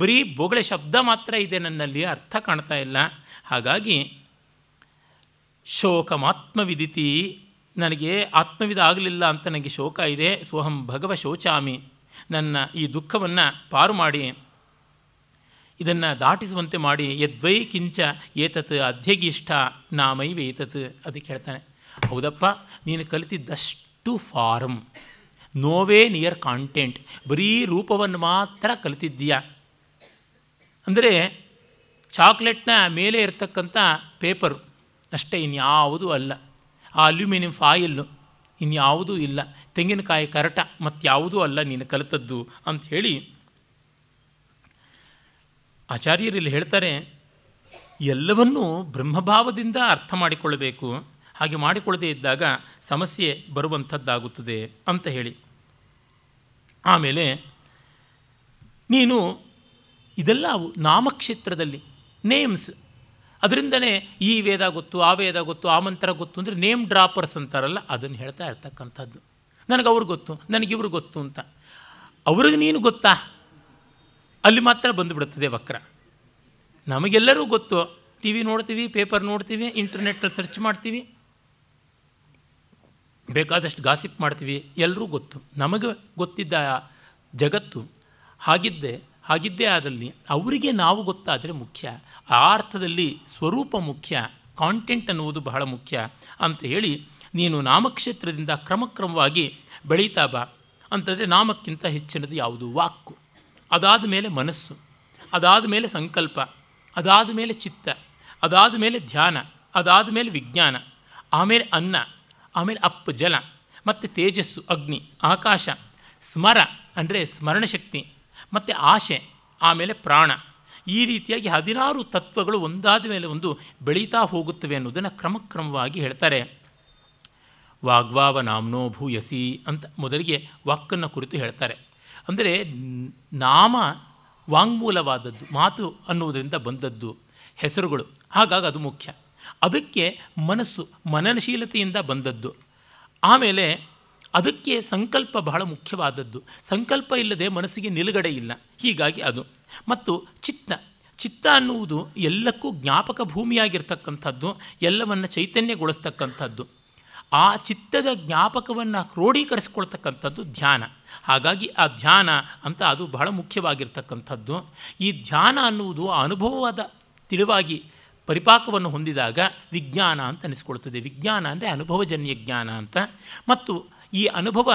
ಬರೀ ಬೊಗಳೆ ಶಬ್ದ ಮಾತ್ರ ಇದೆ ನನ್ನಲ್ಲಿ, ಅರ್ಥ ಕಾಣ್ತಾ ಇಲ್ಲ. ಹಾಗಾಗಿ ಶೋಕಮಾತ್ಮವಿದಿತಿ. ನನಗೆ ಆತ್ಮವಿದ ಆಗಲಿಲ್ಲ ಅಂತ ನನಗೆ ಶೋಕ ಇದೆ. ಸೋಹಂ ಭಗವ ಶೋಚಾಮಿ. ನನ್ನ ಈ ದುಃಖವನ್ನು ಪಾರು ಮಾಡಿ. ಇದನ್ನು ದಾಟಿಸುವಂತೆ ಮಾಡಿ. ಯದ್ವೈ ಕಿಂಚ ಏತತ್ ಅಧ್ಯಗಿಷ್ಠ, ನಾಮೈವ ಏತತ್ ಅದಕ್ಕೆ ಹೇಳ್ತಾನೆ ಹೌದಪ್ಪ, ನೀನು ಕಲಿತಿದ್ದಷ್ಟು form no way near content. ಬರೀ ರೂಪವನ್ನು ಮಾತ್ರ ಕಲಿತಿದ್ದೀಯ. ಅಂದರೆ ಚಾಕ್ಲೇಟ್ನ ಮೇಲೆ ಇರತಕ್ಕಂಥ ಪೇಪರು. ಅಷ್ಟೇ ಇನ್ಯಾವುದೂ ಅಲ್ಲ. ಆ ಅಲ್ಯೂಮಿನಿಯಂ ಫಾಯಿಲ್ಲು ಇನ್ಯಾವುದೂ ಇಲ್ಲ. ತೆಂಗಿನಕಾಯಿ ಕರಟ ಮತ್ತಾವುದೂ ಅಲ್ಲ ನೀನು ಕಲಿತದ್ದು ಅಂತ ಹೇಳಿ ಆಚಾರ್ಯರಲ್ಲಿ ಹೇಳ್ತಾರೆ, ಎಲ್ಲವನ್ನೂ ಬ್ರಹ್ಮಭಾವದಿಂದ ಅರ್ಥ ಮಾಡಿಕೊಳ್ಳಬೇಕು. ಹಾಗೆ ಮಾಡಿಕೊಳ್ಳದೇ ಇದ್ದಾಗ ಸಮಸ್ಯೆ ಬರುವಂಥದ್ದಾಗುತ್ತದೆ ಅಂತ ಹೇಳಿ. ಆಮೇಲೆ ನೀನು ಇದೆಲ್ಲ ನಾಮಕ್ಷೇತ್ರದಲ್ಲಿ, ನೇಮ್ಸ್ ಅದರಿಂದನೇ ಈ ವೇದ ಗೊತ್ತು, ಆ ವೇದ ಗೊತ್ತು, ಆ ಮಂತ್ರ ಗೊತ್ತು ಅಂದರೆ ನೇಮ್ ಡ್ರಾಪರ್ಸ್ ಅಂತಾರಲ್ಲ, ಅದನ್ನು ಹೇಳ್ತಾ ಇರ್ತಕ್ಕಂಥದ್ದು. ನನಗೆ ಅವ್ರಿಗೆ ಗೊತ್ತು ನನಗಿವ್ರು ಗೊತ್ತು ಅಂತ. ಅವ್ರಿಗೆ ನೀನು ಗೊತ್ತಾ? ಅಲ್ಲಿ ಮಾತ್ರ ಬಂದುಬಿಡುತ್ತದೆ ವಕ್ರ. ನಮಗೆಲ್ಲರೂ ಗೊತ್ತು. ಟಿ ವಿ ನೋಡ್ತೀವಿ ಪೇಪರ್ ನೋಡ್ತೀವಿ ಇಂಟರ್ನೆಟ್ಟಲ್ಲಿ ಸರ್ಚ್ ಮಾಡ್ತೀವಿ. ಬೇಕಾದಷ್ಟು ಗಾಸಿಪ್ ಮಾಡ್ತೀವಿ ಎಲ್ಲರೂ ಗೊತ್ತು. ನಮಗೆ ಗೊತ್ತಿದ್ದ ಜಗತ್ತು ಹಾಗಿದ್ದೆ ಹಾಗಿದ್ದೇ ಆದಲ್ಲಿ ಅವರಿಗೆ ನಾವು ಗೊತ್ತಾದರೆ ಮುಖ್ಯ. ಆ ಅರ್ಥದಲ್ಲಿ ಸ್ವರೂಪ ಮುಖ್ಯ ಕಾಂಟೆಂಟ್ ಅನ್ನುವುದು ಬಹಳ ಮುಖ್ಯ ಅಂತ ಹೇಳಿ ನೀನು ನಾಮಕ್ಷೇತ್ರದಿಂದ ಕ್ರಮಕ್ರಮವಾಗಿ ಬೆಳೀತಾ ಬಾ ಅಂತಂದರೆ ನಾಮಕ್ಕಿಂತ ಹೆಚ್ಚಿನದು ಯಾವುದು? ವಾಕು ಅದಾದ ಮೇಲೆ ಮನಸ್ಸು, ಅದಾದ ಮೇಲೆ ಸಂಕಲ್ಪ, ಅದಾದ ಮೇಲೆ ಚಿತ್ತ, ಅದಾದ ಮೇಲೆ ಧ್ಯಾನ, ಅದಾದ ಮೇಲೆ ವಿಜ್ಞಾನ, ಆಮೇಲೆ ಅನ್ನ, ಆಮೇಲೆ ಅಪ್ಪ ಜಲ, ಮತ್ತು ತೇಜಸ್ಸು, ಅಗ್ನಿ, ಆಕಾಶ, ಸ್ಮರ ಅಂದರೆ ಸ್ಮರಣಶಕ್ತಿ ಮತ್ತು ಆಶೆ, ಆಮೇಲೆ ಪ್ರಾಣ. ಈ ರೀತಿಯಾಗಿ ಹದಿನಾರು ತತ್ವಗಳು ಒಂದಾದ ಮೇಲೆ ಒಂದು ಬೆಳೀತಾ ಹೋಗುತ್ತವೆ ಅನ್ನೋದನ್ನು ಕ್ರಮಕ್ರಮವಾಗಿ ಹೇಳ್ತಾರೆ. ವಾಗ್ವಾವ ನಾಮ್ನೋ ಭೂಯಸಿ ಅಂತ ಮೊದಲಿಗೆ ವಾಕ್ಕನ್ನು ಕುರಿತು ಹೇಳ್ತಾರೆ. ಅಂದರೆ ನಾಮ ವಾಂಗ್ಮೂಲವಾದದ್ದು, ಮಾತು ಅನ್ನುವುದರಿಂದ ಬಂದದ್ದು, ಹೆಸರುಗಳು. ಹಾಗಾಗಿ ಅದು ಮುಖ್ಯ. ಅದಕ್ಕೆ ಮನಸ್ಸು, ಮನನಶೀಲತೆಯಿಂದ ಬಂದದ್ದು. ಆಮೇಲೆ ಅದಕ್ಕೆ ಸಂಕಲ್ಪ ಬಹಳ ಮುಖ್ಯವಾದದ್ದು. ಸಂಕಲ್ಪ ಇಲ್ಲದೆ ಮನಸ್ಸಿಗೆ ನಿಲುಗಡೆ ಇಲ್ಲ. ಹೀಗಾಗಿ ಅದು. ಮತ್ತು ಚಿತ್ತ. ಚಿತ್ತ ಅನ್ನುವುದು ಎಲ್ಲಕ್ಕೂ ಜ್ಞಾಪಕ ಭೂಮಿಯಾಗಿರ್ತಕ್ಕಂಥದ್ದು, ಎಲ್ಲವನ್ನು ಚೈತನ್ಯಗೊಳಿಸ್ತಕ್ಕಂಥದ್ದು. ಆ ಚಿತ್ತದ ಜ್ಞಾಪಕವನ್ನು ಕ್ರೋಢೀಕರಿಸ್ಕೊಳ್ತಕ್ಕಂಥದ್ದು ಧ್ಯಾನ. ಹಾಗಾಗಿ ಆ ಧ್ಯಾನ ಅಂತ ಅದು ಬಹಳ ಮುಖ್ಯವಾಗಿರ್ತಕ್ಕಂಥದ್ದು. ಈ ಧ್ಯಾನ ಅನ್ನುವುದು ಅನುಭವವಾದ ತಿಳಿವಾಗಿ ಪರಿಪಾಕವನ್ನು ಹೊಂದಿದಾಗ ವಿಜ್ಞಾನ ಅಂತ ಅನಿಸ್ಕೊಳ್ತದೆ ವಿಜ್ಞಾನ ಅಂದರೆ ಅನುಭವಜನ್ಯ ಜ್ಞಾನ ಅಂತ. ಮತ್ತು ಈ ಅನುಭವ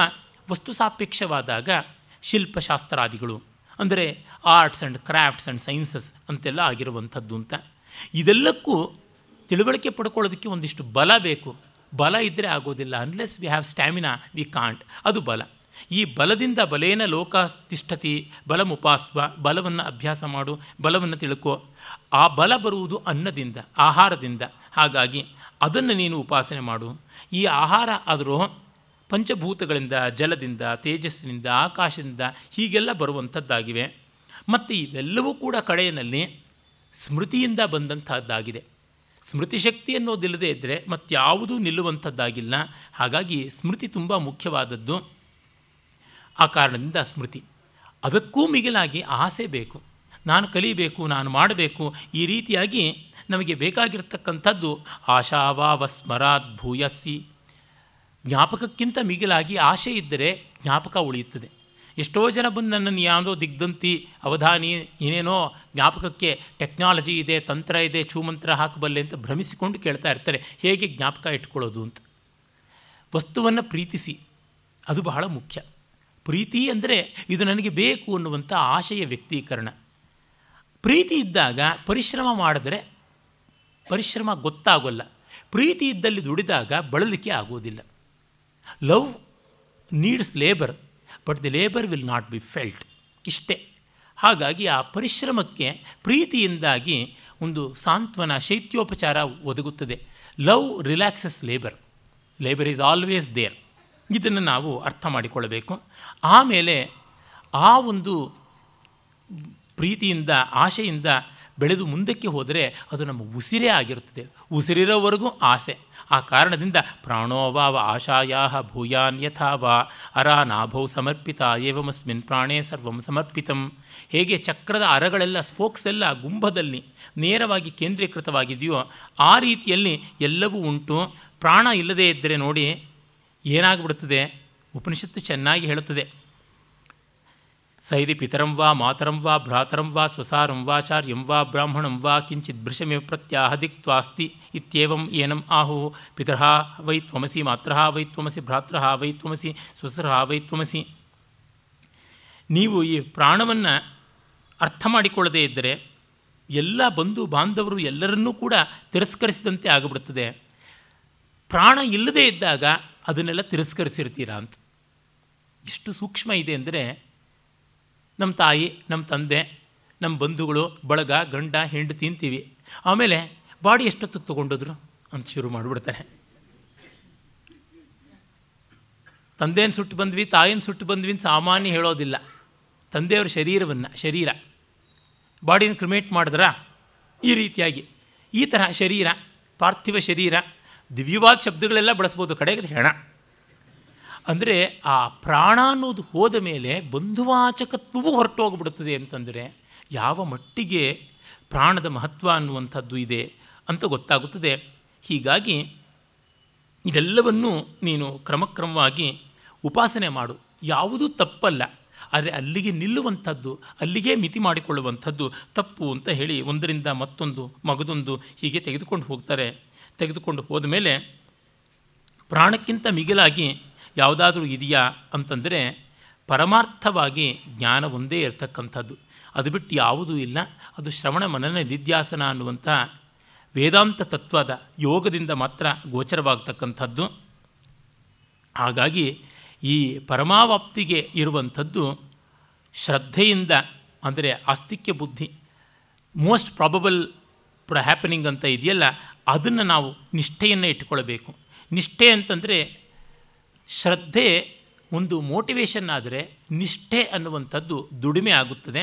ವಸ್ತು ಸಾಪೇಕ್ಷವಾದಾಗ ಶಿಲ್ಪಶಾಸ್ತ್ರಾದಿಗಳು, ಅಂದರೆ arts and crafts and sciences ಅಂತೆಲ್ಲ ಆಗಿರುವಂಥದ್ದು ಅಂತ. ಇದೆಲ್ಲಕ್ಕೂ ತಿಳುವಳಿಕೆ ಪಡ್ಕೊಳ್ಳೋದಕ್ಕೆ ಒಂದಿಷ್ಟು ಬಲ ಬೇಕು. ಬಲ ಇದ್ದರೆ ಆಗೋದಿಲ್ಲ. Unless we have stamina we can't ಅದು ಬಲ. ಈ ಬಲದಿಂದ ಬಲೇನ ಲೋಕ ತಿಷ್ಠತಿ ಬಲಮುಪಾಸ್ವ ಬಲವನ್ನು ಅಭ್ಯಾಸ ಮಾಡು, ಬಲವನ್ನು ತಿಳ್ಕೋ. ಆ ಬಲ ಬರುವುದು ಅನ್ನದಿಂದ, ಆಹಾರದಿಂದ. ಹಾಗಾಗಿ ಅದನ್ನು ನೀನು ಉಪಾಸನೆ ಮಾಡು. ಈ ಆಹಾರ ಆದರೂ ಪಂಚಭೂತಗಳಿಂದ, ಜಲದಿಂದ, ತೇಜಸ್ಸಿನಿಂದ, ಆಕಾಶದಿಂದ ಹೀಗೆಲ್ಲ ಬರುವಂಥದ್ದಾಗಿವೆ. ಮತ್ತು ಇವೆಲ್ಲವೂ ಕೂಡ ಕಡೆಯಲ್ಲಿ ಸ್ಮೃತಿಯಿಂದ ಬಂದಂಥದ್ದಾಗಿದೆ. ಸ್ಮೃತಿ ಶಕ್ತಿ ಅನ್ನೋದಿಲ್ಲದೆ ಇದ್ದರೆ ಮತ್ತಾವುದೂ ನಿಲ್ಲುವಂಥದ್ದಾಗಿಲ್ಲ. ಹಾಗಾಗಿ ಸ್ಮೃತಿ ತುಂಬ ಮುಖ್ಯವಾದದ್ದು. ಆ ಕಾರಣದಿಂದ ಸ್ಮೃತಿ. ಅದಕ್ಕೂ ಮಿಗಿಲಾಗಿ ಆಸೆ ಬೇಕು. ನಾನು ಕಲಿಬೇಕು, ನಾನು ಮಾಡಬೇಕು, ಈ ರೀತಿಯಾಗಿ ನಮಗೆ ಬೇಕಾಗಿರ್ತಕ್ಕಂಥದ್ದು ಆಶಾವಾವ ಸ್ಮರಾತ್ ಭೂಯಸ್ಸಿ ಜ್ಞಾಪಕಕ್ಕಿಂತ ಮಿಗಿಲಾಗಿ ಆಶೆ ಇದ್ದರೆ ಜ್ಞಾಪಕ ಉಳಿಯುತ್ತದೆ. ಎಷ್ಟೋ ಜನ ಬಂದು ನನ್ನನ್ನು ಯಾವುದೋ ದಿಗ್ಧಂತಿ ಅವಧಾನಿ, ಏನೇನೋ ಜ್ಞಾಪಕಕ್ಕೆ ಟೆಕ್ನಾಲಜಿ ಇದೆ, ತಂತ್ರ ಇದೆ ಚೂಮಂತ್ರ ಹಾಕಬಲ್ಲೆ ಅಂತ ಭ್ರಮಿಸಿಕೊಂಡು ಕೇಳ್ತಾ ಇರ್ತಾರೆ. ಹೇಗೆ ಜ್ಞಾಪಕ ಇಟ್ಕೊಳ್ಳೋದು ಅಂತ. ವಸ್ತುವನ್ನು ಪ್ರೀತಿಸಿ. ಅದು ಬಹಳ ಮುಖ್ಯ. ಪ್ರೀತಿ ಅಂದರೆ ಇದು ನನಗೆ ಬೇಕು ಅನ್ನುವಂಥ ಆಶಯ ವ್ಯಕ್ತೀಕರಣ. ಪ್ರೀತಿ ಇದ್ದಾಗ ಪರಿಶ್ರಮ ಮಾಡಿದ್ರೆ ಪರಿಶ್ರಮ ಗೊತ್ತಾಗೋಲ್ಲ. ಪ್ರೀತಿ ಇದ್ದಲ್ಲಿ ದುಡಿದಾಗ ಬಳಲಿಕೆ ಆಗೋದಿಲ್ಲ. Love needs labour but the labour will not be felt ಇಷ್ಟೇ. ಹಾಗಾಗಿ ಆ ಪರಿಶ್ರಮಕ್ಕೆ, ಪ್ರೀತಿಯಿಂದಾಗಿ ಒಂದು ಸಾಂತ್ವನ ಶೈತ್ಯೋಪಚಾರ ಒದಗುತ್ತದೆ. Love relaxes labour labour is always there ಇದನ್ನು ನಾವು ಅರ್ಥ ಮಾಡಿಕೊಳ್ಳಬೇಕು. ಆಮೇಲೆ ಆ ಒಂದು ಪ್ರೀತಿಯಿಂದ, ಆಶೆಯಿಂದ ಬೆಳೆದು ಮುಂದಕ್ಕೆ ಹೋದರೆ ಅದು ನಮ್ಮ ಉಸಿರೇ ಆಗಿರುತ್ತದೆ. ಉಸಿರಿರೋವರೆಗೂ ಆಸೆ. ಆ ಕಾರಣದಿಂದ ಪ್ರಾಣೋವಾವ ಆಶಾಯಾ ಭೂಯಾನ್ಯಥಾ ವಾ ಅರಾನಾಭೌ ಸಮರ್ಪಿತ, ಏವಮಸ್ಮಿನ್ ಪ್ರಾಣೇ ಸರ್ವಂ ಸಮರ್ಪಿತಂ. ಹೇಗೆ ಚಕ್ರದ ಅರಗಳೆಲ್ಲ ಸ್ಪೋಕ್ಸ್ ಎಲ್ಲ ಗುಂಭದಲ್ಲಿ ನೇರವಾಗಿ ಕೇಂದ್ರೀಕೃತವಾಗಿದೆಯೋ, ಆ ರೀತಿಯಲ್ಲಿ ಎಲ್ಲವೂ ಉಂಟು. ಪ್ರಾಣ ಇಲ್ಲದೇ ಇದ್ದರೆ ನೋಡಿ ಏನಾಗ್ಬಿಡ್ತದೆ ಉಪನಿಷತ್ತು ಚೆನ್ನಾಗಿ ಹೇಳುತ್ತದೆ. ಸೈದಿ ಪಿತರಂ ವಾ ಮಾತರಂ ವಾ ಭ್ರಾತರಂ ವಾ ಸ್ವಸಾರಂ ವಾಚಾರ್ಯಂ ವಾ ಬ್ರಾಹ್ಮಣಂ ವಾ ಕಿಂಚಿತ್ ಭೃಶಮೇ ಪ್ರತ್ಯಾಹ ದಿಕ್ವಾಸ್ತಿ ಏನಂ ಆಹು ಪಿತರಃ ವೈ ತ್ವಮಸಿ ಮಾತ್ರಃ ವೈ ತ್ವಮಸಿ ಭ್ರಾತೃ ವೈ ತ್ವಮಸಿ ಸ್ವಸರಃ ವೈ ತ್ವಮಸಿ ನೀವು ಈ ಪ್ರಾಣವನ್ನು ಅರ್ಥ ಮಾಡಿಕೊಳ್ಳದೇ ಇದ್ದರೆ ಎಲ್ಲ ಬಂಧು ಬಾಂಧವರು ಎಲ್ಲರನ್ನೂ ಕೂಡ ತಿರಸ್ಕರಿಸಿದಂತೆ ಆಗಿಬಿಡುತ್ತದೆ ಪ್ರಾಣ ಇಲ್ಲದೇ ಇದ್ದಾಗ ಅದನ್ನೆಲ್ಲ ತಿರಸ್ಕರಿಸಿರ್ತೀರಾ ಅಂತ. ಎಷ್ಟು ಸೂಕ್ಷ್ಮ ಇದೆ ಅಂದರೆ ನಮ್ಮ ತಾಯಿ ನಮ್ಮ ತಂದೆ ನಮ್ಮ ಬಂಧುಗಳು, ಬಳಗ, ಗಂಡ, ಹೆಂಡು ತಿಂತೀವಿ. ಆಮೇಲೆ ಬಾಡಿ ಎಷ್ಟೊತ್ತಿಗೆ ತೊಗೊಂಡೋದ್ರು ಅಂತ ಶುರು ಮಾಡಿಬಿಡ್ತಾರೆ. ತಂದೆನ ಸುಟ್ಟು ಬಂದ್ವಿ, ತಾಯಿನ ಸುಟ್ಟು ಬಂದ್ವಿ ಅಂತ ಸಾಮಾನ್ಯ ಹೇಳೋದಿಲ್ಲ. ತಂದೆಯವ್ರ ಶರೀರವನ್ನು, ಶರೀರ. ಬಾಡಿನ ಕ್ರಿಮೇಟ್ ಮಾಡಿದ್ರಾ? ಈ ರೀತಿಯಾಗಿ. ಈ ತರಹ ಶರೀರ, ಪಾರ್ಥಿವ ಶರೀರ, ದಿವ್ಯವಾದ ಶಬ್ದಗಳೆಲ್ಲ ಬಳಸ್ಬೋದು ಕಡೆಗೆ ಹೆಣ. ಅಂದರೆ ಆ ಪ್ರಾಣ ಅನ್ನೋದು ಹೋದ ಮೇಲೆ ಬಂಧುವಾಚಕತ್ವವೂ ಹೊರಟೋಗ್ಬಿಡುತ್ತದೆ ಅಂತಂದರೆ ಯಾವ ಮಟ್ಟಿಗೆ ಪ್ರಾಣದ ಮಹತ್ವ ಅನ್ನುವಂಥದ್ದು ಇದೆ ಅಂತ ಗೊತ್ತಾಗುತ್ತದೆ. ಹೀಗಾಗಿ ಇದೆಲ್ಲವನ್ನೂ ನೀನು ಕ್ರಮಕ್ರಮವಾಗಿ ಉಪಾಸನೆ ಮಾಡು. ಯಾವುದೂ ತಪ್ಪಲ್ಲ. ಆದರೆ ಅಲ್ಲಿಗೆ ನಿಲ್ಲುವಂಥದ್ದು, ಅಲ್ಲಿಗೆ ಮಿತಿ ಮಾಡಿಕೊಳ್ಳುವಂಥದ್ದು ತಪ್ಪು ಅಂತ ಹೇಳಿ ಒಂದರಿಂದ ಮತ್ತೊಂದು ಮಗದೊಂದು ಹೀಗೆ ತೆಗೆದುಕೊಂಡು ಹೋಗ್ತಾರೆ. ತೆಗೆದುಕೊಂಡು ಹೋದ ಮೇಲೆ ಪ್ರಾಣಕ್ಕಿಂತ ಮಿಗಿಲಾಗಿ ಯಾವುದಾದ್ರೂ ಇದೆಯಾ ಅಂತಂದರೆ ಪರಮಾರ್ಥವಾಗಿ ಜ್ಞಾನ ಒಂದೇ ಇರತಕ್ಕಂಥದ್ದು. ಅದು ಬಿಟ್ಟು ಯಾವುದೂ ಇಲ್ಲ. ಅದು ಶ್ರವಣ ಮನನ ನಿಧ್ಯಾಸನ ಅನ್ನುವಂಥ ವೇದಾಂತ ತತ್ವದ ಯೋಗದಿಂದ ಮಾತ್ರ ಗೋಚರವಾಗತಕ್ಕಂಥದ್ದು. ಹಾಗಾಗಿ ಈ ಪರಮಾವಾಪ್ತಿಗೆ ಇರುವಂಥದ್ದು ಶ್ರದ್ಧೆಯಿಂದ ಅಂದರೆ ಆಸ್ತಿಕ್ಯ ಬುದ್ಧಿ ಮೋಸ್ಟ್ ಪ್ರಾಬಬಲ್ ಪ್ರ ಹ್ಯಾಪನಿಂಗ್ ಅಂತ ಇದೆಯಲ್ಲ, ಅದನ್ನು ನಾವು ನಿಷ್ಠೆಯನ್ನು ಇಟ್ಕೊಳ್ಬೇಕು. ನಿಷ್ಠೆ ಅಂತಂದರೆ ಶ್ರದ್ಧೆ ಒಂದು ಮೋಟಿವೇಶನ್ ಆದರೆ ನಿಷ್ಠೆ ಅನ್ನುವಂಥದ್ದು ದುಡಿಮೆ ಆಗುತ್ತದೆ.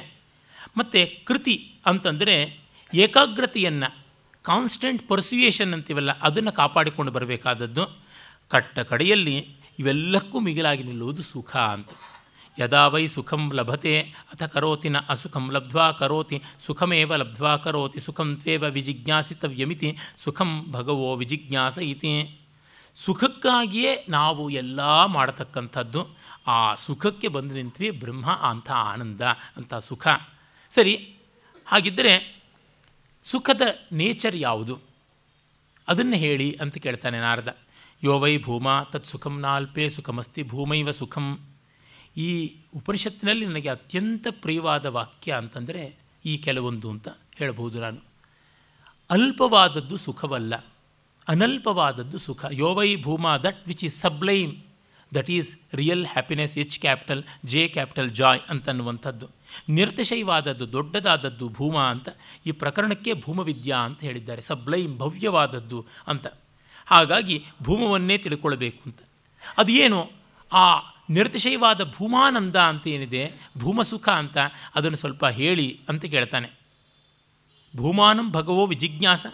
ಮತ್ತು ಕೃತಿ ಅಂತಂದರೆ ಏಕಾಗ್ರತೆಯನ್ನು ಕಾನ್ಸ್ಟೆಂಟ್ ಪರ್ಸ್ಯುಯೇಷನ್ ಅಂತೀವಲ್ಲ, ಅದನ್ನು ಕಾಪಾಡಿಕೊಂಡು ಬರಬೇಕಾದದ್ದು. ಕಟ್ಟ ಕಡೆಯಲ್ಲಿ ಇವೆಲ್ಲಕ್ಕೂ ಮಿಗಿಲಾಗಿ ನಿಲ್ಲುವುದು ಸುಖ ಅಂತ. ಯದಾ ವೈ ಸುಖಂ ಲಭತೆ, ಅಥ ಕರೋತಿನ ಅಸುಖಂ ಲಬ್ಧ್ವಾ ಕರೋತಿ, ಸುಖಮೇವ ಲಬ್ಧ್ವಾ ಕರೋತಿ, ಸುಖಂ ತ್ವೇವ ವಿಜಿಜ್ಞಾಸಿತವ್ಯಮಿತಿ, ಸುಖಂ ಭಗವೋ ವಿಜಿಜ್ಞಾಸ ಇತಿ ಸುಖಕ್ಕಾಗಿಯೇ ನಾವು ಎಲ್ಲ ಮಾಡತಕ್ಕಂಥದ್ದು. ಆ ಸುಖಕ್ಕೆ ಬಂದು ನಿಂತ್ರಿ ಬ್ರಹ್ಮ ಅಂಥ ಆನಂದ, ಅಂತ ಸುಖ. ಸರಿ ಹಾಗಿದ್ದರೆ ಸುಖದ ನೇಚರ್ ಯಾವುದು? ಅದನ್ನು ಹೇಳಿ ಅಂತ ಕೇಳ್ತಾನೆ ನಾರದ. ಯೋ ವೈ ಭೂಮ ತತ್ ಸುಖಂ ನಾಲ್ಪೇ ಸುಖಮಸ್ತಿ ಭೂಮೈವ ಸುಖಂ. ಈ ಉಪನಿಷತ್ತಿನಲ್ಲಿ ನನಗೆ ಅತ್ಯಂತ ಪ್ರಿಯವಾದ ವಾಕ್ಯ ಅಂತಂದರೆ ಈ ಕೆಲವೊಂದು ಅಂತ ಹೇಳಬಹುದು ನಾನು. ಅಲ್ಪವಾದದ್ದು ಸುಖವಲ್ಲ. ಅನಲ್ಪವಾದದ್ದು ಸುಖ. ಯೋವೈ ಭೂಮಾ that which is sublime that is real happiness H capital, J capital, joy ಅಂತನ್ನುವಂಥದ್ದು. ನಿರ್ತಿಶಯವಾದದ್ದು ದೊಡ್ಡದಾದದ್ದು ಭೂಮಾ ಅಂತ ಈ ಪ್ರಕರಣಕ್ಕೆ ಭೂಮವಿದ್ಯಾ ಅಂತ ಹೇಳಿದ್ದಾರೆ. ಸಬ್ಲೈಮ್ ಭವ್ಯವಾದದ್ದು ಅಂತ. ಹಾಗಾಗಿ ಭೂಮವನ್ನೇ ತಿಳ್ಕೊಳ್ಬೇಕು ಅಂತ. ಅದು ಏನು? ಆ ನಿರ್ತಿಶಯವಾದ ಭೂಮಾನಂದ ಅಂತ ಏನಿದೆ? ಭೂಮಸುಖ ಅಂತ ಅದನ್ನು ಸ್ವಲ್ಪ ಹೇಳಿ ಅಂತ ಕೇಳ್ತಾನೆ. ಭೂಮಾನಂ ಭಗವೋ ವಿಜಿಜ್ಞಾಸ.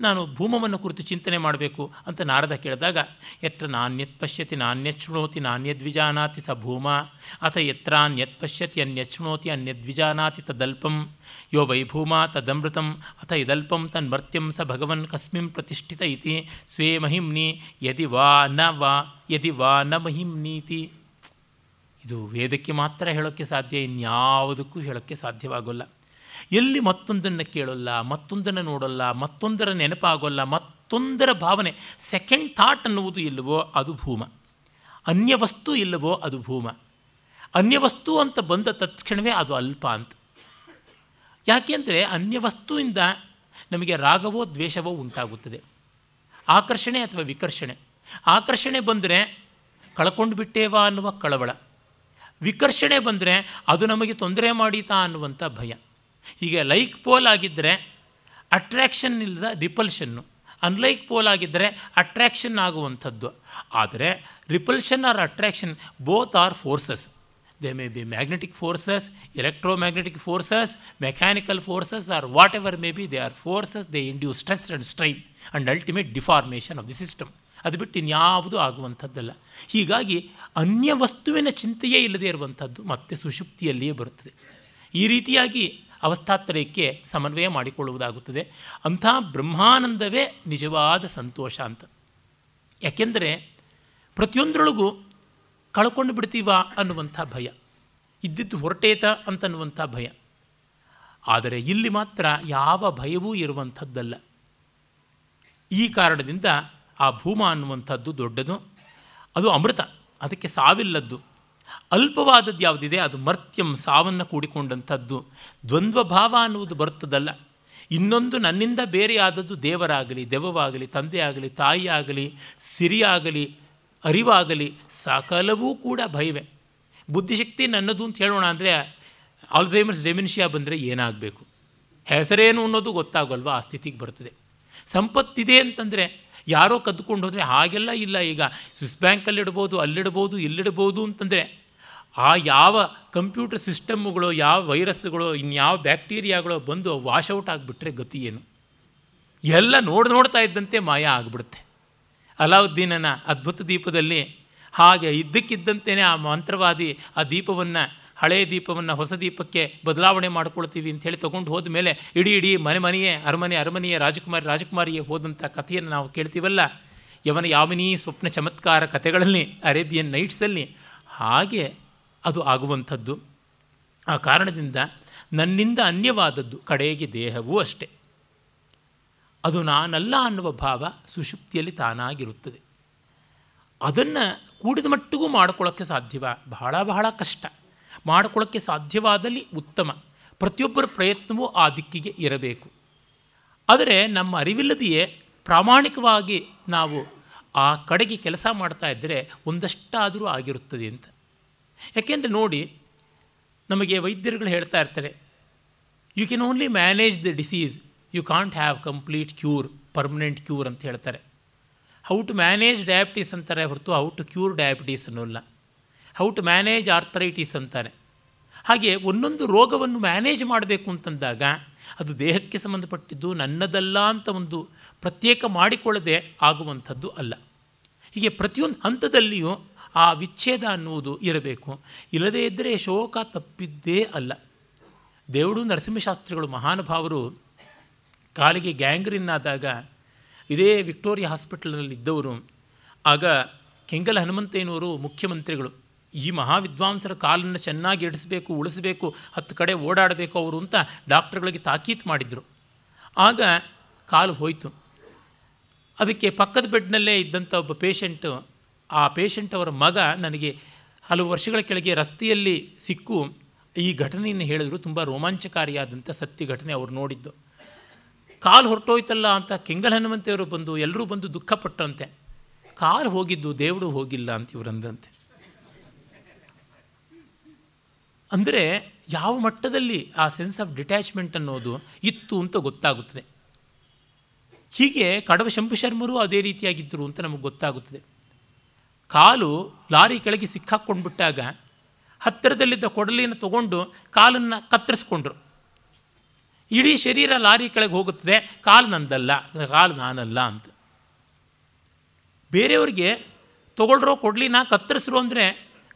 ನಾನು ಭೂಮವನ್ನು ಕುರಿತು ಚಿಂತನೆ ಮಾಡಬೇಕು ಅಂತ ನಾರದ ಕೇಳಿದಾಗ ಎತ್ರ ನಾಣ್ಯತ್ ಪಶ್ಯತಿ ನಾಣ್ಯಶೃಣೋತಿ ನಾಣ್ಯದ್ವಿಜಾನಾತಿ ಸ ಭೂಮ. ಅಥ ಯತ್ರಾನ್ಯತ್ ಪಶ್ಯತಿ ಅನ್ಯಶೃಣೋತಿ ಅನ್ಯದ್ವಿಜಾನಾತಿ ತದಲ್ಪಂ ಯೋ ವೈಭೂಮ ತದಮೃತಂ. ಅಥ ಇದಲ್ಪಂ ತನ್ಮರ್ತ್ಯಂ ಸ ಭಗವನ್ ಕಸ್ಮಿಂ ಪ್ರತಿಷ್ಠಿತ ಇತಿ. ಸ್ವೇ ಮಹಿಮ್ನಿ, ಯದಿ ವಾ ನ ವಾ, ಯದಿ ವಾ ನ ಮಹಿಮ್ನೀತಿ ಇದು ವೇದಕ್ಕೆ ಮಾತ್ರ ಹೇಳೋಕ್ಕೆ ಸಾಧ್ಯ, ಇನ್ಯಾವುದಕ್ಕೂ ಹೇಳೋಕ್ಕೆ ಸಾಧ್ಯವಾಗೋಲ್ಲ. ಎಲ್ಲಿ ಮತ್ತೊಂದನ್ನು ಕೇಳೋಲ್ಲ, ಮತ್ತೊಂದನ್ನು ನೋಡೋಲ್ಲ, ಮತ್ತೊಂದರ ನೆನಪಾಗೋಲ್ಲ, ಮತ್ತೊಂದರ ಭಾವನೆ ಸೆಕೆಂಡ್ ಥಾಟ್ ಅನ್ನುವುದು ಇಲ್ಲವೋ ಅದು ಭೂಮ. ಅನ್ಯ ವಸ್ತು ಇಲ್ಲವೋ ಅದು ಭೂಮ. ಅನ್ಯ ವಸ್ತು ಅಂತ ಬಂದ ತತ್ಕ್ಷಣವೇ ಅದು ಅಲ್ಪ ಅಂತ. ಯಾಕೆಂದರೆ ಅನ್ಯ ವಸ್ತುವಿಂದ ನಮಗೆ ರಾಗವೋ, ದ್ವೇಷವೋ ಉಂಟಾಗುತ್ತದೆ. ಆಕರ್ಷಣೆ ಅಥವಾ ವಿಕರ್ಷಣೆ. ಆಕರ್ಷಣೆ ಬಂದರೆ ಕಳ್ಕೊಂಡು ಬಿಟ್ಟೇವಾ ಅನ್ನುವ ಕಳವಳ. ವಿಕರ್ಷಣೆ ಬಂದರೆ ಅದು ನಮಗೆ ತೊಂದರೆ ಮಾಡೀತಾ ಅನ್ನುವಂಥ ಭಯ. ಹೀಗೆ ಲೈಕ್ ಪೋಲ್ ಆಗಿದ್ದರೆ ಅಟ್ರ್ಯಾಕ್ಷನ್ ಇಲ್ಲದ ರಿಪಲ್ಷನ್ನು ಅನ್ಲೈಕ್ ಪೋಲ್ ಆಗಿದ್ದರೆ ಅಟ್ರ್ಯಾಕ್ಷನ್ ಆಗುವಂಥದ್ದು. ಆದರೆ repulsion or attraction both are forces they may be magnetic forces electromagnetic forces mechanical forces or whatever may be they are forces they induce stress and strain and ultimate deformation of the system ಅದು ಬಿಟ್ಟು ಇನ್ಯಾವುದೂ ಆಗುವಂಥದ್ದಲ್ಲ. ಹೀಗಾಗಿ ಅನ್ಯ ವಸ್ತುವಿನ ಚಿಂತೆಯೇ ಇಲ್ಲದೇ ಇರುವಂಥದ್ದು ಮತ್ತೆ ಸುಷುಪ್ತಿಯಲ್ಲಿಯೇ ಬರುತ್ತದೆ. ಈ ರೀತಿಯಾಗಿ ಅವಸ್ಥಾತ್ರಯಕ್ಕೆ ಸಮನ್ವಯ ಮಾಡಿಕೊಳ್ಳುವುದಾಗುತ್ತದೆ. ಅಂಥ ಬ್ರಹ್ಮಾನಂದವೇ ನಿಜವಾದ ಸಂತೋಷ ಅಂತ. ಯಾಕೆಂದರೆ ಪ್ರತಿಯೊಂದರೊಳಗೂ ಕಳ್ಕೊಂಡು ಬಿಡ್ತೀವ ಅನ್ನುವಂಥ ಭಯ. ಇದ್ದಿದ್ದು ಹೊರಟೇತ ಅಂತನ್ನುವಂಥ ಭಯ. ಆದರೆ ಇಲ್ಲಿ ಮಾತ್ರ ಯಾವ ಭಯವೂ ಇರುವಂಥದ್ದಲ್ಲ. ಈ ಕಾರಣದಿಂದ ಆ ಭೂಮ ಅನ್ನುವಂಥದ್ದು ದೊಡ್ಡದು. ಅದು ಅಮೃತ. ಅದಕ್ಕೆ ಸಾವಿಲ್ಲದ್ದು. ಅಲ್ಪವಾದದ್ದು ಯಾವುದಿದೆ, ಅದು ಮರ್ತ್ಯಂ, ಸಾವನ್ನು ಕೂಡಿಕೊಂಡಂಥದ್ದು. ದ್ವಂದ್ವ ಭಾವ ಅನ್ನುವುದು ಬರ್ತದಲ್ಲ ಇನ್ನೊಂದು ನನ್ನಿಂದ ಬೇರೆಯಾದದ್ದು ದೇವರಾಗಲಿ, ದೆವ್ವವಾಗಲಿ, ತಂದೆಯಾಗಲಿ, ತಾಯಿಯಾಗಲಿ, ಸಿರಿಯಾಗಲಿ, ಅರಿವಾಗಲಿ, ಸಕಲವೂ ಕೂಡ ಭಯವೇ. ಬುದ್ಧಿಶಕ್ತಿ ನನ್ನದು ಅಂತ ಹೇಳೋಣ ಅಂದರೆ ಆಲ್ಝೈಮರ್ಸ್ ಡೆಮಿನ್ಷಿಯಾ ಬಂದರೆ ಏನಾಗಬೇಕು? ಹೆಸರೇನು ಅನ್ನೋದು ಗೊತ್ತಾಗಲ್ವ? ಆ ಸ್ಥಿತಿಗೆ ಬರ್ತದೆ. ಸಂಪತ್ತಿದೆ ಅಂತಂದರೆ ಯಾರೋ ಕದ್ದುಕೊಂಡು ಹೋದರೆ ಹಾಗೆಲ್ಲ ಇಲ್ಲ ಈಗ. ಸ್ವಿಸ್ ಬ್ಯಾಂಕಲ್ಲಿಡ್ಬೋದು ಅಲ್ಲಿಡ್ಬೋದು, ಇಲ್ಲಿಡ್ಬೋದು ಅಂತಂದರೆ ಆ ಯಾವ ಕಂಪ್ಯೂಟರ್ ಸಿಸ್ಟಮ್ಗಳು, ಯಾವ ವೈರಸ್ಗಳು ಇನ್ಯಾವ ಬ್ಯಾಕ್ಟೀರಿಯಾಗಳು ಬಂದು ವಾಶೌಟ್ ಆಗಿಬಿಟ್ರೆ ಗತಿ ಏನು? ಎಲ್ಲ ನೋಡಿ ನೋಡ್ತಾ ಇದ್ದಂತೆ ಮಾಯ ಆಗಿಬಿಡುತ್ತೆ. ಅಲಾವುದ್ದೀನನ ಅದ್ಭುತ ದೀಪದಲ್ಲಿ ಹಾಗೆ ಇದ್ದಕ್ಕಿದ್ದಂತೆಯೇ ಆ ಮಂತ್ರವಾದಿ ಆ ದೀಪವನ್ನು ಹಳೆಯ ದೀಪವನ್ನು, ಹೊಸ ದೀಪಕ್ಕೆ ಬದಲಾವಣೆ ಮಾಡ್ಕೊಳ್ತೀವಿ ಅಂಥೇಳಿ ತೊಗೊಂಡು ಹೋದ ಮೇಲೆ ಇಡೀ ಇಡೀ ಮನೆ ಮನೆಯೇ, ಅರಮನೆ ಅರಮನೆಯ ರಾಜಕುಮಾರಿ, ರಾಜಕುಮಾರಿಯೇ ಹೋದಂಥ ಕಥೆಯನ್ನು ನಾವು ಕೇಳ್ತೀವಲ್ಲ? ಯವನ ಯಾಮಿನಿ ಸ್ವಪ್ನ ಚಮತ್ಕಾರ ಕಥೆಗಳಲ್ಲಿ, ಅರೇಬಿಯನ್ ನೈಟ್ಸಲ್ಲಿ ಹಾಗೆ ಅದು ಆಗುವಂಥದ್ದು. ಆ ಕಾರಣದಿಂದ ನನ್ನಿಂದ ಅನ್ಯವಾದದ್ದು ಕಡೆಗೆ ದೇಹವೂ ಅಷ್ಟೆ. ಅದು ನಾನಲ್ಲ ಅನ್ನುವ ಭಾವ ಸುಷುಪ್ತಿಯಲ್ಲಿ ತಾನಾಗಿರುತ್ತದೆ. ಅದನ್ನು ಕೂಡಿದ ಮಟ್ಟಿಗೂ ಮಾಡಿಕೊಳ್ಳೋಕ್ಕೆ ಸಾಧ್ಯವ, ಬಹಳ ಬಹಳ ಕಷ್ಟ. ಮಾಡ್ಕೊಳ್ಳೋಕ್ಕೆ ಸಾಧ್ಯವಾದಲ್ಲಿ ಉತ್ತಮ. ಪ್ರತಿಯೊಬ್ಬರ ಪ್ರಯತ್ನವೂ ಆ ದಿಕ್ಕಿಗೆ ಇರಬೇಕು. ಆದರೆ ನಮ್ಮ ಅರಿವಿಲ್ಲದೆಯೇ ಪ್ರಾಮಾಣಿಕವಾಗಿ ನಾವು ಆ ಕಡೆಗೆ ಕೆಲಸ ಮಾಡ್ತಾ ಇದ್ದರೆ ಒಂದಷ್ಟಾದರೂ ಆಗಿರುತ್ತದೆ ಅಂತ. ಯಾಕೆಂದರೆ ನೋಡಿ, ನಮಗೆ ವೈದ್ಯರುಗಳು ಹೇಳ್ತಾ ಇರ್ತಾರೆ you can only manage the disease you can't have complete cure permanent cure ಅಂತ ಹೇಳ್ತಾರೆ. ಹೌ ಟು ಮ್ಯಾನೇಜ್ ಡಯಾಬಿಟೀಸ್ ಅಂತಾರೆ ಹೊರತು ಹೌ ಟು ಕ್ಯೂರ್ ಡಯಾಬಿಟೀಸ್ ಅನ್ನೋಲ್ಲ. ಹೌ ಟು ಮ್ಯಾನೇಜ್ ಆರ್ಥರೈಟಿಸ್ ಅಂತಾರೆ. ಹಾಗೆ ಒಂದೊಂದು ರೋಗವನ್ನು ಮ್ಯಾನೇಜ್ ಮಾಡಬೇಕು ಅಂತಂದಾಗ, ಅದು ದೇಹಕ್ಕೆ ಸಂಬಂಧಪಟ್ಟಿದ್ದು ನನ್ನದಲ್ಲ ಅಂತ ಒಂದು ಪ್ರತ್ಯೇಕ ಮಾಡಿಕೊಳ್ಳದೆ ಆಗುವಂಥದ್ದು ಅಲ್ಲ. ಹೀಗೆ ಪ್ರತಿಯೊಂದು ಹಂತದಲ್ಲಿಯೂ ಆ ವಿಚ್ಛೇದ ಅನ್ನುವುದು ಇರಬೇಕು. ಇಲ್ಲದೇ ಇದ್ದರೆ ಶೋಕ ತಪ್ಪಿದ್ದೇ ಅಲ್ಲ. ದೇವಡು ನರಸಿಂಹಶಾಸ್ತ್ರಿಗಳು ಮಹಾನುಭಾವರು ಕಾಲಿಗೆ ಗ್ಯಾಂಗ್ರಿನ್ ಆದಾಗ ಇದೇ ವಿಕ್ಟೋರಿಯಾ ಹಾಸ್ಪಿಟಲ್ನಲ್ಲಿ ಇದ್ದವರು, ಆಗ ಕೆಂಗಲ್ ಹನುಮಂತೇನವರು ಮುಖ್ಯಮಂತ್ರಿಗಳು, ಈ ಮಹಾವಿದ್ವಾಂಸರ ಕಾಲನ್ನು ಚೆನ್ನಾಗಿ ಇಡಿಸಬೇಕು ಉಳಿಸಬೇಕು, ಹತ್ತು ಕಡೆ ಓಡಾಡಬೇಕು ಅವರು ಅಂತ ಡಾಕ್ಟ್ರುಗಳಿಗೆ ತಾಕೀತು ಮಾಡಿದರು. ಆಗ ಕಾಲು ಹೋಯಿತು. ಅದಕ್ಕೆ ಪಕ್ಕದ ಬೆಡ್ನಲ್ಲೇ ಇದ್ದಂಥ ಒಬ್ಬ ಪೇಷಂಟು ಆ ಪೇಷಂಟ್ ಅವರ ಮಗ ನನಗೆ ಹಲವು ವರ್ಷಗಳ ಕೆಳಗೆ ರಸ್ತೆಯಲ್ಲಿ ಸಿಕ್ಕು. ಈ ಘಟನೆಯನ್ನು ಹೇಳಿದ್ರು, ತುಂಬ ರೋಮಾಂಚಕಾರಿಯಾದಂಥ ಸತ್ಯ ಘಟನೆ ಅವರು ನೋಡಿದ್ದು. ಕಾಲು ಹೊರಟೋಯ್ತಲ್ಲ ಅಂತ ಕೆಂಗಲ್ ಹನುಮಂತೆಯವರು ಬಂದು ಎಲ್ಲರೂ ಬಂದು ದುಃಖಪಟ್ಟಂತೆ ಕಾಲು ಹೋಗಿದ್ದು, ದೇವರು ಹೋಗಿಲ್ಲ ಅಂತ ಇವರಂದಂತೆ ಅಂದರೆ ಯಾವ ಮಟ್ಟದಲ್ಲಿ ಆ ಸೆನ್ಸ್ ಆಫ್ ಡಿಟ್ಯಾಚ್ಮೆಂಟ್ ಅನ್ನೋದು ಇತ್ತು ಅಂತ ಗೊತ್ತಾಗುತ್ತದೆ. ಹೀಗೆ ಕಡವ ಶಂಭು ಶರ್ಮರು ಅದೇ ರೀತಿಯಾಗಿದ್ದರು ಅಂತ ನಮಗೆ ಗೊತ್ತಾಗುತ್ತದೆ. ಕಾಲು ಲಾರಿ ಕೆಳಗೆ ಸಿಕ್ಕಾಕ್ಕೊಂಡ್ಬಿಟ್ಟಾಗ ಹತ್ತಿರದಲ್ಲಿದ್ದ ಕೊಡಲಿನ ತಗೊಂಡು ಕಾಲನ್ನು ಕತ್ತರಿಸ್ಕೊಂಡ್ರು. ಇಡೀ ಶರೀರ ಲಾರಿ ಕೆಳಗೆ ಹೋಗುತ್ತದೆ, ಕಾಲು ನಂದಲ್ಲ, ಕಾಲು ನಾನಲ್ಲ ಅಂತ. ಬೇರೆಯವ್ರಿಗೆ ತೊಗೊಳ್ರೋ ಕೊಡಲಿನ ಕತ್ತರಿಸ್ರು ಅಂದರೆ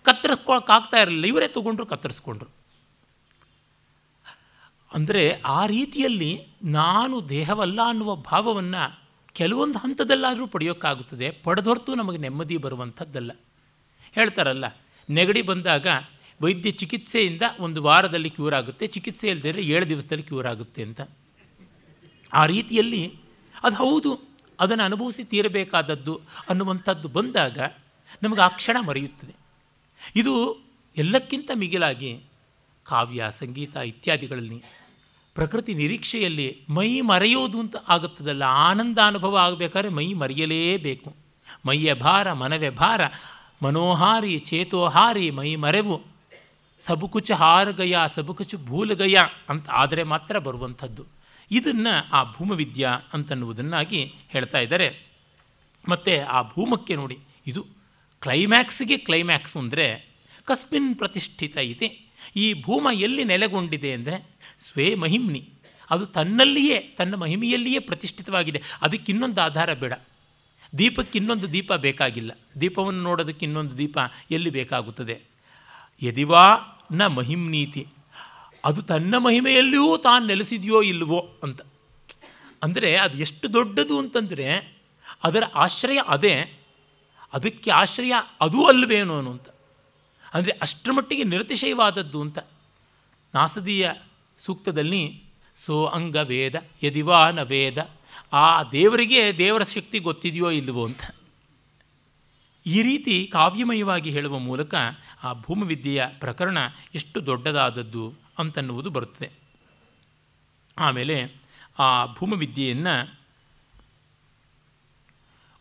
ಕತ್ತರಿಸ್ಕೊಳಕ್ಕಾಗ್ತಾ ಇರಲಿಲ್ಲ, ಇವರೇ ತೊಗೊಂಡ್ರು, ಕತ್ತರಿಸ್ಕೊಂಡ್ರು. ಅಂದರೆ ಆ ರೀತಿಯಲ್ಲಿ ನಾನು ದೇಹವಲ್ಲ ಅನ್ನುವ ಭಾವವನ್ನು ಕೆಲವೊಂದು ಹಂತದಲ್ಲಾದರೂ ಪಡೆಯೋಕ್ಕಾಗುತ್ತದೆ. ಪಡೆದೊರ್ತು ನಮಗೆ ನೆಮ್ಮದಿ ಬರುವಂಥದ್ದಲ್ಲ. ಹೇಳ್ತಾರಲ್ಲ, ನೆಗಡಿ ಬಂದಾಗ ವೈದ್ಯ ಚಿಕಿತ್ಸೆಯಿಂದ ಒಂದು ವಾರದಲ್ಲಿ ಕ್ಯೂರ್ ಆಗುತ್ತೆ, ಚಿಕಿತ್ಸೆ ಇಲ್ಲದಿದ್ದರೆ ಏಳು ದಿವಸದಲ್ಲಿ ಕ್ಯೂರ್ ಆಗುತ್ತೆ ಅಂತ. ಆ ರೀತಿಯಲ್ಲಿ ಅದು ಹೌದು, ಅದನ್ನು ಅನುಭವಿಸಿ ತೀರಬೇಕಾದದ್ದು ಅನ್ನುವಂಥದ್ದು ಬಂದಾಗ ನಮಗೆ ಆ ಕ್ಷಣ ಮರೆಯುತ್ತದೆ. ಇದು ಎಲ್ಲಕ್ಕಿಂತ ಮಿಗಿಲಾಗಿ ಕಾವ್ಯ, ಸಂಗೀತ ಇತ್ಯಾದಿಗಳಲ್ಲಿ ಪ್ರಕೃತಿ ನಿರೀಕ್ಷೆಯಲ್ಲಿ ಮೈ ಮರೆಯೋದು ಅಂತ ಆಗುತ್ತದಲ್ಲ ಆನಂದ ಅನುಭವ ಆಗಬೇಕಾದ್ರೆ ಮೈ ಮರೆಯಲೇಬೇಕು. ಮೈಯ ಭಾರ ಮನವೆ ಭಾರ, ಮನೋಹಾರಿ, ಚೇತೋಹಾರಿ, ಮೈ ಮರೆವು. ಸಬುಕುಚ ಹಾರಗಯ ಸಬುಕುಚು ಭೂಲಗಯ ಅಂತ ಆದರೆ ಮಾತ್ರ ಬರುವಂಥದ್ದು. ಇದನ್ನು ಆ ಭೂಮವಿದ್ಯಾ ಅಂತನ್ನುವುದನ್ನಾಗಿ ಹೇಳ್ತಾ ಇದ್ದಾರೆ. ಮತ್ತು ಆ ಭೂಮಕ್ಕೆ ನೋಡಿ, ಇದು ಕ್ಲೈಮ್ಯಾಕ್ಸ್ಗೆ ಕ್ಲೈಮ್ಯಾಕ್ಸ್ ಅಂದರೆ ಕಸ್ಮಿನ್ ಪ್ರತಿಷ್ಠಿತ ಇದೆ. ಈ ಭೂಮ ಎಲ್ಲಿ ನೆಲೆಗೊಂಡಿದೆ ಅಂದರೆ ಸ್ವೇ ಮಹಿಮ್ನಿ. ಅದು ತನ್ನಲ್ಲಿಯೇ, ತನ್ನ ಮಹಿಮೆಯಲ್ಲಿಯೇ ಪ್ರತಿಷ್ಠಿತವಾಗಿದೆ. ಅದಕ್ಕೆ ಇನ್ನೊಂದು ಆಧಾರ ಬೇಡ. ದೀಪಕ್ಕೆ ಇನ್ನೊಂದು ದೀಪ ಬೇಕಾಗಿಲ್ಲ. ದೀಪವನ್ನು ನೋಡೋದಕ್ಕೆ ಇನ್ನೊಂದು ದೀಪ ಎಲ್ಲಿ ಬೇಕಾಗುತ್ತದೆ? ಯದಿವಾ ನ ಮಹಿಮ್ನೀತಿ. ಅದು ತನ್ನ ಮಹಿಮೆಯಲ್ಲಿಯೂ ತಾನು ನೆಲೆಸಿದೆಯೋ ಇಲ್ಲವೋ ಅಂತ. ಅಂದರೆ ಅದು ಎಷ್ಟು ದೊಡ್ಡದು ಅಂತಂದರೆ ಅದರ ಆಶ್ರಯ ಅದೇ. ಅದಕ್ಕೆ ಆಶ್ರಯ ಅದೂ ಅಲ್ವೇನೋ ಅಂತ. ಅಂದರೆ ಅಷ್ಟರ ಮಟ್ಟಿಗೆ ನಿರತಿಶಯವಾದದ್ದು ಅಂತ. ನಾಸದೀಯ ಸೂಕ್ತದಲ್ಲಿ, ಸೋ ಅಂಗ ವೇದ, ಯದಿವಾನ ವೇದ, ಆ ದೇವರಿಗೆ ದೇವರ ಶಕ್ತಿ ಗೊತ್ತಿದೆಯೋ ಇಲ್ಲವೋ ಅಂತ. ಈ ರೀತಿ ಕಾವ್ಯಮಯವಾಗಿ ಹೇಳುವ ಮೂಲಕ ಆ ಭೂಮವಿದ್ಯೆಯ ಪ್ರಕರಣ ಎಷ್ಟು ದೊಡ್ಡದಾದದ್ದು ಅಂತನ್ನುವುದು ಬರುತ್ತದೆ. ಆಮೇಲೆ ಆ ಭೂಮವಿದ್ಯೆಯನ್ನು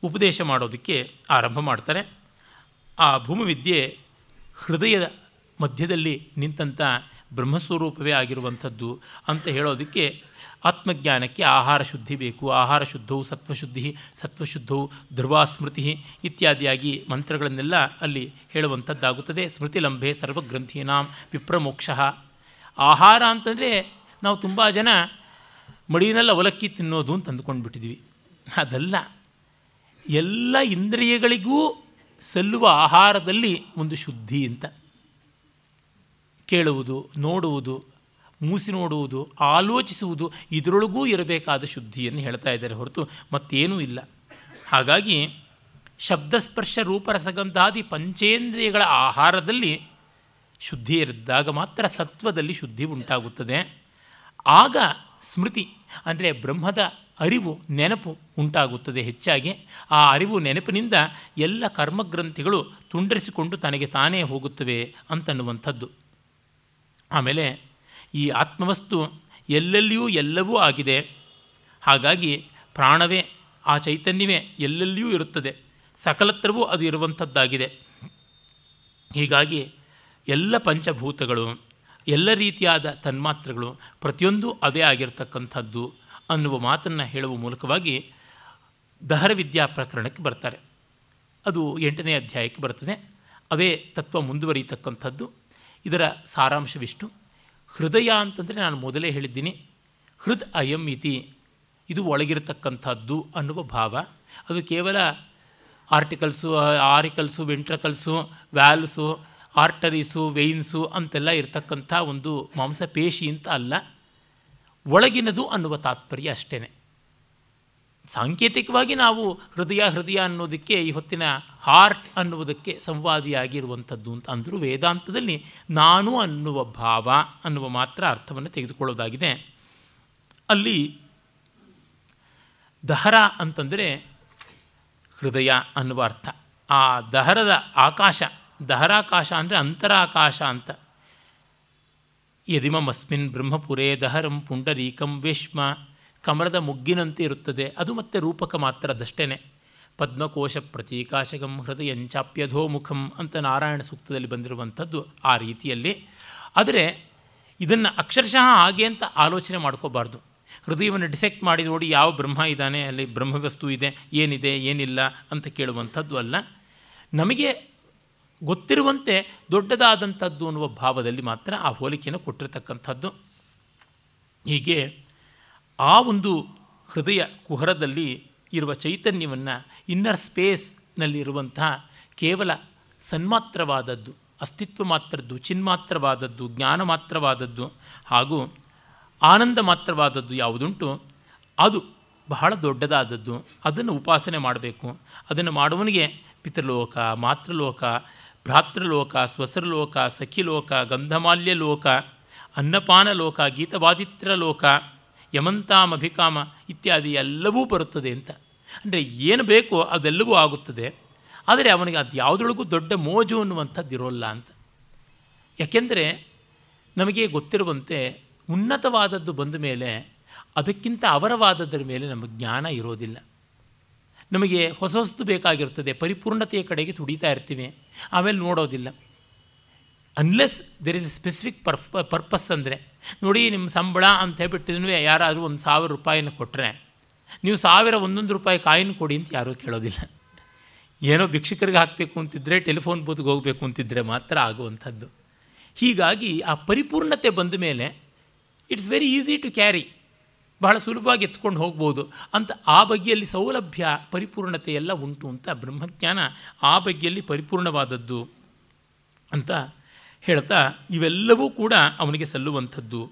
ಉಪದೇಶ ಮಾಡೋದಕ್ಕೆ ಆರಂಭ ಮಾಡ್ತಾರೆ. ಆ ಭೂಮವಿದ್ಯೆ ಹೃದಯದ ಮಧ್ಯದಲ್ಲಿ ನಿಂತಂಥ ಬ್ರಹ್ಮಸ್ವರೂಪವೇ ಆಗಿರುವಂಥದ್ದು ಅಂತ ಹೇಳೋದಕ್ಕೆ ಆತ್ಮಜ್ಞಾನಕ್ಕೆ ಆಹಾರ ಶುದ್ಧಿ ಬೇಕು. ಆಹಾರ ಶುದ್ಧವು ಸತ್ವಶುದ್ಧಿ, ಸತ್ವಶುದ್ಧವು ಧ್ರುವಾಸ್ಮೃತಿ ಇತ್ಯಾದಿಯಾಗಿ ಮಂತ್ರಗಳನ್ನೆಲ್ಲ ಅಲ್ಲಿ ಹೇಳುವಂಥದ್ದಾಗುತ್ತದೆ. ಸ್ಮೃತಿಲಂಬೆ ಸರ್ವಗ್ರಂಥೀನಾಂ ವಿಪ್ರಮೋಕ್ಷ. ಆಹಾರ ಅಂತಂದರೆ ನಾವು ತುಂಬ ಜನ ಮಡಿನಲ್ಲಿ ಅವಲಕ್ಕಿ ತಿನ್ನೋದು ಅಂತ ಅಂದ್ಕೊಂಡು ಬಿಟ್ಟಿದ್ವಿ ಅದಲ್ಲ, ಎಲ್ಲ ಇಂದ್ರಿಯಗಳಿಗೂ ಸಲ್ಲುವ ಆಹಾರದಲ್ಲಿ ಒಂದು ಶುದ್ಧಿ ಅಂತ. ಕೇಳುವುದು, ನೋಡುವುದು, ಮೂಸಿ ನೋಡುವುದು, ಆಲೋಚಿಸುವುದು ಇದರೊಳಗೂ ಇರಬೇಕಾದ ಶುದ್ಧಿಯನ್ನು ಹೇಳ್ತಾ ಇದ್ದಾರೆ ಹೊರತು ಮತ್ತೇನೂ ಇಲ್ಲ. ಹಾಗಾಗಿ ಶಬ್ದಸ್ಪರ್ಶ ರೂಪರಸಗಂಧಾದಿ ಪಂಚೇಂದ್ರಿಯಗಳ ಆಹಾರದಲ್ಲಿ ಶುದ್ಧಿ ಇರಿದ್ದಾಗ ಮಾತ್ರ ಸತ್ವದಲ್ಲಿ ಶುದ್ಧಿ ಉಂಟಾಗುತ್ತದೆ. ಆಗ ಸ್ಮೃತಿ ಅಂದರೆ ಬ್ರಹ್ಮದ ಅರಿವು, ನೆನಪು ಉಂಟಾಗುತ್ತದೆ ಹೆಚ್ಚಾಗಿ. ಆ ಅರಿವು, ನೆನಪಿನಿಂದ ಎಲ್ಲ ಕರ್ಮಗ್ರಂಥಿಗಳು ತುಂಡರಿಸಿಕೊಂಡು ತನಗೆ ತಾನೇ ಹೋಗುತ್ತವೆ ಅಂತನ್ನುವಂಥದ್ದು. ಆಮೇಲೆ ಈ ಆತ್ಮವಸ್ತು ಎಲ್ಲೆಲ್ಲಿಯೂ ಎಲ್ಲವೂ ಆಗಿದೆ. ಹಾಗಾಗಿ ಪ್ರಾಣವೇ, ಆ ಚೈತನ್ಯವೇ ಎಲ್ಲೆಲ್ಲಿಯೂ ಇರುತ್ತದೆ. ಸಕಲತ್ರವೂ ಅದು ಇರುವಂಥದ್ದಾಗಿದೆ. ಹೀಗಾಗಿ ಎಲ್ಲ ಪಂಚಭೂತಗಳು, ಎಲ್ಲ ರೀತಿಯಾದ ತನ್ಮಾತ್ರಗಳು ಪ್ರತಿಯೊಂದು ಅದೇ ಆಗಿರತಕ್ಕಂಥದ್ದು. ಅನ್ನುವ ಮಾತನ್ನು ಹೇಳುವ ಮೂಲಕವಾಗಿ ದಹರವಿದ್ಯಾ ಪ್ರಕರಣಕ್ಕೆ ಬರ್ತಾರೆ. ಅದು ಎಂಟನೇ ಅಧ್ಯಾಯಕ್ಕೆ ಬರ್ತದೆ ಅದೇ ತತ್ವ ಮುಂದುವರಿಯತಕ್ಕಂಥದ್ದು. ಇದರ ಸಾರಾಂಶವಿಷ್ಟು. ಹೃದಯ ಅಂತಂದರೆ ನಾನು ಮೊದಲೇ ಹೇಳಿದ್ದೀನಿ. ಹೃದ್ ಅಯಂ ಇತಿ. ಇದು ಒಳಗಿರತಕ್ಕಂಥದ್ದು ಅನ್ನುವ ಭಾವ. ಅದು ಕೇವಲ ಆರ್ಟಿಕಲ್ಸು, ಆರಿಕಲ್ಸು, ವೆಂಟ್ರಕಲ್ಸು, ವ್ಯಾಲ್ಸು, ಆರ್ಟರೀಸು, ವೆಯ್ನ್ಸು ಅಂತೆಲ್ಲ ಇರತಕ್ಕಂಥ ಒಂದು ಮಾಂಸಪೇಶಿ ಅಂತ ಅಲ್ಲ. ಒಳಗಿನದು ಅನ್ನುವ ತಾತ್ಪರ್ಯ ಅಷ್ಟೇ ಸಾಂಕೇತಿಕವಾಗಿ ನಾವು ಹೃದಯ ಹೃದಯ ಅನ್ನೋದಕ್ಕೆ, ಈ ಹೊತ್ತಿನ ಹಾರ್ಟ್ ಅನ್ನುವುದಕ್ಕೆ ಸಂವಾದಿಯಾಗಿರುವಂಥದ್ದು ಅಂತ ಅಂದರೂ ವೇದಾಂತದಲ್ಲಿ ನಾನು ಅನ್ನುವ ಭಾವ ಅನ್ನುವ ಮಾತ್ರ ಅರ್ಥವನ್ನು ತೆಗೆದುಕೊಳ್ಳೋದಾಗಿದೆ. ಅಲ್ಲಿ ದಹರ ಅಂತಂದರೆ ಹೃದಯ ಅನ್ನುವ ಅರ್ಥ. ಆ ದಹರದ ಆಕಾಶ, ದಹರಾಕಾಶ ಅಂದರೆ ಅಂತರಾಕಾಶ ಅಂತ. ಯದಿಮಮಸ್ಮಿನ್ ಬ್ರಹ್ಮಪುರೇ ದಹರಂ ಪುಂಡರೀಕಂ ವೇಷ್ಮ ಕಮಲದ ಮುಗ್ಗಿನಂತೆ ಇರುತ್ತದೆ ಅದು ಮತ್ತೆ ರೂಪಕ ಮಾತ್ರ ಅದಷ್ಟೇ ಪದ್ಮಕೋಶ ಪ್ರತೀಕಾಶಕಂ ಹೃದಯಂಚಾಪ್ಯಧೋಮುಖಂ ಅಂತ ನಾರಾಯಣ ಸೂಕ್ತದಲ್ಲಿ ಬಂದಿರುವಂಥದ್ದು ಆ ರೀತಿಯಲ್ಲಿ. ಆದರೆ ಇದನ್ನು ಅಕ್ಷರಶಃ ಹಾಗೆ ಅಂತ ಆಲೋಚನೆ ಮಾಡ್ಕೋಬಾರ್ದು. ಹೃದಯವನ್ನು ಡಿಸೆಕ್ಟ್ ಮಾಡಿ ನೋಡಿ ಯಾವ ಬ್ರಹ್ಮ ಇದ್ದಾನೆ, ಅಲ್ಲಿ ಬ್ರಹ್ಮವಸ್ತು ಇದೆ, ಏನಿದೆ, ಏನಿಲ್ಲ ಅಂತ ಕೇಳುವಂಥದ್ದು ಅಲ್ಲ. ನಮಗೆ ಗೊತ್ತಿರುವಂತೆ ದೊಡ್ಡದಾದಂಥದ್ದು ಅನ್ನುವ ಭಾವದಲ್ಲಿ ಮಾತ್ರ ಆ ಹೋಲಿಕೆಯನ್ನು ಕೊಟ್ಟಿರತಕ್ಕಂಥದ್ದು. ಹೀಗೆ ಆ ಒಂದು ಹೃದಯ ಕುಹರದಲ್ಲಿ ಇರುವ ಚೈತನ್ಯವನ್ನು ಇನ್ನರ್ ಸ್ಪೇಸ್ನಲ್ಲಿರುವಂತಹ ಕೇವಲ ಸನ್ಮಾತ್ರವಾದದ್ದು, ಅಸ್ತಿತ್ವ ಮಾತ್ರದ್ದು ಚಿನ್ಮಾತ್ರವಾದದ್ದು ಜ್ಞಾನ ಮಾತ್ರವಾದದ್ದು ಹಾಗೂ ಆನಂದ ಮಾತ್ರವಾದದ್ದು ಯಾವುದುಂಟು, ಅದು ಬಹಳ ದೊಡ್ಡದಾದದ್ದು. ಅದನ್ನು ಉಪಾಸನೆ ಮಾಡಬೇಕು. ಅದನ್ನು ಮಾಡುವನಿಗೆ ಪಿತೃಲೋಕ, ಮಾತೃಲೋಕ ಭ್ರಾತೃಲೋಕ, ಸ್ವಸರಲೋಕ, ಸಖಿಲೋಕ ಗಂಧಮಾಲ್ಯ ಲೋಕ ಅನ್ನಪಾನ ಲೋಕ ಗೀತವಾದಿತ್ರ ಲೋಕ ಯಮಂತಾಮಭಿಕಾಮ ಇತ್ಯಾದಿ ಎಲ್ಲವೂ ಬರುತ್ತದೆ ಅಂತ. ಅಂದರೆ ಏನು ಬೇಕೋ ಅದೆಲ್ಲವೂ ಆಗುತ್ತದೆ. ಆದರೆ ಅವನಿಗೆ ಅದು ಯಾವುದ್ರೊಳಗೂ ದೊಡ್ಡ ಮೋಜು ಅನ್ನುವಂಥದ್ದು ಇರೋಲ್ಲ ಅಂತ. ಯಾಕೆಂದರೆ ನಮಗೆ ಗೊತ್ತಿರುವಂತೆ ಉನ್ನತವಾದದ್ದು ಬಂದ ಮೇಲೆ ಅದಕ್ಕಿಂತ ಅವರವಾದದ್ದರ ಮೇಲೆ ನಮಗೆ ಜ್ಞಾನ ಇರೋದಿಲ್ಲ. ನಮಗೆ ಹೊಸ ಹೊಸದು ಬೇಕಾಗಿರ್ತದೆ ಪರಿಪೂರ್ಣತೆಯ ಕಡೆಗೆ ತುಡಿತಾ ಇರ್ತೀವಿ. ಆಮೇಲೆ ನೋಡೋದಿಲ್ಲ. Unless there is a specific ಪರ್ಪ purpose ಅಂದರೆ, ನೋಡಿ ನಿಮ್ಮ ಸಂಬಳ ಅಂತ ಹೇಳ್ಬಿಟ್ಟಿದ್ನು ಯಾರಾದರೂ ಒಂದು ಸಾವಿರ ರೂಪಾಯಿನ ಕೊಟ್ಟರೆ ನೀವು ಸಾವಿರ ಒಂದೊಂದು ರೂಪಾಯಿ ಕಾಯಿನ್ ಕೊಡಿ ಅಂತ ಯಾರೂ ಕೇಳೋದಿಲ್ಲ. ಏನೋ ಭಿಕ್ಷಕರಿಗೆ ಹಾಕಬೇಕು ಅಂತಿದ್ದರೆ ಟೆಲಿಫೋನ್ ಬೂತ್ಗೆ ಹೋಗಬೇಕು ಅಂತಿದ್ದರೆ ಮಾತ್ರ ಆಗುವಂಥದ್ದು. ಹೀಗಾಗಿ ಆ ಪರಿಪೂರ್ಣತೆ ಬಂದ ಮೇಲೆ it's very easy to carry ಬಹಳ ಸುಲಭವಾಗಿ ಎತ್ಕೊಂಡು ಹೋಗ್ಬೋದು ಅಂತ ಆ ಬಗೆಯಲ್ಲಿ ಸೌಲಭ್ಯ ಪರಿಪೂರ್ಣತೆ ಎಲ್ಲ ಉಂಟು ಅಂತ ಬ್ರಹ್ಮಜ್ಞಾನ ಆ ಬಗೆಯಲ್ಲಿ ಪರಿಪೂರ್ಣವಾದದ್ದು ಅಂತ ಹೇಳ್ತಾ ಇವೆಲ್ಲವೂ ಕೂಡ ಅವನಿಗೆ ಸಲ್ಲುವಂಥದ್ದು.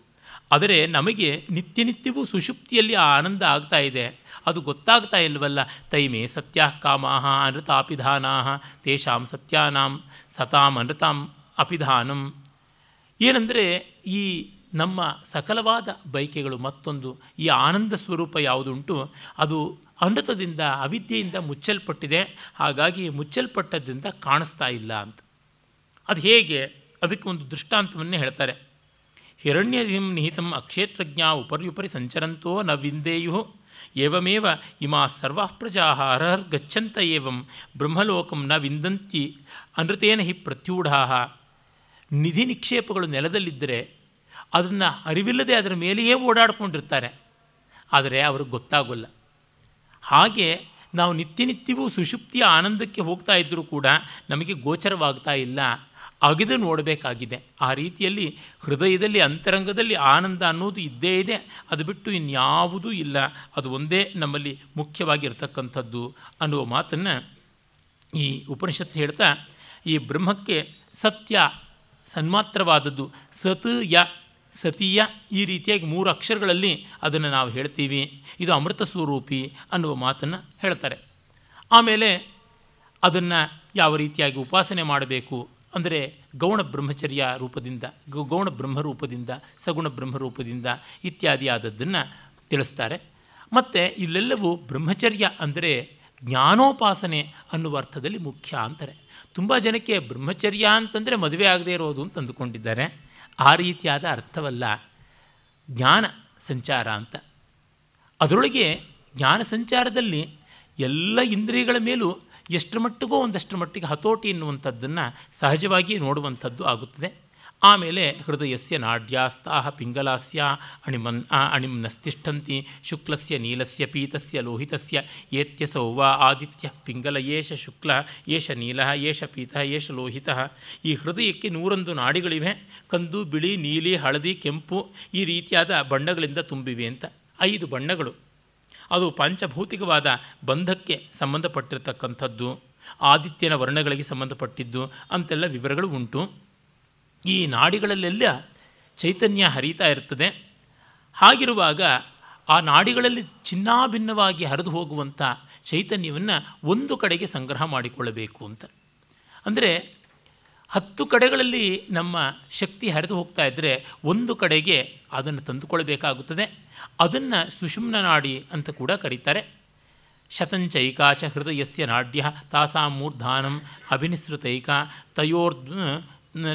ಆದರೆ ನಮಗೆ ನಿತ್ಯ ನಿತ್ಯವೂ ಸುಷುಪ್ತಿಯಲ್ಲಿ ಆ ಆನಂದ ಆಗ್ತಾ ಇದೆ. ಅದು ಗೊತ್ತಾಗ್ತಾ ಇಲ್ವಲ್ಲ? ತೈಮೇ ಸತ್ಯಾ ಕಾಮಾಹ ಅನೃತಾಪಿಧಾನಾಹ ತೇಷಾಂ ಸತ್ಯಾನಾಂ ಸತಾಂ ಅನೃತಾಂ ಅಪಿಧಾನಂ ಏನಂದರೆ ಈ ನಮ್ಮ ಸಕಲವಾದ ಬಯಕೆಗಳು ಮತ್ತೊಂದು ಈ ಆನಂದ ಸ್ವರೂಪ ಯಾವುದುಂಟು, ಅದು ಅನೃತದಿಂದ ಅವಿದ್ಯೆಯಿಂದ ಮುಚ್ಚಲ್ಪಟ್ಟಿದೆ. ಹಾಗಾಗಿ ಮುಚ್ಚಲ್ಪಟ್ಟದ್ರಿಂದ ಕಾಣಿಸ್ತಾ ಇಲ್ಲ ಅಂತ. ಅದು ಹೇಗೆ? ಅದಕ್ಕೆ ಒಂದು ದೃಷ್ಟಾಂತವನ್ನೇ ಹೇಳ್ತಾರೆ. ಹಿರಣ್ಯಧಿಂ ನಿಹಿತಂ ಅಕ್ಷೇತ್ರಜ್ಞ ಉಪರ್ಯುಪರಿ ಸಂಚರಂತೋ ನ ವಿಂದೇಯು. ಏವಮೇವ ಇಮಾ ಸರ್ವಾ ಪ್ರಜಾ ಅರ್ಹರ್ಗಚ್ಚಂತ ಏವಂ ಬ್ರಹ್ಮಲೋಕಂ ನ ವಿಂದಂತಿ ಅನೃತೇನ ಹಿ ಪ್ರತ್ಯೂಢಾ. ನಿಧಿ ನಿಕ್ಷೇಪಗಳು ನೆಲದಲ್ಲಿದ್ದರೆ ಅದನ್ನು ಅರಿವಿಲ್ಲದೆ ಅದರ ಮೇಲೆಯೇ ಓಡಾಡಿಕೊಂಡಿರ್ತಾರೆ. ಆದರೆ ಅವ್ರಿಗೆ ಗೊತ್ತಾಗೋಲ್ಲ. ಹಾಗೆ ನಾವು ನಿತ್ಯ ನಿತ್ಯವೂ ಸುಷುಪ್ತಿಯ ಆನಂದಕ್ಕೆ ಹೋಗ್ತಾ ಇದ್ದರೂ ಕೂಡ ನಮಗೆ ಗೋಚರವಾಗ್ತಾ ಇಲ್ಲ. ಅಗೆದು ನೋಡಬೇಕಾಗಿದೆ. ಆ ರೀತಿಯಲ್ಲಿ ಹೃದಯದಲ್ಲಿ, ಅಂತರಂಗದಲ್ಲಿ ಆನಂದ ಅನ್ನೋದು ಇದ್ದೇ ಇದೆ. ಅದು ಬಿಟ್ಟು ಇನ್ಯಾವುದೂ ಇಲ್ಲ. ಅದು ಒಂದೇ ನಮ್ಮಲ್ಲಿ ಮುಖ್ಯವಾಗಿರ್ತಕ್ಕಂಥದ್ದು ಅನ್ನುವ ಮಾತನ್ನು ಈ ಉಪನಿಷತ್ತು ಹೇಳ್ತಾ, ಈ ಬ್ರಹ್ಮಕ್ಕೆ ಸತ್ಯ ಸನ್ಮಾತ್ರವಾದದ್ದು ಸತ್ ಯ ಸತೀಯ ಈ ರೀತಿಯಾಗಿ ಮೂರು ಅಕ್ಷರಗಳಲ್ಲಿ ಅದನ್ನು ನಾವು ಹೇಳ್ತೀವಿ. ಇದು ಅಮೃತ ಸ್ವರೂಪಿ ಅನ್ನುವ ಮಾತನ್ನು ಹೇಳ್ತಾರೆ. ಆಮೇಲೆ ಅದನ್ನು ಯಾವ ರೀತಿಯಾಗಿ ಉಪಾಸನೆ ಮಾಡಬೇಕು ಅಂದರೆ ಗೌಣ ಬ್ರಹ್ಮಚರ್ಯ ರೂಪದಿಂದ ಗೌಣ ಬ್ರಹ್ಮರೂಪದಿಂದ ಸಗುಣ ಬ್ರಹ್ಮರೂಪದಿಂದ ಇತ್ಯಾದಿ ಆದದ್ದನ್ನು ತಿಳಿಸ್ತಾರೆ. ಮತ್ತು ಇಲ್ಲೆಲ್ಲವೂ ಬ್ರಹ್ಮಚರ್ಯ ಅಂದರೆ ಜ್ಞಾನೋಪಾಸನೆ ಅನ್ನುವ ಅರ್ಥದಲ್ಲಿ ಮುಖ್ಯ ಅಂತಾರೆ. ತುಂಬ ಜನಕ್ಕೆ ಬ್ರಹ್ಮಚರ್ಯ ಅಂತಂದರೆ ಮದುವೆ ಆಗದೇ ಇರೋದು ಅಂತ ಅಂದುಕೊಂಡಿದ್ದಾರೆ. ಆ ರೀತಿಯಾದ ಅರ್ಥವಲ್ಲ ಜ್ಞಾನ ಸಂಚಾರ ಅಂತ. ಅದರೊಳಗೆ ಜ್ಞಾನ ಸಂಚಾರದಲ್ಲಿ ಎಲ್ಲ ಇಂದ್ರಿಯಗಳ ಮೇಲೂ ಎಷ್ಟರ ಮಟ್ಟಿಗೋ ಒಂದಷ್ಟರ ಮಟ್ಟಿಗೆ ಹತೋಟಿ ಎನ್ನುವಂಥದ್ದನ್ನು ಸಹಜವಾಗಿ ನೋಡುವಂಥದ್ದು ಆಗುತ್ತದೆ. ಆಮೇಲೆ ಹೃದಯಸ್ಯ ನಾಡ್ಯಾಸ್ತಾಹ ಪಿಂಗಲಾಸ್ಯ ಅಣಿಮನ್ ಅಣಿಮ್ನಸ್ತಿಷ್ಠಂತಿ, ಶುಕ್ಲಸ್ಯ ನೀಲಸ್ಯ, ಪೀತಸ್ಯ ಲೋಹಿತಸ್ಯ, ಏತ್ಯಸೌ ವಾ ಆದಿತ್ಯ, ಪಿಂಗಲ ಏಷ ಶುಕ್ಲ, ಏಷ ನೀಲ, ಏಷ ಪೀತ, ಏಷ ಲೋಹಿತ. ಈ ಹೃದಯಕ್ಕೆ ನೂರೊಂದು ನಾಡಿಗಳಿವೆ. ಕಂದು, ಬಿಳಿ, ನೀಲಿ, ಹಳದಿ, ಕೆಂಪು ಈ ರೀತಿಯಾದ ಬಣ್ಣಗಳಿಂದ ತುಂಬಿವೆ ಅಂತ. ಐದು ಬಣ್ಣಗಳು. ಅದು ಪಂಚಭೌತಿಕವಾದ ಬಂಧಕ್ಕೆ ಸಂಬಂಧಪಟ್ಟಿರತಕ್ಕಂಥದ್ದು. ಆದಿತ್ಯನ ವರ್ಣಗಳಿಗೆ ಸಂಬಂಧಪಟ್ಟಿದ್ದು ಅಂತೆಲ್ಲ ವಿವರಗಳು ಉಂಟು. ಈ ನಾಡಿಗಳಲ್ಲೆಲ್ಲ ಚೈತನ್ಯ ಹರಿತಾ ಇರ್ತದೆ. ಹಾಗಿರುವಾಗ ಆ ನಾಡಿಗಳಲ್ಲಿ ಚಿನ್ನಾಭಿನ್ನವಾಗಿ ಹರಿದು ಹೋಗುವಂಥ ಚೈತನ್ಯವನ್ನು ಒಂದು ಕಡೆಗೆ ಸಂಗ್ರಹ ಮಾಡಿಕೊಳ್ಳಬೇಕು ಅಂತ. ಅಂದರೆ ಹತ್ತು ಕಡೆಗಳಲ್ಲಿ ನಮ್ಮ ಶಕ್ತಿ ಹರಿದು ಹೋಗ್ತಾ ಇದ್ದರೆ ಒಂದು ಕಡೆಗೆ ಅದನ್ನು ತಂದುಕೊಳ್ಬೇಕಾಗುತ್ತದೆ. ಅದನ್ನು ಸುಷುಮ್ನ ನಾಡಿ ಅಂತ ಕೂಡ ಕರೀತಾರೆ. ಶತಂಚೈಕಾಚ ಹೃದಯಸ್ಯ ನಾಡ್ಯ ತಾಸಾಂ ಮೂರ್ಧಾನಂ ಅಭಿನಿಸೃತೈಕ ತಯೋರ್ಧ್ವ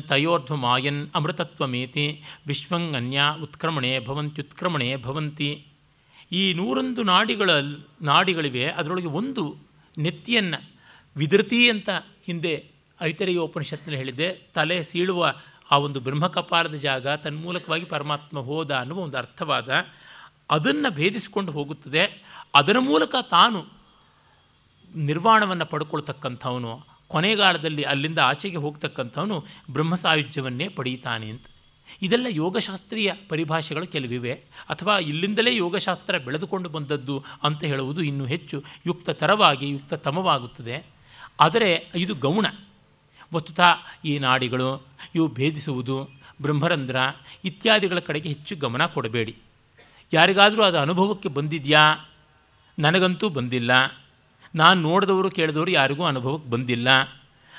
ತಯೋರ್ಧ್ವಮಾಯನ್ ಅಮೃತತ್ವಮೇತಿ ವಿಶ್ವಂಗನ್ಯ ಉತ್ಕ್ರಮಣೆ ಭವಂತ್ಯುತ್ಕ್ರಮಣೆ ಭವಂತಿ. ಈ ನೂರೊಂದು ನಾಡಿಗಳ ನಾಡಿಗಳಿವೆ, ಅದರೊಳಗೆ ಒಂದು ನೆತ್ತಿಯನ್ನು ವಿದೃತಿ ಅಂತ ಹಿಂದೆ ಐತರೇಯೋಪನಿಷತ್ನಲ್ಲಿ ಹೇಳಿದ್ದೆ, ತಲೆ ಸೀಳುವ ಆ ಒಂದು ಬ್ರಹ್ಮಕಪಾಲದ ಜಾಗ ತನ್ಮೂಲಕವಾಗಿ ಪರಮಾತ್ಮ ಹೋದ ಅನ್ನುವ ಒಂದು ಅರ್ಥವಾದ ಅದನ್ನು ಭೇದಿಸಿಕೊಂಡು ಹೋಗುತ್ತದೆ. ಅದರ ಮೂಲಕ ತಾನು ನಿರ್ವಾಣವನ್ನು ಪಡ್ಕೊಳ್ತಕ್ಕಂಥವನು. ಕೊನೆಗಾಲದಲ್ಲಿ ಅಲ್ಲಿಂದ ಆಚೆಗೆ ಹೋಗ್ತಕ್ಕಂಥವನು ಬ್ರಹ್ಮ ಸಾಯುಜ್ಯವನ್ನೇ ಪಡೀತಾನೆ ಅಂತ. ಇದೆಲ್ಲ ಯೋಗಶಾಸ್ತ್ರೀಯ ಪರಿಭಾಷೆಗಳು ಕೆಲವಿವೆ. ಅಥವಾ ಇಲ್ಲಿಂದಲೇ ಯೋಗಶಾಸ್ತ್ರ ಬೆಳೆದುಕೊಂಡು ಬಂದದ್ದು ಅಂತ ಹೇಳುವುದು ಇನ್ನೂ ಹೆಚ್ಚು ಯುಕ್ತತರವಾಗಿ, ಯುಕ್ತತಮವಾಗುತ್ತದೆ. ಆದರೆ ಇದು ಗೌಣ. ವಸ್ತುತಃ ಈ ನಾಡಿಗಳು, ಇವು ಭೇದಿಸುವುದು, ಬ್ರಹ್ಮರಂಧ್ರ ಇತ್ಯಾದಿಗಳ ಕಡೆಗೆ ಹೆಚ್ಚು ಗಮನ ಕೊಡಬೇಡಿ. ಯಾರಿಗಾದರೂ ಅದು ಅನುಭವಕ್ಕೆ ಬಂದಿದೆಯಾ? ನನಗಂತೂ ಬಂದಿಲ್ಲ. ನಾನು ನೋಡಿದವರು ಕೇಳಿದವರು ಯಾರಿಗೂ ಅನುಭವಕ್ಕೆ ಬಂದಿಲ್ಲ.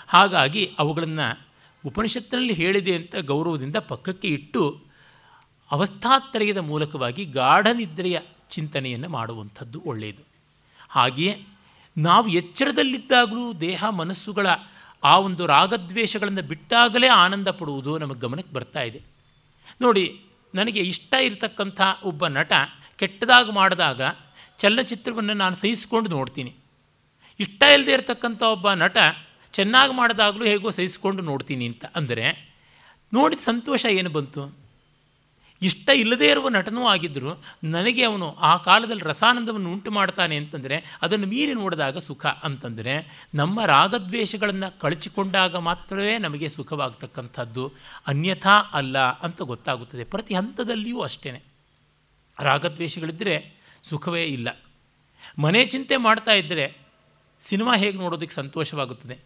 ಹಾಗಾಗಿ ಅವುಗಳನ್ನು ಉಪನಿಷತ್ತಿನಲ್ಲಿ ಹೇಳಿದೆ ಅಂತ ಗೌರವದಿಂದ ಪಕ್ಕಕ್ಕೆ ಇಟ್ಟು ಅವಸ್ಥಾತ್ರಯದ ಮೂಲಕವಾಗಿ ಗಾಢ ನಿದ್ರೆಯ ಚಿಂತನೆಯನ್ನು ಮಾಡುವಂಥದ್ದು ಒಳ್ಳೆಯದು ಹಾಗೆಯೇ ನಾವು ಎಚ್ಚರದಲ್ಲಿದ್ದಾಗಲೂ ದೇಹ, ಮನಸ್ಸುಗಳ ಆ ಒಂದು ರಾಗದ್ವೇಷಗಳನ್ನು ಬಿಟ್ಟಾಗಲೇ ಆನಂದ ಪಡುವುದು ನಮಗೆ ಗಮನಕ್ಕೆ ಬರ್ತಾ ಇದೆ. ನೋಡಿ, ನನಗೆ ಇಷ್ಟ ಇರತಕ್ಕಂಥ ಒಬ್ಬ ನಟ ಕೆಟ್ಟದಾಗಿ ಮಾಡಿದಾಗ ಚಲನಚಿತ್ರವನ್ನು ನಾನು ಸಹಿಸಿಕೊಂಡು ನೋಡ್ತೀನಿ. ಇಷ್ಟ ಇಲ್ಲದೆ ಇರತಕ್ಕಂಥ ಒಬ್ಬ ನಟ ಚೆನ್ನಾಗಿ ಮಾಡಿದಾಗಲೂ ಹೇಗೋ ಸಹಿಸ್ಕೊಂಡು ನೋಡ್ತೀನಿ ಅಂತ ಅಂದರೆ ನೋಡಿದ ಸಂತೋಷ ಏನು ಬಂತು? ಇಷ್ಟ ಇಲ್ಲದೇ ಇರುವ ನಟನೂ ಆಗಿದ್ದರೂ ನನಗೆ ಅವನು ಆ ಕಾಲದಲ್ಲಿ ರಸಾನಂದವನ್ನು ಉಂಟು ಮಾಡ್ತಾನೆ ಅಂತಂದರೆ ಅದನ್ನು ಮೀರಿ ನೋಡಿದಾಗ ಸುಖ ಅಂತಂದರೆ ನಮ್ಮ ರಾಗದ್ವೇಷಗಳನ್ನು ಕಳಚಿಕೊಂಡಾಗ ಮಾತ್ರವೇ ನಮಗೆ ಸುಖವಾಗ್ತಕ್ಕಂಥದ್ದು, ಅನ್ಯಥಾ ಅಲ್ಲ ಅಂತ ಗೊತ್ತಾಗುತ್ತದೆ. ಪ್ರತಿ ಹಂತದಲ್ಲಿಯೂ ಅಷ್ಟೇ ರಾಗದ್ವೇಷಗಳಿದ್ದರೆ ಸುಖವೇ ಇಲ್ಲ. ಮನೆ ಚಿಂತೆ ಮಾಡ್ತಾ ಇದ್ದರೆ ಸಿನಿಮಾ ಹೇಗೆ ನೋಡೋದಕ್ಕೆ ಸಂತೋಷವಾಗುತ್ತದೆ?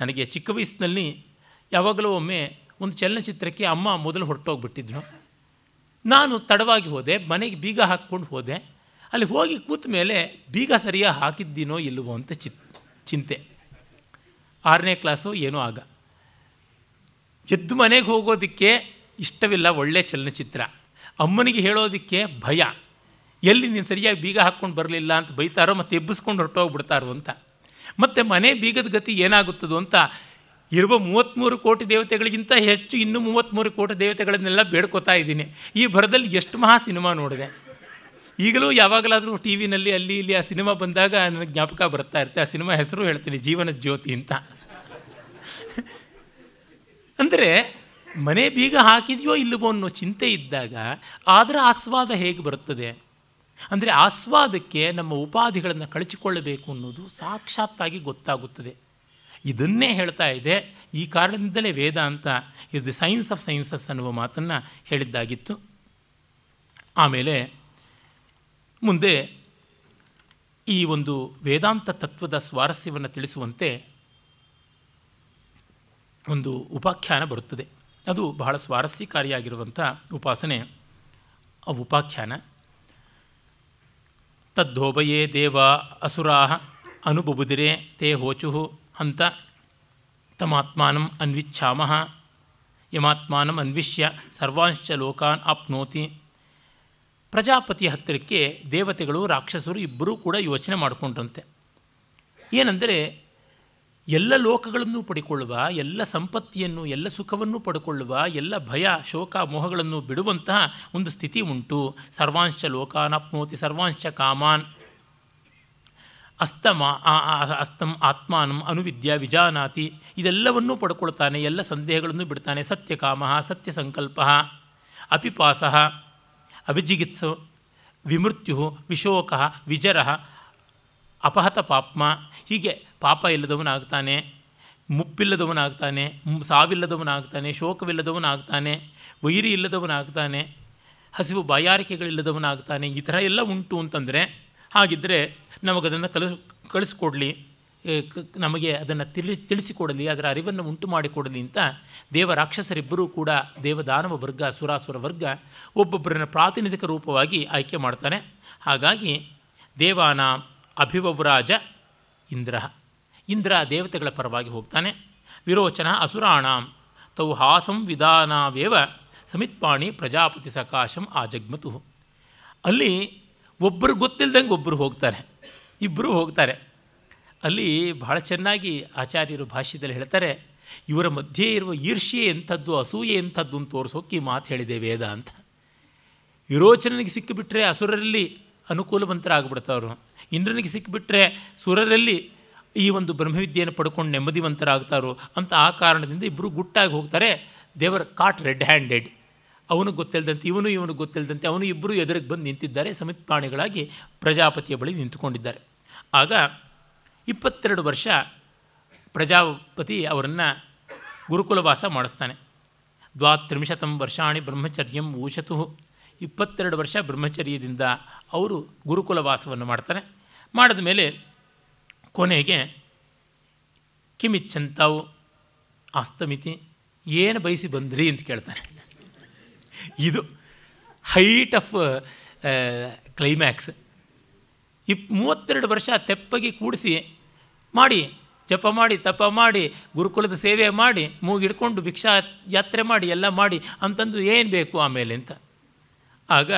ನನಗೆ ಚಿಕ್ಕ ವಯಸ್ಸಿನಲ್ಲಿ ಯಾವಾಗಲೂ ಒಮ್ಮೆ ಒಂದು ಚಲನಚಿತ್ರಕ್ಕೆ ಅಮ್ಮ ಮೊದಲು ಹೊರಟೋಗ್ಬಿಟ್ಟಿದ್ರು ನಾನು ತಡವಾಗಿ ಹೋದೆ, ಮನೆಗೆ ಬೀಗ ಹಾಕ್ಕೊಂಡು ಹೋದೆ. ಅಲ್ಲಿ ಹೋಗಿ ಕೂತ ಮೇಲೆ ಬೀಗ ಸರಿಯಾಗಿ ಹಾಕಿದ್ದೀನೋ ಇಲ್ಲವೋ ಅಂತ ಚಿತ್, ಚಿಂತೆ. ಆರನೇ ಕ್ಲಾಸು ಏನೋ ಆಗ. ಎದ್ದು ಮನೆಗೆ ಹೋಗೋದಕ್ಕೆ ಇಷ್ಟವಿಲ್ಲ ಒಳ್ಳೆಯ ಚಲನಚಿತ್ರ. ಅಮ್ಮನಿಗೆ ಹೇಳೋದಕ್ಕೆ ಭಯ. ಎಲ್ಲಿ ನೀನು ಸರಿಯಾಗಿ ಬೀಗ ಹಾಕ್ಕೊಂಡು ಬರಲಿಲ್ಲ ಅಂತ ಬೈತಾರೋ ಮತ್ತು ಎಬ್ಬಿಸ್ಕೊಂಡು ಹೊರಟೋಗ್ಬಿಡ್ತಾರೋ ಅಂತ. ಮತ್ತು ಮನೆ ಬೀಗದ ಗತಿ ಏನಾಗುತ್ತದೋ ಅಂತ ಇರುವ ಮೂವತ್ತ್ಮೂರು ಕೋಟಿ ದೇವತೆಗಳಿಗಿಂತ ಹೆಚ್ಚು ಇನ್ನೂ ಮೂವತ್ತ್ಮೂರು ಕೋಟಿ ದೇವತೆಗಳನ್ನೆಲ್ಲ ಬೇಡ್ಕೋತಾ ಇದ್ದೀನಿ. ಈ ಭರದಲ್ಲಿ ಎಷ್ಟು ಮಹಾ ಸಿನಿಮಾ ನೋಡಿದೆ. ಈಗಲೂ ಯಾವಾಗಲಾದರೂ ಟಿ ವಿನಲ್ಲಿ ಅಲ್ಲಿ ಇಲ್ಲಿ ಆ ಸಿನಿಮಾ ಬಂದಾಗ ನನಗೆ ಜ್ಞಾಪಕ ಬರ್ತಾ ಇರುತ್ತೆ. ಆ ಸಿನಿಮಾ ಹೆಸರು ಹೇಳ್ತೀನಿ ಜೀವನ ಜ್ಯೋತಿ ಅಂತ. ಅಂದರೆ ಮನೆ ಬೀಗ ಹಾಕಿದೆಯೋ ಇಲ್ಲವೋ ಅನ್ನೋ ಚಿಂತೆ ಇದ್ದಾಗ ಅದರ ಆಸ್ವಾದ ಹೇಗೆ ಬರುತ್ತದೆ? ಅಂದರೆ ಆಸ್ವಾದಕ್ಕೆ ನಮ್ಮ ಉಪಾಧಿಗಳನ್ನು ಕಳಚಿಕೊಳ್ಳಬೇಕು ಅನ್ನೋದು ಸಾಕ್ಷಾತ್ತಾಗಿ ಗೊತ್ತಾಗುತ್ತದೆ. ಇದನ್ನೇ ಹೇಳ್ತಾ ಇದೆ. ಈ ಕಾರಣದಿಂದಲೇ Vedanta is the science of sciences ಅನ್ನುವ ಮಾತನ್ನು ಹೇಳಿದ್ದಾಗಿತ್ತು. ಆಮೇಲೆ ಮುಂದೆ ಈ ಒಂದು ವೇದಾಂತ ತತ್ವದ ಸ್ವಾರಸ್ಯವನ್ನು ತಿಳಿಸುವಂತೆ ಒಂದು ಉಪಾಖ್ಯಾನ ಬರುತ್ತದೆ. ಅದು ಬಹಳ ಸ್ವಾರಸ್ಯಕಾರಿಯಾಗಿರುವಂಥ ಉಪಾಸನೆ, ಆ ಉಪಾಖ್ಯಾನ. ತದ್ದೋಭಯೇ ದೇವ ಅಸುರಾ ಅನುಬುಬುದಿರೆ ತೇ ಹೋಚು ಅಂತ ತಮಾತ್ಮಾನಂ ಅನ್ವಿಚ್ಛಾಮಃ ಯಮಾತ್ಮಾನಂ ಅನ್ವಿಷ್ಯ ಸರ್ವಾಂಶ್ಚ ಲೋಕಾನ್ ಆಪ್ನೋತಿ. ಪ್ರಜಾಪತಿ ಹತ್ತಿರಕ್ಕೆ ದೇವತೆಗಳು, ರಾಕ್ಷಸರು ಇಬ್ಬರೂ ಕೂಡ ಯೋಚನೆ ಮಾಡಿಕೊಂಡ್ರಂತೆ ಏನಂದರೆ ಎಲ್ಲ ಲೋಕಗಳನ್ನು ಪಡಿಕೊಳ್ಳುವ, ಎಲ್ಲ ಸಂಪತ್ತಿಯನ್ನು, ಎಲ್ಲ ಸುಖವನ್ನು ಪಡ್ಕೊಳ್ಳುವ, ಎಲ್ಲ ಭಯ, ಶೋಕ, ಮೋಹಗಳನ್ನು ಬಿಡುವಂತಹ ಒಂದು ಸ್ಥಿತಿ ಉಂಟು. ಸರ್ವಾಂಶ ಲೋಕಾನಾಪ್ನೋತಿ ಸರ್ವಾಂಶ ಕಾಮಾನ್. ಅಸ್ತಮ ಅಸ್ತಂ ಆತ್ಮಾನಂ ಅನುವಿದ್ಯ ವಿಜಾನಾತಿ. ಇದೆಲ್ಲವನ್ನೂ ಪಡ್ಕೊಳ್ತಾನೆ, ಎಲ್ಲ ಸಂದೇಹಗಳನ್ನು ಬಿಡ್ತಾನೆ. ಸತ್ಯಕಾಮ ಸತ್ಯ ಸಂಕಲ್ಪ ಅಪಿಪಾಸ, ಅಭಿಜಿಗಿತ್ಸು ವಿಮೃತ್ಯು ವಿಶೋಕ, ವಿಜರ ಅಪಹತ ಪಾಪ್ಮ, ಹೀಗೆ ಪಾಪ ಇಲ್ಲದವನಾಗ್ತಾನೆ, ಮುಪ್ಪಿಲ್ಲದವನಾಗ್ತಾನೆ, ಸಾವಿಲ್ಲದವನಾಗ್ತಾನೆ, ಶೋಕವಿಲ್ಲದವನಾಗ್ತಾನೆ, ವೈರಿ ಇಲ್ಲದವನಾಗ್ತಾನೆ, ಹಸಿವು ಬಾಯಾರಿಕೆಗಳಿಲ್ಲದವನಾಗ್ತಾನೆ, ಈ ಥರ ಎಲ್ಲ ಉಂಟು ಅಂತಂದರೆ ಹಾಗಿದ್ದರೆ ನಮಗದನ್ನು ಕಲಿಸ್ ಕಳಿಸ್ಕೊಡ್ಲಿ ನಮಗೆ ಅದನ್ನು ತಿಳಿ, ತಿಳಿಸಿಕೊಡಲಿ, ಅದರ ಅರಿವನ್ನು ಉಂಟು ಮಾಡಿಕೊಡಲಿ ಅಂತ ದೇವ ರಾಕ್ಷಸರಿಬ್ಬರೂ ಕೂಡ ದೇವದಾನವ ವರ್ಗ, ಸುರಾಸುರ ವರ್ಗ ಒಬ್ಬೊಬ್ಬರನ್ನ ಪ್ರಾತಿನಿಧಿಕ ರೂಪವಾಗಿ ಆಯ್ಕೆ ಮಾಡ್ತಾನೆ ಹಾಗಾಗಿ ದೇವಾನ ಅಭಿವವ್ರಾಜ ಇಂದ್ರ. ಇಂದ್ರ ದೇವತೆಗಳ ಪರವಾಗಿ ಹೋಗ್ತಾನೆ. ವಿರೋಚನ ಅಸುರಾಣಾಂ ತೌ ಹಾಸಂ ವಿಧಾನವೇವ ಸಮಿತ್ಪಾಣಿ ಪ್ರಜಾಪತಿ ಸಕಾಶಂ ಆಜಗ್ಮತು. ಅಲ್ಲಿ ಒಬ್ಬರು ಗೊತ್ತಿಲ್ದಂಗೆ ಒಬ್ಬರು ಹೋಗ್ತಾರೆ. ಇಬ್ಬರು ಹೋಗ್ತಾರೆ. ಅಲ್ಲಿ ಬಹಳ ಚೆನ್ನಾಗಿ ಆಚಾರ್ಯರು ಭಾಷ್ಯದಲ್ಲಿ ಹೇಳ್ತಾರೆ, ಇವರ ಮಧ್ಯೆ ಇರುವ ಈರ್ಷ್ಯೆ ಎಂಥದ್ದು, ಅಸೂಯೆ ಎಂಥದ್ದು ಅಂತ ತೋರಿಸೋಕೆ ಈ ಮಾತು ಹೇಳಿದೆ ವೇದ ಅಂತ. ವಿರೋಚನನಿಗೆ ಸಿಕ್ಕಿಬಿಟ್ರೆ ಅಸುರರಲ್ಲಿ ಅನುಕೂಲವಂತರಾಗ್ಬಿಡ್ತಾವ್ರು. ಇಂದ್ರನಿಗೆ ಸಿಕ್ಕಿಬಿಟ್ರೆ ಸುರರಲ್ಲಿ ಈ ಒಂದು ಬ್ರಹ್ಮವಿದ್ಯೆಯನ್ನು ಪಡ್ಕೊಂಡು ನೆಮ್ಮದಿವಂತರಾಗ್ತಾರೋ ಅಂತ ಆ ಕಾರಣದಿಂದ ಇಬ್ಬರು ಗುಟ್ಟಾಗಿ ಹೋಗ್ತಾರೆ. ದೇವರ ಕಾಟ್ ರೆಡ್ ಹ್ಯಾಂಡೆಡ್ ಅವನು ಗೊತ್ತಿಲ್ಲದಂತೆ ಇವನು ಇವನು ಗೊತ್ತಿಲ್ಲದಂತೆ ಅವನು ಇಬ್ಬರು ಎದುರಿಗೆ ಬಂದು ನಿಂತಿದ್ದಾರೆ ಸಮಿತ್ ಪ್ರಾಣಿಗಳಾಗಿ ಪ್ರಜಾಪತಿಯ ಬಳಿ ನಿಂತುಕೊಂಡಿದ್ದಾರೆ. ಆಗ ಇಪ್ಪತ್ತೆರಡು ವರ್ಷ ಪ್ರಜಾಪತಿ ಅವರನ್ನು ಗುರುಕುಲವಾಸ ಮಾಡಿಸ್ತಾನೆ. ದ್ವಾತ್ರಿಂಶತಂ ವರ್ಷಾಣಿ ಬ್ರಹ್ಮಚರ್ಯಂ ಊಷತು ಇಪ್ಪತ್ತೆರಡು ವರ್ಷ ಬ್ರಹ್ಮಚರ್ಯದಿಂದ ಅವರು ಗುರುಕುಲವಾಸವನ್ನು ಮಾಡ್ತಾರೆ. ಮಾಡಿದ ಮೇಲೆ ಕೊನೆಗೆ ಕಿಮಿಚ್ಚಂತಾವು ಅಸ್ತಮಿತಿ, ಏನು ಬಯಸಿ ಬಂದ್ರಿ ಅಂತ ಕೇಳ್ತಾನೆ. ಇದು ಹೈಟ್ ಆಫ್ ಕ್ಲೈಮ್ಯಾಕ್ಸ್ ಇಪ್, ಮೂವತ್ತೆರಡು ವರ್ಷ ತೆಪ್ಪಗೆ ಕೂಡಿಸಿ ಮಾಡಿ, ಜಪ ಮಾಡಿ, ತಪ ಮಾಡಿ, ಗುರುಕುಲದ ಸೇವೆ ಮಾಡಿ, ಮೂಗಿಡ್ಕೊಂಡು ಭಿಕ್ಷಾ ಯಾತ್ರೆ ಮಾಡಿ, ಎಲ್ಲ ಮಾಡಿ, ಅಂತಂದು ಏನು ಬೇಕು ಆಮೇಲೆ ಅಂತ. ಆಗ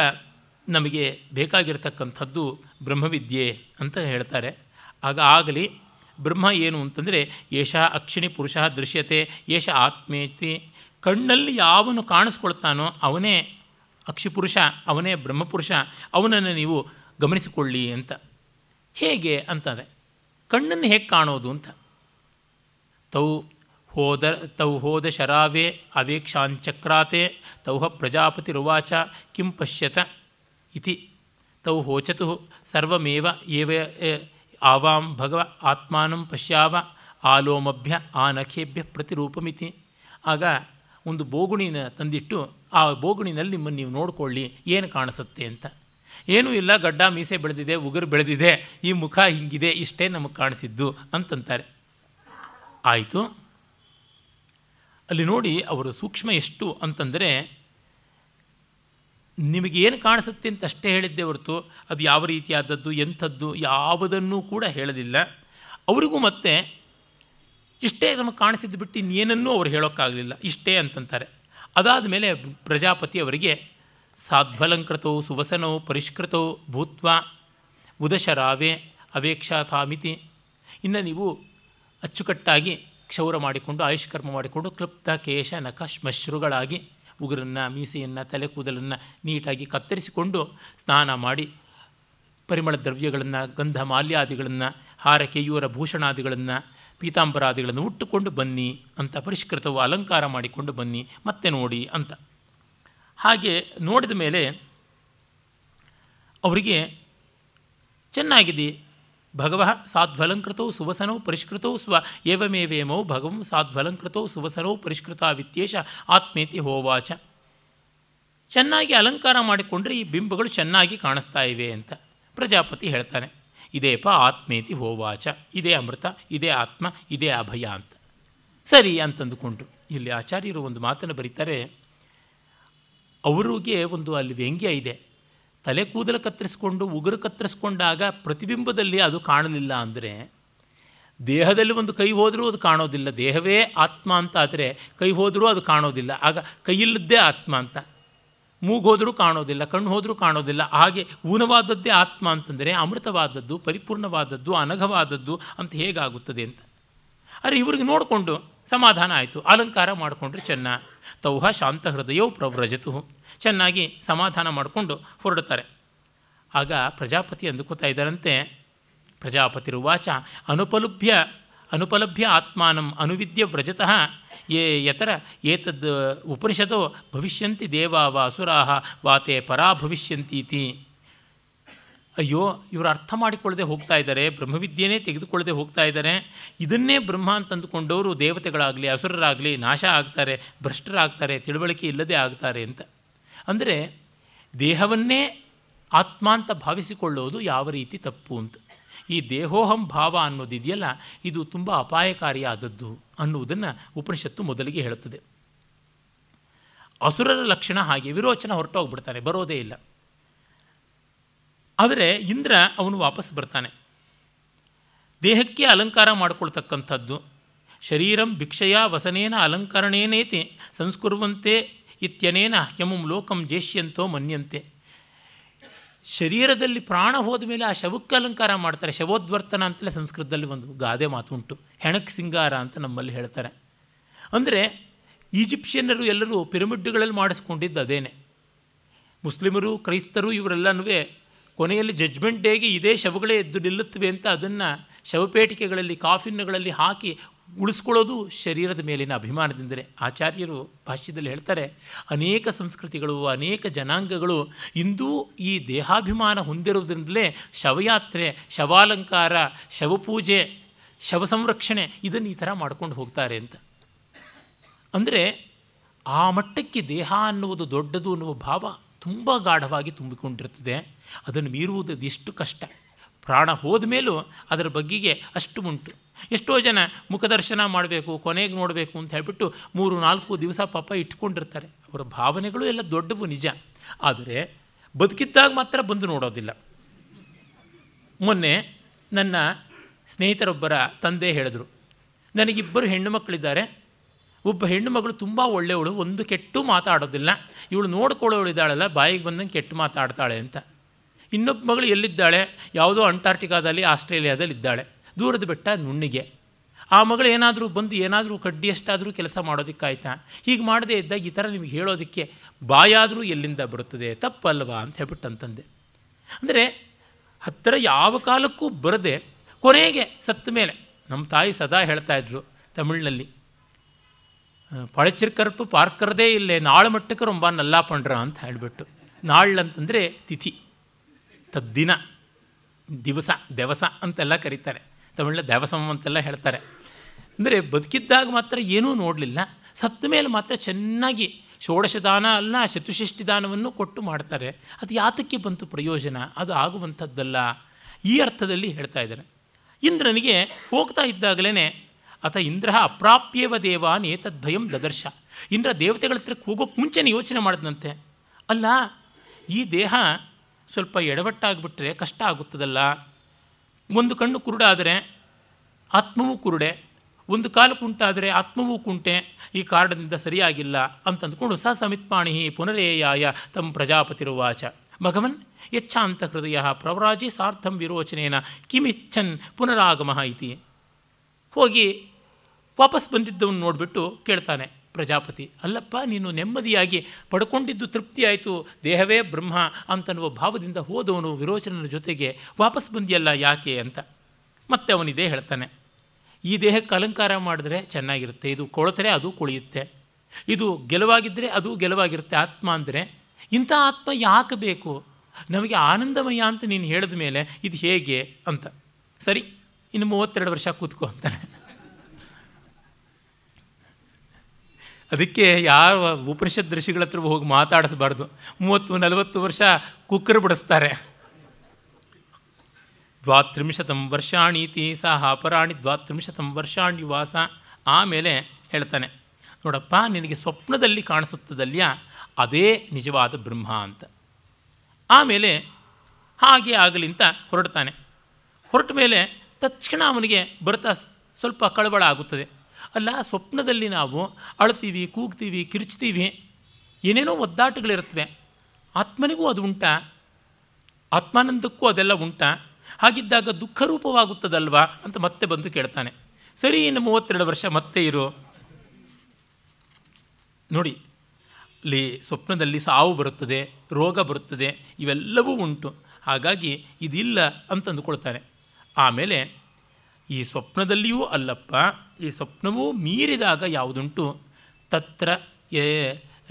ನಮಗೆ ಬೇಕಾಗಿರ್ತಕ್ಕಂಥದ್ದು ಬ್ರಹ್ಮವಿದ್ಯೆ ಅಂತ ಹೇಳ್ತಾರೆ. ಆಗ ಆಗಲಿ, ಬ್ರಹ್ಮ ಏನು ಅಂತಂದರೆ ಏಷ ಅಕ್ಷಿಣಿ ಪುರುಷ ದೃಶ್ಯತೆ ಏಷ ಆತ್ಮೇತಿ, ಕಣ್ಣಲ್ಲಿ ಯಾವನು ಕಾಣಿಸ್ಕೊಳ್ತಾನೋ ಅವನೇ ಅಕ್ಷಿಪುರುಷ ಅವನೇ ಬ್ರಹ್ಮಪುರುಷ ಅವನನ್ನು ನೀವು ಗಮನಿಸಿಕೊಳ್ಳಿ ಅಂತ. ಹೇಗೆ ಅಂತಾರೆ ಕಣ್ಣನ್ನು ಹೇಗೆ ಕಾಣೋದು ಅಂತ. ತೌ ಹೋದ ತೌ ಹೋದ ಶರಾವೇ ಅವೇಕ್ಷಾಂಚಕ್ರಾತೆ, ತೌಹ ಪ್ರಜಾಪತಿರುವಾಚ ಕಿಂ ಪಶ್ಯತ ಇತಿ. ತೌ ಹೋಚತು ಸರ್ವಮೇವ ಏವ ಆವಾಂ ಭಗವ ಆತ್ಮಾನಂ ಪಶ್ಯಾವ ಆಲೋಮಭ್ಯ ಆ ನಖೇಭ್ಯ ಪ್ರತಿರೂಪಮಿತಿ ಆಗ ಒಂದು ಬೋಗುಣಿನ ತಂದಿಟ್ಟು, ಆ ಬೋಗುಣಿನಲ್ಲಿ ನಿಮ್ಮನ್ನು ನೀವು ನೋಡಿಕೊಳ್ಳಿ, ಏನು ಕಾಣಿಸುತ್ತೆ ಅಂತ. ಏನೂ ಇಲ್ಲ, ಗಡ್ಡ ಮೀಸೆ ಬೆಳೆದಿದೆ, ಉಗುರು ಬೆಳೆದಿದೆ, ಈ ಮುಖ ಹಿಂಗಿದೆ, ಇಷ್ಟೇ ನಮಗೆ ಕಾಣಿಸಿದ್ದು ಅಂತಂತಾರೆ. ಆಯಿತು. ಅಲ್ಲಿ ನೋಡಿ ಅವರು ಸೂಕ್ಷ್ಮ ಎಷ್ಟು ಅಂತಂದರೆ ನಿಮಗೆ ಏನು ಕಾಣಿಸುತ್ತೆ ಅಂತ ಅಷ್ಟೇ ಹೇಳಿದ್ದೆ ಹೊರತು ಅದು ಯಾವ ರೀತಿಯಾದದ್ದು, ಎಂಥದ್ದು ಯಾವುದನ್ನೂ ಕೂಡ ಹೇಳಲಿಲ್ಲ ಅವರಿಗೂ ಮತ್ತೆ ಇಷ್ಟೇ ನಮಗೆ ಕಾಣಿಸಿದ್ದು ಬಿಟ್ಟು ಇನ್ನೇನನ್ನೂ ಅವ್ರು ಹೇಳೋಕ್ಕಾಗಲಿಲ್ಲ. ಇಷ್ಟೇ ಅಂತಂತಾರೆ. ಅದಾದ ಮೇಲೆ ಪ್ರಜಾಪತಿ ಅವರಿಗೆ ಸಾಧ್ವಲಂಕೃತೋ ಸುವಸನೋ ಪರಿಷ್ಕೃತೋ ಭೂತ್ವ ಉದಶರಾವೆ ಅವೇಕ್ಷಾಥಾಮಿತಿ ಇನ್ನು ನೀವು ಅಚ್ಚುಕಟ್ಟಾಗಿ ಕ್ಷೌರ ಮಾಡಿಕೊಂಡು, ಆಯುಷ್ಕರ್ಮ ಮಾಡಿಕೊಂಡು, ಕ್ಲುಪ್ತ ಕೇಶ ಉಗುರನ್ನು, ಮೀಸೆಯನ್ನು ತಲೆ ಕೂದಲನ್ನು ನೀಟಾಗಿ ಕತ್ತರಿಸಿಕೊಂಡು ಸ್ನಾನ ಮಾಡಿ ಪರಿಮಳ ದ್ರವ್ಯಗಳನ್ನು, ಗಂಧ ಮಾಲ್ಯಾದಿಗಳನ್ನು ಹಾರ ಭೂಷಣಾದಿಗಳನ್ನು, ಪೀತಾಂಬರಾದಿಗಳನ್ನು ಉಟ್ಟುಕೊಂಡು ಬನ್ನಿ ಅಂತ ಪರಿಷ್ಕೃತವು ಅಲಂಕಾರ ಮಾಡಿಕೊಂಡು ಬನ್ನಿ, ಮತ್ತೆ ನೋಡಿ ಅಂತ. ಹಾಗೆ ನೋಡಿದ ಮೇಲೆ ಅವರಿಗೆ ಚೆನ್ನಾಗಿದೆ ಭಗವ ಸಾಧ್ವಲಂಕೃತೌ ಸುವಸನೌ ಪರಿಷ್ಕೃತೌ ಸ್ವ ಏವಮೇವೇಮೌ ಭಗವಂ ಸಾಧ್ವಲಂಕೃತೌ ಸುವಸನೌ ಪರಿಷ್ಕೃತ ವಿತ್ಯೇಶ ಆತ್ಮೇತಿ ಹೋವಾಚ ಚೆನ್ನಾಗಿ ಅಲಂಕಾರ ಮಾಡಿಕೊಂಡ್ರೆ ಈ ಬಿಂಬಗಳು ಚೆನ್ನಾಗಿ ಕಾಣಿಸ್ತಾ ಇವೆ ಅಂತ ಪ್ರಜಾಪತಿ ಹೇಳ್ತಾನೆ, ಇದೇಪ ಆತ್ಮೇತಿ ಹೋವಾಚ, ಇದೇ ಅಮೃತ, ಇದೇ ಆತ್ಮ, ಇದೇ ಅಭಯ ಅಂತ. ಸರಿ ಅಂತಂದುಕೊಂಡ್ರು ಇಲ್ಲಿ ಆಚಾರ್ಯರು ಒಂದು ಮಾತನ್ನು ಬರೀತಾರೆ, ಅವರಿಗೆ ಒಂದು ಅಲ್ಲಿ ವ್ಯಂಗ್ಯ ಇದೆ ತಲೆ ಕೂದಲು ಕತ್ತರಿಸ್ಕೊಂಡು, ಉಗುರು ಕತ್ತರಿಸ್ಕೊಂಡಾಗ ಪ್ರತಿಬಿಂಬದಲ್ಲಿ ಅದು ಕಾಣಲಿಲ್ಲ ಅಂದರೆ ದೇಹದಲ್ಲಿ ಒಂದು ಕೈ ಹೋದರೂ ಅದು ಕಾಣೋದಿಲ್ಲ. ದೇಹವೇ ಆತ್ಮ ಅಂತ ಆದರೆ ಕೈ ಹೋದರೂ ಅದು ಕಾಣೋದಿಲ್ಲ. ಆಗ ಕೈಯಿಲ್ಲದ್ದೇ ಆತ್ಮ ಅಂತ. ಮೂಗು ಹೋದರೂ ಕಾಣೋದಿಲ್ಲ, ಕಣ್ಣು ಹೋದರೂ ಕಾಣೋದಿಲ್ಲ. ಹಾಗೆ ಊನವಾದದ್ದೇ ಆತ್ಮ ಅಂತಂದರೆ ಅಮೃತವಾದದ್ದು, ಪರಿಪೂರ್ಣವಾದದ್ದು, ಅನಘವಾದದ್ದು ಅಂತ ಹೇಗಾಗುತ್ತದೆ ಅಂತ. ಆದರೆ ಇವ್ರಿಗೆ ನೋಡಿಕೊಂಡು ಸಮಾಧಾನ ಆಯಿತು. ಅಲಂಕಾರ ಮಾಡಿಕೊಂಡ್ರೆ ಚೆನ್ನ. ತೌಹ ಶಾಂತ ಹೃದಯವು ಪ್ರವ್ರಜತು. ಚೆನ್ನಾಗಿ ಸಮಾಧಾನ ಮಾಡಿಕೊಂಡು ಹೊರಡ್ತಾರೆ ಆಗ ಪ್ರಜಾಪತಿ ಅಂದುಕೋತಾ ಇದ್ದಾರಂತೆ. ಪ್ರಜಾಪತಿರುವಾಚ ಅನುಪಲಭ್ಯ ಅನುಪಲಭ್ಯ ಆತ್ಮಾನಂ ಅನುವಿದ್ಯ ವ್ರಜತಃ. ಯೇ ಯತರ, ಏತದ್ ಉಪನಿಷದೋ ಭವಿಷ್ಯಂತ ದೇವಾ ವಾ ಅಸುರಾಹ ವಾತೆ ಪರಾ ಭವಿಷ್ಯಂತೀತಿ. ಅಯ್ಯೋ, ಇವರು ಅರ್ಥ ಮಾಡಿಕೊಳ್ಳದೆ ಹೋಗ್ತಾ ಇದ್ದಾರೆ, ಬ್ರಹ್ಮವಿದ್ಯೆನೇ ತೆಗೆದುಕೊಳ್ಳದೆ ಹೋಗ್ತಾ ಇದ್ದಾರೆ ಇದನ್ನೇ ಬ್ರಹ್ಮ ಅಂತಂದುಕೊಂಡವರು ದೇವತೆಗಳಾಗಲಿ, ಅಸುರರಾಗಲಿ, ನಾಶ ಆಗ್ತಾರೆ, ಭ್ರಷ್ಟರಾಗ್ತಾರೆ, ತಿಳುವಳಿಕೆ ಇಲ್ಲದೆ ಆಗ್ತಾರೆ ಅಂತ. ಅಂದರೆ, ದೇಹವನ್ನೇ ಆತ್ಮ ಅಂತ ಭಾವಿಸಿಕೊಳ್ಳೋದು ಯಾವ ರೀತಿ ತಪ್ಪು ಅಂತ. ಈ ದೇಹೋಹಂ ಭಾವ ಅನ್ನೋದಿದೆಯಲ್ಲ, ಇದು ತುಂಬ ಅಪಾಯಕಾರಿಯಾದದ್ದು ಅನ್ನುವುದನ್ನು ಉಪನಿಷತ್ತು ಮೊದಲಿಗೆ ಹೇಳುತ್ತದೆ. ಅಸುರರ ಲಕ್ಷಣ ಹಾಗೆ ವಿರೋಚನ ಹೊರಟೋಗ್ಬಿಡ್ತಾನೆ, ಬರೋದೇ ಇಲ್ಲ. ಆದರೆ ಇಂದ್ರ ಅವನು ವಾಪಸ್ ಬರ್ತಾನೆ. ದೇಹಕ್ಕೆ ಅಲಂಕಾರ ಮಾಡಿಕೊಳ್ತಕ್ಕಂಥದ್ದು, ಶರೀರಂ ಭಿಕ್ಷೆಯ ವಸನೇನ ಅಲಂಕರಣೇನೇತಿ ಸಂಸ್ಕುರುವಂತೆ ಇತ್ಯನೇನ ಕೆಮಂ ಲೋಕಂ ಜೇಷ್ಯಂತೋ ಮನ್ಯಂತೆ. ಶರೀರದಲ್ಲಿ ಪ್ರಾಣ ಹೋದ ಮೇಲೆ ಆ ಶವಕ್ಕೆ ಅಲಂಕಾರ ಮಾಡ್ತಾರೆ, ಶವೋದ್ವರ್ತನ ಅಂತಲೇ ಸಂಸ್ಕೃತದಲ್ಲಿ ಒಂದು ಗಾದೆ ಮಾತು ಉಂಟು, ಹೆಣಕ್ ಸಿಂಗಾರ ಅಂತ ನಮ್ಮಲ್ಲಿ ಹೇಳ್ತಾರೆ. ಅಂದರೆ ಈಜಿಪ್ಷಿಯನ್ನರು ಎಲ್ಲರೂ ಪಿರಮಿಡ್ಗಳಲ್ಲಿ ಮಾಡಿಸ್ಕೊಂಡಿದ್ದು ಅದೇನೆ. ಮುಸ್ಲಿಮರು, ಕ್ರೈಸ್ತರು ಇವರೆಲ್ಲನೂ ಕೊನೆಯಲ್ಲಿ ಜಡ್ಜ್ಮೆಂಟ್ ಡೇಗೆ ಇದೇ ಶವಗಳೇ ಎದ್ದು ನಿಲ್ಲುತ್ತವೆ ಅಂತ ಅದನ್ನು ಶವಪೇಟಿಕೆಗಳಲ್ಲಿ ಕಾಫಿನ್ಗಳಲ್ಲಿ ಹಾಕಿ ಉಳಿಸ್ಕೊಳ್ಳೋದು ಶರೀರದ ಮೇಲಿನ ಅಭಿಮಾನದಿಂದಲೇ. ಆಚಾರ್ಯರು ಭಾಷ್ಯದಲ್ಲಿ ಹೇಳ್ತಾರೆ, ಅನೇಕ ಸಂಸ್ಕೃತಿಗಳು, ಅನೇಕ ಜನಾಂಗಗಳು ಇಂದೂ ಈ ದೇಹಾಭಿಮಾನ ಹೊಂದಿರುವುದರಿಂದಲೇ ಶವಯಾತ್ರೆ, ಶವಾಲಂಕಾರ, ಶವಪೂಜೆ, ಶವ ಸಂರಕ್ಷಣೆ ಇದನ್ನು ಈ ಥರ ಮಾಡ್ಕೊಂಡು ಹೋಗ್ತಾರೆ ಅಂತ. ಅಂದರೆ ಆ ಮಟ್ಟಕ್ಕೆ ದೇಹ ಅನ್ನುವುದು ದೊಡ್ಡದು ಅನ್ನುವ ಭಾವ ತುಂಬ ಗಾಢವಾಗಿ ತುಂಬಿಕೊಂಡಿರ್ತದೆ ಅದನ್ನು ಮೀರುವುದು ಎಷ್ಟು ಕಷ್ಟ. ಪ್ರಾಣ ಹೋದ ಮೇಲೂ ಅದರ ಬಗ್ಗೆಗೆ ಅಷ್ಟು ಉಂಟು. ಎಷ್ಟೋ ಜನ ಮುಖದರ್ಶನ ಮಾಡಬೇಕು, ಕೊನೆಗೆ ನೋಡಬೇಕು ಅಂತ ಹೇಳಿಬಿಟ್ಟು ಮೂರು, ನಾಲ್ಕು ದಿವಸ ಪಾಪ ಇಟ್ಕೊಂಡಿರ್ತಾರೆ. ಅವರ ಭಾವನೆಗಳು ಎಲ್ಲ ದೊಡ್ಡವು ನಿಜ. ಆದರೆ ಬದುಕಿದ್ದಾಗ ಮಾತ್ರ ಬಂದು ನೋಡೋದಿಲ್ಲ. ಮೊನ್ನೆ ನನ್ನ ಸ್ನೇಹಿತರೊಬ್ಬರ ತಂದೆ ಹೇಳಿದರು, ನನಗಿಬ್ಬರು ಹೆಣ್ಣು ಮಕ್ಕಳಿದ್ದಾರೆ. ಒಬ್ಬ ಹೆಣ್ಣು ಮಗಳು ತುಂಬ ಒಳ್ಳೆಯವಳು, ಒಂದು ಕೆಟ್ಟು ಮಾತಾಡೋದಿಲ್ಲ. ಇವಳು ನೋಡ್ಕೊಳ್ಳೋಳು ಇದ್ದಾಳಲ್ಲ, ಬಾಯಿಗೆ ಬಂದಂಗೆ ಕೆಟ್ಟು ಮಾತಾಡ್ತಾಳೆ ಅಂತ. ಇನ್ನೊಬ್ಬ ಮಗಳು ಎಲ್ಲಿದ್ದಾಳೆ? ಯಾವುದೋ ಅಂಟಾರ್ಟಿಕಾದಲ್ಲಿ ಆಸ್ಟ್ರೇಲಿಯಾದಲ್ಲಿ ಇದ್ದಾಳೆ ದೂರದ ಬೆಟ್ಟ ನುಣ್ಣಿಗೆ. ಆ ಮಗಳು ಏನಾದರೂ ಬಂದು ಏನಾದರೂ ಕಡ್ಡಿಯಷ್ಟಾದರೂ ಕೆಲಸ ಮಾಡೋದಕ್ಕಾಯ್ತಾ? ಹೀಗೆ ಮಾಡದೇ ಇದ್ದಾಗ ಈ ಥರ ನಿಮಗೆ ಹೇಳೋದಕ್ಕೆ ಬಾಯಾದರೂ ಎಲ್ಲಿಂದ ಬರುತ್ತದೆ? ತಪ್ಪಲ್ವಾ? ಅಂತ ಹೇಳ್ಬಿಟ್ಟು ಅಂತಂದೆ. ಅಂದರೆ, ಹತ್ತಿರ ಯಾವ ಕಾಲಕ್ಕೂ ಬರದೆ ಕೊನೆಗೆ ಸತ್ತ ಮೇಲೆ, ನಮ್ಮ ತಾಯಿ ಸದಾ ಹೇಳ್ತಾ ಇದ್ರು ತಮಿಳಿನಲ್ಲಿ ಪಳಚಿರ್ಕರ್ಪು ಪಾರ್ಕರದೇ ಇಲ್ಲೇ, ನಾಳು ಮಟ್ಟಕ್ಕೆ ರೊಂಬ ನಲ್ಲಾ ಪಂಡ್ರ ಅಂತ ಹೇಳಿಬಿಟ್ಟು. ನಾಳ್ ಅಂತಂದರೆ ತಿಥಿ. ತದ್ದಿನ ದಿವಸ, ದೆವಸ ಅಂತೆಲ್ಲ ಕರೀತಾರೆ. ತಮಿಳ ದೆವಸಂ ಅಂತೆಲ್ಲ ಹೇಳ್ತಾರೆ. ಅಂದರೆ ಬದುಕಿದ್ದಾಗ ಮಾತ್ರ ಏನೂ ನೋಡಲಿಲ್ಲ. ಸತ್ತ ಮೇಲೆ ಮಾತ್ರ ಚೆನ್ನಾಗಿ ಷೋಡಶದಾನ ಅಲ್ಲ ಚತುಷಷ್ಟಿ ದಾನವನ್ನು ಕೊಟ್ಟು ಮಾಡ್ತಾರೆ. ಅದು ಯಾತಕ್ಕೆ ಬಂತು ಪ್ರಯೋಜನ? ಅದು ಆಗುವಂಥದ್ದಲ್ಲ. ಈ ಅರ್ಥದಲ್ಲಿ ಹೇಳ್ತಾ ಇದ್ದಾರೆ. ಇಂದ್ರನಿಗೆ ಹೋಗ್ತಾ ಇದ್ದಾಗಲೇ ಅಥ ಇಂದ್ರ ಅಪ್ರಾಪ್ಯವ ದೇವಾನ್ ಏತದ್ಭಯಂ ದದರ್ಶ. ಇಂದ್ರ ದೇವತೆಗಳ ಹತ್ರಕ್ಕೆ ಹೋಗೋಕ್ಕೆ ಮುಂಚೆನೇ ಯೋಚನೆ ಮಾಡಿದಂತೆ ಅಲ್ಲ, ಈ ದೇಹ ಸ್ವಲ್ಪ ಎಡವಟ್ಟಾಗ್ಬಿಟ್ರೆ ಕಷ್ಟ ಆಗುತ್ತದಲ್ಲ? ಒಂದು ಕಣ್ಣು ಕುರುಡಾದರೆ ಆತ್ಮವೂ ಕುರುಡೆ, ಒಂದು ಕಾಲು ಕುಂಟಾದರೆ ಆತ್ಮವೂ ಕುಂಟೆ, ಈ ಕಾರಣದಿಂದ ಸರಿಯಾಗಿಲ್ಲ ಅಂತಂದ್ಕೊಂಡು ಸ ಸಮಿತ್ಪಾಣಿ ಪುನರೇಯಾಯ ತಮ್ಮ ಪ್ರಜಾಪತಿರುವಾಚ. ಭಗವನ್ ಯಚ್ಛಾಂತ ಹೃದಯ ಪ್ರವರಾಜಿ ಸಾರ್ಥಂ ವಿರೋಚನೇನ ಕಿಮಿಚ್ಛನ್ ಪುನರಾಗಮ ಇತಿ. ಹೋಗಿ ವಾಪಸ್ ಬಂದಿದ್ದವನು ನೋಡಿಬಿಟ್ಟು ಕೇಳ್ತಾನೆ. ಪ್ರಜಾಪತಿ, ಅಲ್ಲಪ್ಪ, ನೀನು ನೆಮ್ಮದಿಯಾಗಿ ಪಡ್ಕೊಂಡಿದ್ದು ತೃಪ್ತಿಯಾಯಿತು ದೇಹವೇ ಬ್ರಹ್ಮ ಅಂತನ್ನುವ ಭಾವದಿಂದ ಹೋದವನು ವಿರೋಚನನ ಜೊತೆಗೆ, ವಾಪಸ್ ಬಂದಿಯಲ್ಲ ಯಾಕೆ? ಅಂತ. ಮತ್ತೆ ಅವನಿದೇ ಹೇಳ್ತಾನೆ, ಈ ದೇಹಕ್ಕೆ ಅಲಂಕಾರ ಮಾಡಿದ್ರೆ ಚೆನ್ನಾಗಿರುತ್ತೆ, ಇದು ಕೊಳತರೆ, ಅದು ಕೊಳೆಯುತ್ತೆ. ಇದು ಗೆಲುವಾಗಿದ್ದರೆ ಅದು ಗೆಲುವಾಗಿರುತ್ತೆ, ಆತ್ಮ ಅಂದರೆ ಇಂಥ ಆತ್ಮ ಯಾಕೆ ಬೇಕು? ನಮಗೆ ಆನಂದಮಯ ಅಂತ ನೀನು ಹೇಳಿದ ಮೇಲೆ ಇದು ಹೇಗೆ? ಅಂತ. ಸರಿ, ಇನ್ನು ಮೂವತ್ತೆರಡು ವರ್ಷ ಕೂತ್ಕೋ ಅಂತಾನೆ. ಅದಕ್ಕೆ ಯಾವ ಉಪನಿಷತ್ ಋಷಿಗಳ ಹತ್ರ ಹೋಗಿ ಮಾತಾಡಿಸಬಾರ್ದು. ಮೂವತ್ತು, ನಲವತ್ತು ವರ್ಷ ಕುಕ್ಕರ್ ಬಿಡಿಸ್ತಾರೆ. ದ್ವಾತ್ರಿಂಶತಂ ವರ್ಷಾಣೀತಿ ಸಹ ಅಪರಾಣಿ ದ್ವಾತ್ರಿಂಶತಂ ವರ್ಷಾಣಿ ವಾಸ ಆಮೇಲೆ ಹೇಳ್ತಾನೆ. ನೋಡಪ್ಪ, ನಿನಗೆ ಸ್ವಪ್ನದಲ್ಲಿ ಕಾಣಿಸುತ್ತದಲ್ಯ? ಅದೇ ನಿಜವಾದ ಬ್ರಹ್ಮ ಅಂತ. ಆಮೇಲೆ ಹಾಗೆ ಆಗಲಿಂತ ಹೊರಡ್ತಾನೆ. ಹೊರಟ ಮೇಲೆ ತಕ್ಷಣ ಅವನಿಗೆ ಬರ್ತಾ ಸ್ವಲ್ಪ ಕಳವಳ ಆಗುತ್ತದೆ. ಅಲ್ಲ, ಸ್ವಪ್ನದಲ್ಲಿ ನಾವು ಅಳ್ತೀವಿ, ಕೂಗ್ತೀವಿ, ಕಿರ್ಚ್ತೀವಿ, ಏನೇನೋ ಒದ್ದಾಟಗಳಿರುತ್ತವೆ. ಆತ್ಮನಿಗೂ ಅದು ಉಂಟಾ? ಆತ್ಮಾನಂದಕ್ಕೂ ಅದೆಲ್ಲ ಉಂಟಾ? ಹಾಗಿದ್ದಾಗ ದುಃಖ ರೂಪವಾಗುತ್ತದಲ್ವಾ ಅಂತ ಮತ್ತೆ ಬಂದು ಕೇಳ್ತಾನೆ. ಸರಿ, ಇನ್ನು ಮೂವತ್ತೆರಡು ವರ್ಷ ಮತ್ತೆ ಇರು. ನೋಡಿ, ಅಲ್ಲಿ ಸ್ವಪ್ನದಲ್ಲಿ ಸಾವು ಬರುತ್ತದೆ, ರೋಗ ಬರುತ್ತದೆ, ಇವೆಲ್ಲವೂ ಉಂಟು. ಹಾಗಾಗಿ ಇದಿಲ್ಲ ಅಂತ ಅಂದುಕೊಳ್ತಾನೆ ಆಮೇಲೆ ಈ ಸ್ವಪ್ನದಲ್ಲಿಯೂ ಅಲ್ಲಪ್ಪ ಈ ಸ್ವಪ್ನವೂ ಮೀರಿದಾಗ ಯಾವುದುಂಟು? ತತ್ರ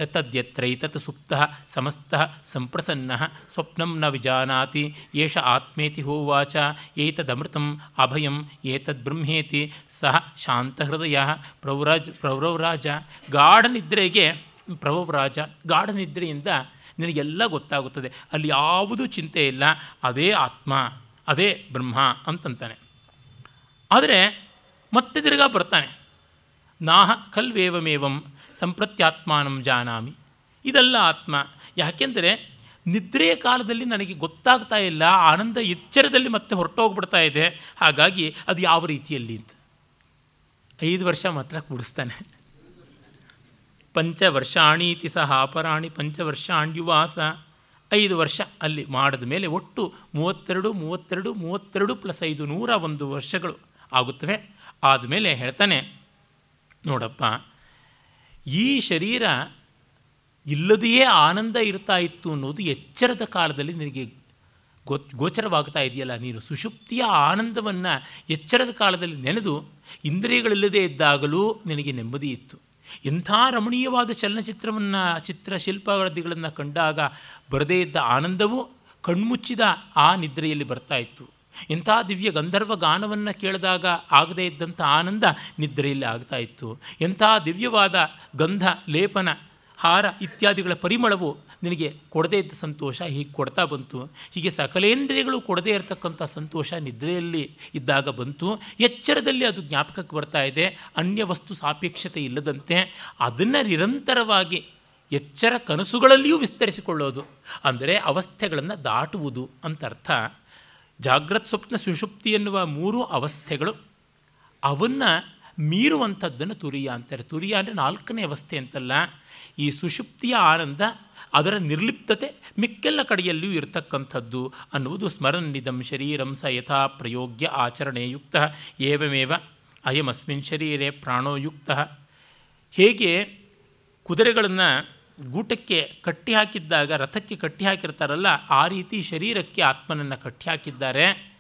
ತದ್ಯತ್ರೈತತ್ ಸುಪ್ತ ಸಮಸ್ತ ಸಂಪ್ರಸನ್ನ ಸ್ವಪ್ನಂ ನ ವಿಜಾನಾತಿ, ಏಷ ಆತ್ಮೇತಿ ಹೋವಾಚ, ಏತದಮೃತಂ ಅಭಯಂ, ಏತದ್ ಬ್ರಹ್ಮೇತಿ, ಸಹ ಶಾಂತಹೃದಯ ಪ್ರವ್ರಾಜ್ ಪ್ರೌರವರಾಜ. ಗಾಢನಿದ್ರೆಗೆ ಪ್ರವರಾಜ ಗಾಢನಿದ್ರೆಯಿಂದ ನಿನಗೆಲ್ಲ ಗೊತ್ತಾಗುತ್ತದೆ. ಅಲ್ಲಿ ಯಾವುದೂ ಚಿಂತೆ ಇಲ್ಲ. ಅದೇ ಆತ್ಮ, ಅದೇ ಬ್ರಹ್ಮ ಅಂತಂತಾನೆ. ಆದರೆ ಮತ್ತೆ ತಿರ್ಗಾ ಬರ್ತಾನೆ. ನಾಹ ಖಲ್ವೇವಮೇವಂ ಸಂಪ್ರತ್ಯಾತ್ಮಾನಂ ಜಾನಾಮಿ. ಇದೆಲ್ಲ ಆತ್ಮ. ಯಾಕೆಂದರೆ ನಿದ್ರೆಯ ಕಾಲದಲ್ಲಿ ನನಗೆ ಗೊತ್ತಾಗ್ತಾ ಇಲ್ಲ, ಆನಂದ ಎಚ್ಚರದಲ್ಲಿ ಮತ್ತೆ ಹೊರಟೋಗ್ಬಿಡ್ತಾ ಇದೆ. ಹಾಗಾಗಿ ಅದು ಯಾವ ರೀತಿಯಲ್ಲಿ ಅಂತ. ಐದು ವರ್ಷ ಮಾತ್ರ ಕೂಡಿಸ್ತಾನೆ. ಪಂಚವರ್ಷಾಣೀತಿ ಸಹ, ಅಪರಾಣಿ ಪಂಚವರ್ಷಾಣ್ಯುವಾಸ. ಐದು ವರ್ಷ ಅಲ್ಲಿ ಮಾಡಿದ ಮೇಲೆ ಒಟ್ಟು ಮೂವತ್ತೆರಡು ಮೂವತ್ತೆರಡು ಮೂವತ್ತೆರಡು ಪ್ಲಸ್ ಐದು ನೂರ ಒಂದು ವರ್ಷಗಳು ಆಗುತ್ತವೆ. ಆದಮೇಲೆ ಹೇಳ್ತಾನೆ, ನೋಡಪ್ಪ, ಈ ಶರೀರ ಇಲ್ಲದೆಯೇ ಆನಂದ ಇರ್ತಾ ಇತ್ತು ಅನ್ನೋದು ಎಚ್ಚರದ ಕಾಲದಲ್ಲಿ ನಿನಗೆ ಗೋ ಗೋಚರವಾಗ್ತಾ ಇದೆಯಲ್ಲ? ನೀನು ಸುಷುಪ್ತಿಯ ಆನಂದವನ್ನು ಎಚ್ಚರದ ಕಾಲದಲ್ಲಿ ನೆನೆದು ಇಂದ್ರಿಯಗಳಿಲ್ಲದೆ ಇದ್ದಾಗಲೂ ನಿನಗೆ ನೆಮ್ಮದಿ ಇತ್ತು. ಇಂಥ ರಮಣೀಯವಾದ ಚಲನಚಿತ್ರವನ್ನು, ಚಿತ್ರ ಶಿಲ್ಪಗಳದಿಗಳನ್ನು ಕಂಡಾಗ ಬರದೇ ಇದ್ದ ಆನಂದವು ಕಣ್ಮುಚ್ಚಿದ ಆ ನಿದ್ರೆಯಲ್ಲಿ ಬರ್ತಾ ಇತ್ತು. ಎಂಥ ದಿವ್ಯ ಗಂಧರ್ವ ಗಾನವನ್ನು ಕೇಳಿದಾಗ ಆಗದೇ ಇದ್ದಂಥ ಆನಂದ ನಿದ್ರೆಯಲ್ಲಿ ಆಗ್ತಾ ಇತ್ತು. ಎಂಥ ದಿವ್ಯವಾದ ಗಂಧ, ಲೇಪನ, ಹಾರ ಇತ್ಯಾದಿಗಳ ಪರಿಮಳವು ನಿನಗೆ ಕೊಡದೇ ಇದ್ದ ಸಂತೋಷ ಹೀಗೆ ಕೊಡ್ತಾ ಬಂತು. ಹೀಗೆ ಸಕಲೇಂದ್ರಿಯಗಳು ಕೊಡದೇ ಇರತಕ್ಕಂಥ ಸಂತೋಷ ನಿದ್ರೆಯಲ್ಲಿ ಇದ್ದಾಗ ಬಂತು. ಎಚ್ಚರದಲ್ಲಿ ಅದು ಜ್ಞಾಪಕಕ್ಕೆ ಬರ್ತಾ ಇದೆ. ಅನ್ಯ ವಸ್ತು ಸಾಪೇಕ್ಷತೆ ಇಲ್ಲದಂತೆ ಅದನ್ನು ನಿರಂತರವಾಗಿ ಎಚ್ಚರ ಕನಸುಗಳಲ್ಲಿಯೂ ವಿಸ್ತರಿಸಿಕೊಳ್ಳೋದು. ಅಂದರೆ ಅವಸ್ಥೆಗಳನ್ನು ದಾಟುವುದು ಅಂತ ಅರ್ಥ. ಜಾಗ್ರತ್ ಸ್ವಪ್ನ ಸುಷುಪ್ತಿ ಎನ್ನುವ ಮೂರು ಅವಸ್ಥೆಗಳು ಅವನ್ನು ಮೀರುವಂಥದ್ದನ್ನು ತುರಿಯ ಅಂತಾರೆ. ತುರಿಯ ಅಂದರೆ ನಾಲ್ಕನೇ ಅವಸ್ಥೆ ಅಂತಲ್ಲ. ಈ ಸುಷುಪ್ತಿಯ ಆನಂದ ಅದರ ನಿರ್ಲಿಪ್ತತೆ ಮಿಕ್ಕೆಲ್ಲ ಕಡೆಯಲ್ಲಿಯೂ ಇರತಕ್ಕಂಥದ್ದು ಅನ್ನುವುದು ಸ್ಮರನ್ನಿದಂ ಶರೀರಂ ಸ ಯಥಾ ಪ್ರಯೋಗ್ಯ ಆಚರಣೆಯುಕ್ತ. ಏವಮೇವ ಅಯಮಸ್ಮಿನ್ ಶರೀರೇ ಪ್ರಾಣೋಯುಕ್ತ. ಹೇಗೆ ಕುದುರೆಗಳನ್ನು ಗೂಟಕ್ಕೆ ಕಟ್ಟಿ ಹಾಕಿದ್ದಾಗ, ರಥಕ್ಕೆ ಕಟ್ಟಿ ಹಾಕಿರ್ತಾರಲ್ಲ, ಆ ರೀತಿ ಶರೀರಕ್ಕೆ ಆತ್ಮನನ್ನು ಕಟ್ಟಿ ಹಾಕಿದ್ದಾರೆ.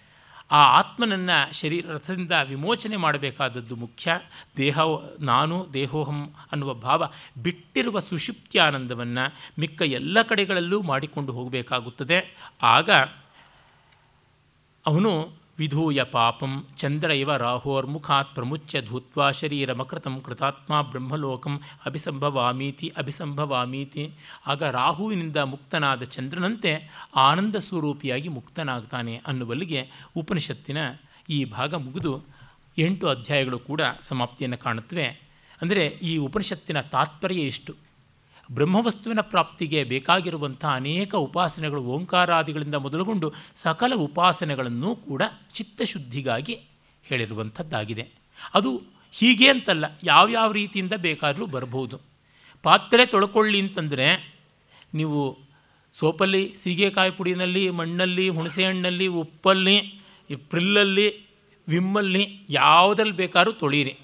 ಆ ಆತ್ಮನನ್ನು ಶರೀರ ರಥದಿಂದ ವಿಮೋಚನೆ ಮಾಡಬೇಕಾದದ್ದು ಮುಖ್ಯ. ದೇಹ, ನಾನು ದೇಹೋಹಂ ಅನ್ನುವ ಭಾವ ಬಿಟ್ಟಿರುವ ಸುಷುಪ್ತಿ ಆನಂದವನ್ನು ಮಿಕ್ಕ ಎಲ್ಲ ಕಡೆಗಳಲ್ಲೂ ಮಾಡಿಕೊಂಡು ಹೋಗಬೇಕಾಗುತ್ತದೆ. ಆಗ ಅವನು ವಿಧೂಯ ಪಾಪಂ ಚಂದ್ರ ಇವ ರಾಹೋರ್ಮುಖಾತ್ ಪ್ರಮುಚ್ಯ ಧೂತ್ವಾ ಶರೀರ ಮಕೃತಂ ಕೃತಾತ್ಮ ಬ್ರಹ್ಮಲೋಕಂ ಅಭಿಸಂಭವಾಮೀತಿ ಅಭಿಸಂಭವಾಮೀತಿ ಆಗ ರಾಹುವಿನಿಂದ ಮುಕ್ತನಾದ ಚಂದ್ರನಂತೆ ಆನಂದ ಸ್ವರೂಪಿಯಾಗಿ ಮುಕ್ತನಾಗ್ತಾನೆ ಅನ್ನುವಲ್ಲಿಗೆ ಉಪನಿಷತ್ತಿನ ಈ ಭಾಗ ಮುಗಿದು ಎಂಟು ಅಧ್ಯಾಯಗಳು ಕೂಡ ಸಮಾಪ್ತಿಯನ್ನು ಕಾಣುತ್ತವೆ. ಅಂದರೆ ಈ ಉಪನಿಷತ್ತಿನ ತಾತ್ಪರ್ಯ ಇಷ್ಟು ಬ್ರಹ್ಮವಸ್ತುವಿನ ಪ್ರಾಪ್ತಿಗೆ ಬೇಕಾಗಿರುವಂಥ ಅನೇಕ ಉಪಾಸನೆಗಳು ಓಂಕಾರಾದಿಗಳಿಂದ ಮೊದಲುಗೊಂಡು ಸಕಲ ಉಪಾಸನೆಗಳನ್ನು ಕೂಡ ಚಿತ್ತಶುದ್ಧಿಗಾಗಿ ಹೇಳಿರುವಂಥದ್ದಾಗಿದೆ. ಅದು ಹೀಗೆ ಅಂತಲ್ಲ, ಯಾವ್ಯಾವ ರೀತಿಯಿಂದ ಬೇಕಾದರೂ ಬರ್ಬೋದು ಪಾತ್ರೆ ತೊಳ್ಕೊಳ್ಳಿ ಅಂತಂದರೆ, ನೀವು ಸೋಪಲ್ಲಿ, ಸೀಗೆಕಾಯಿ ಪುಡಿನಲ್ಲಿ, ಮಣ್ಣಲ್ಲಿ ಹುಣಸೆಹಣ್ಣಲ್ಲಿ ಉಪ್ಪಲ್ಲಿ ಪ್ರಿಲ್ಲಲ್ಲಿ, ವಿಮ್ಮಲ್ಲಿ ಯಾವುದ್ರಲ್ಲಿ ಬೇಕಾದ್ರೂ ತೊಳೀರಿ.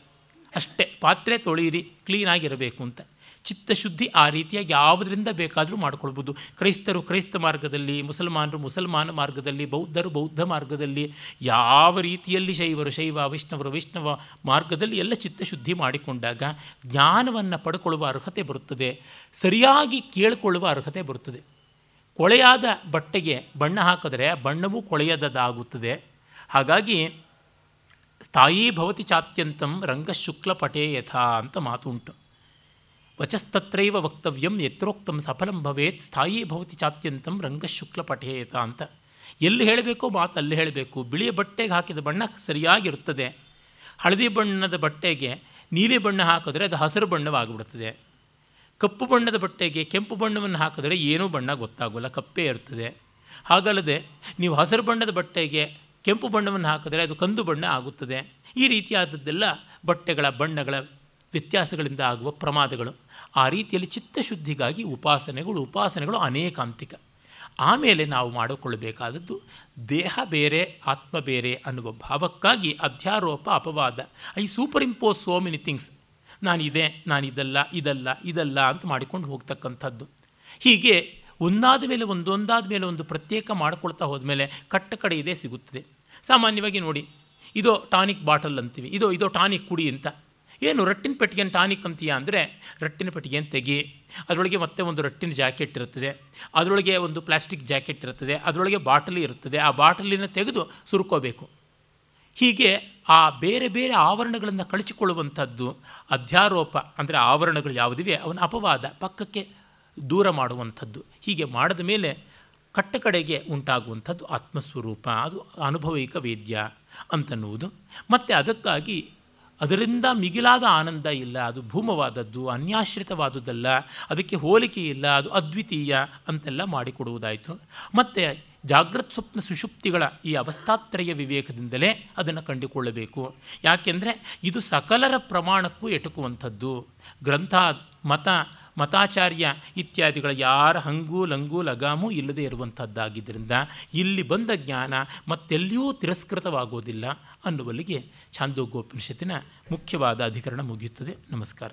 ಅಷ್ಟೇ, ಪಾತ್ರೆ ತೊಳೀರಿ, ಕ್ಲೀನಾಗಿರಬೇಕು ಅಂತ. ಚಿತ್ತಶುದ್ಧಿ ಆ ರೀತಿಯಾಗಿ ಯಾವುದರಿಂದ ಬೇಕಾದರೂ ಮಾಡ್ಕೊಳ್ಬೋದು. ಕ್ರೈಸ್ತರು ಕ್ರೈಸ್ತ ಮಾರ್ಗದಲ್ಲಿ, ಮುಸಲ್ಮಾನರು ಮುಸಲ್ಮಾನ ಮಾರ್ಗದಲ್ಲಿ, ಬೌದ್ಧರು ಬೌದ್ಧ ಮಾರ್ಗದಲ್ಲಿ, ಯಾವ ರೀತಿಯಲ್ಲಿ ಶೈವರು ಶೈವ, ವೈಷ್ಣವರು ವೈಷ್ಣವ ಮಾರ್ಗದಲ್ಲಿ ಎಲ್ಲ ಚಿತ್ತಶುದ್ಧಿ ಮಾಡಿಕೊಂಡಾಗ ಜ್ಞಾನವನ್ನು ಪಡ್ಕೊಳ್ಳುವ ಅರ್ಹತೆ ಬರುತ್ತದೆ. ಸರಿಯಾಗಿ ಕೇಳಿಕೊಳ್ಳುವ ಅರ್ಹತೆ ಬರುತ್ತದೆ. ಕೊಳೆಯಾದ ಬಟ್ಟೆಗೆ ಬಣ್ಣ ಹಾಕಿದ್ರೆ ಬಣ್ಣವೂ ಕೊಳೆಯದಾಗುತ್ತದೆ ಹಾಗಾಗಿ ಸ್ಥಾಯಿ ಭವತಿ ಚಾತ್ಯಂತಂ ರಂಗಶುಕ್ಲ ಪಟೇ ಯಥಾ ಅಂತ ಮಾತು ಉಂಟು. ವಚಸ್ತತ್ರೈವ ವಕ್ತವ್ಯಂ ಯತ್ರೋಕ್ತಂ ಸಫಲಂ ಭವೇತ್, ಸ್ಥಾಯಿ ಭವತಿ ಚಾತ್ಯಂತಂ ರಂಗಶುಕ್ಲ ಪಠೇತ ಅಂತ. ಎಲ್ಲಿ ಹೇಳಬೇಕೋ ಮಾತು ಅಲ್ಲಿ ಹೇಳಬೇಕು. ಬಿಳಿಯ ಬಟ್ಟೆಗೆ ಹಾಕಿದ ಬಣ್ಣ ಸರಿಯಾಗಿರುತ್ತದೆ. ಹಳದಿ ಬಣ್ಣದ ಬಟ್ಟೆಗೆ ನೀಲಿ ಬಣ್ಣ ಹಾಕಿದ್ರೆ ಅದು ಹಸಿರು ಬಣ್ಣವಾಗಿಬಿಡುತ್ತದೆ. ಕಪ್ಪು ಬಣ್ಣದ ಬಟ್ಟೆಗೆ ಕೆಂಪು ಬಣ್ಣವನ್ನು ಹಾಕಿದ್ರೆ ಏನೂ ಬಣ್ಣ ಗೊತ್ತಾಗೋಲ್ಲ, ಕಪ್ಪೇ ಇರ್ತದೆ. ಹಾಗಲ್ಲದೆ ನೀವು ಹಸಿರು ಬಣ್ಣದ ಬಟ್ಟೆಗೆ ಕೆಂಪು ಬಣ್ಣವನ್ನು ಹಾಕಿದ್ರೆ ಅದು ಕಂದು ಬಣ್ಣ ಆಗುತ್ತದೆ. ಈ ರೀತಿಯಾದದ್ದೆಲ್ಲ ಬಟ್ಟೆಗಳ ಬಣ್ಣಗಳ ವ್ಯತ್ಯಾಸಗಳಿಂದ ಆಗುವ ಪ್ರಮಾದಗಳು. ಆ ರೀತಿಯಲ್ಲಿ ಚಿತ್ತಶುದ್ಧಿಗಾಗಿ ಉಪಾಸನೆಗಳು ಉಪಾಸನೆಗಳು ಅನೇಕಾಂತಿಕ. ಆಮೇಲೆ ನಾವು ಮಾಡಿಕೊಳ್ಳಬೇಕಾದದ್ದು ದೇಹ ಬೇರೆ, ಆತ್ಮ ಬೇರೆ ಅನ್ನುವ ಭಾವಕ್ಕಾಗಿ ಅಧ್ಯಾರೋಪ, ಅಪವಾದ, I superimpose so many things. ನಾನಿದೆ ನಾನಿದಲ್ಲ ಇದಲ್ಲ ಇದಲ್ಲ ಅಂತ ಮಾಡಿಕೊಂಡು ಹೋಗ್ತಕ್ಕಂಥದ್ದು. ಹೀಗೆ ಒಂದಾದ ಮೇಲೆ ಒಂದೊಂದಾದ ಮೇಲೆ ಒಂದು ಪ್ರತ್ಯೇಕ ಮಾಡಿಕೊಳ್ತಾ ಹೋದ್ಮೇಲೆ ಕಟ್ಟ ಕಡೆ ಇದೇ ಸಿಗುತ್ತದೆ. ಸಾಮಾನ್ಯವಾಗಿ ನೋಡಿ, ಇದೋ ಟಾನಿಕ್ ಬಾಟಲ್ ಅಂತೀವಿ, ಇದೋ ಇದೋ ಟಾನಿಕ್ ಕುಡಿ ಅಂತ. ಏನು ರಟ್ಟಿನ ಪೆಟ್ಟಿಗೆನ ಟಾನಿಕ್ ಅಂತೀಯ ಅಂದರೆ ರಟ್ಟಿನ ಪೆಟ್ಟಿಗೆನ ತೆಗಿ. ಅದರೊಳಗೆ ಮತ್ತೆ ಒಂದು ರಟ್ಟಿನ ಜಾಕೆಟ್ ಇರುತ್ತದೆ. ಅದರೊಳಗೆ ಒಂದು ಪ್ಲಾಸ್ಟಿಕ್ ಜಾಕೆಟ್ ಇರುತ್ತದೆ. ಅದರೊಳಗೆ ಬಾಟಲಿ ಇರುತ್ತದೆ. ಆ ಬಾಟಲಿನ ತೆಗೆದು ಸುರ್ಕೋಬೇಕು. ಹೀಗೆ ಆ ಬೇರೆ ಬೇರೆ ಆವರಣಗಳನ್ನು ಕಳಿಸಿಕೊಳ್ಳುವಂಥದ್ದು ಅಧ್ಯಾರೋಪ ಅಂದರೆ ಆವರಣಗಳು ಯಾವುದಿವೆ? ಅವನ ಅಪವಾದ ಪಕ್ಕಕ್ಕೆ ದೂರ ಮಾಡುವಂಥದ್ದು. ಹೀಗೆ ಮಾಡಿದ ಮೇಲೆ ಕಟ್ಟ ಕಡೆಗೆ ಉಂಟಾಗುವಂಥದ್ದು ಆತ್ಮಸ್ವರೂಪ. ಅದು ಅನುಭವಿಕ ವೇದ್ಯ ಅಂತನ್ನುವುದು. ಮತ್ತು ಅದಕ್ಕಾಗಿ ಅದರಿಂದ ಮಿಗಿಲಾದ ಆನಂದ ಇಲ್ಲ, ಅದು ಭೂಮವಾದದ್ದು, ಅನ್ಯಾಶ್ರಿತವಾದುದಲ್ಲ, ಅದಕ್ಕೆ ಹೋಲಿಕೆ ಇಲ್ಲ, ಅದು ಅದ್ವಿತೀಯ ಅಂತೆಲ್ಲ ಮಾಡಿಕೊಡುವುದಾಯಿತು. ಮತ್ತು ಜಾಗೃತ್ ಸ್ವಪ್ನ ಸುಷುಪ್ತಿಗಳ ಈ ಅವಸ್ಥಾತ್ರಯ ವಿವೇಕದಿಂದಲೇ ಅದನ್ನು ಕಂಡುಕೊಳ್ಳಬೇಕು. ಯಾಕೆಂದರೆ ಇದು ಸಕಲರ ಪ್ರಮಾಣಕ್ಕೂ ಎಟುಕುವಂಥದ್ದು. ಗ್ರಂಥ, ಮತ ಮತಾಚಾರ್ಯ ಇತ್ಯಾದಿಗಳ ಯಾರ ಹಂಗೂ ಲಂಗೂ ಲಗಾಮೂ ಇಲ್ಲದೆ ಇರುವಂಥದ್ದಾಗಿದ್ದರಿಂದ ಇಲ್ಲಿ ಬಂದ ಜ್ಞಾನ ಮತ್ತೆಲ್ಲಿಯೂ ತಿರಸ್ಕೃತವಾಗೋದಿಲ್ಲ ಅನ್ನುವಲ್ಲಿಗೆ ಛಾಂದೋಗೋಪನಿಷತ್ತಿನ ಮುಖ್ಯವಾದ ಅಧಿಕರಣ ಮುಗಿಯುತ್ತದೆ. ನಮಸ್ಕಾರ.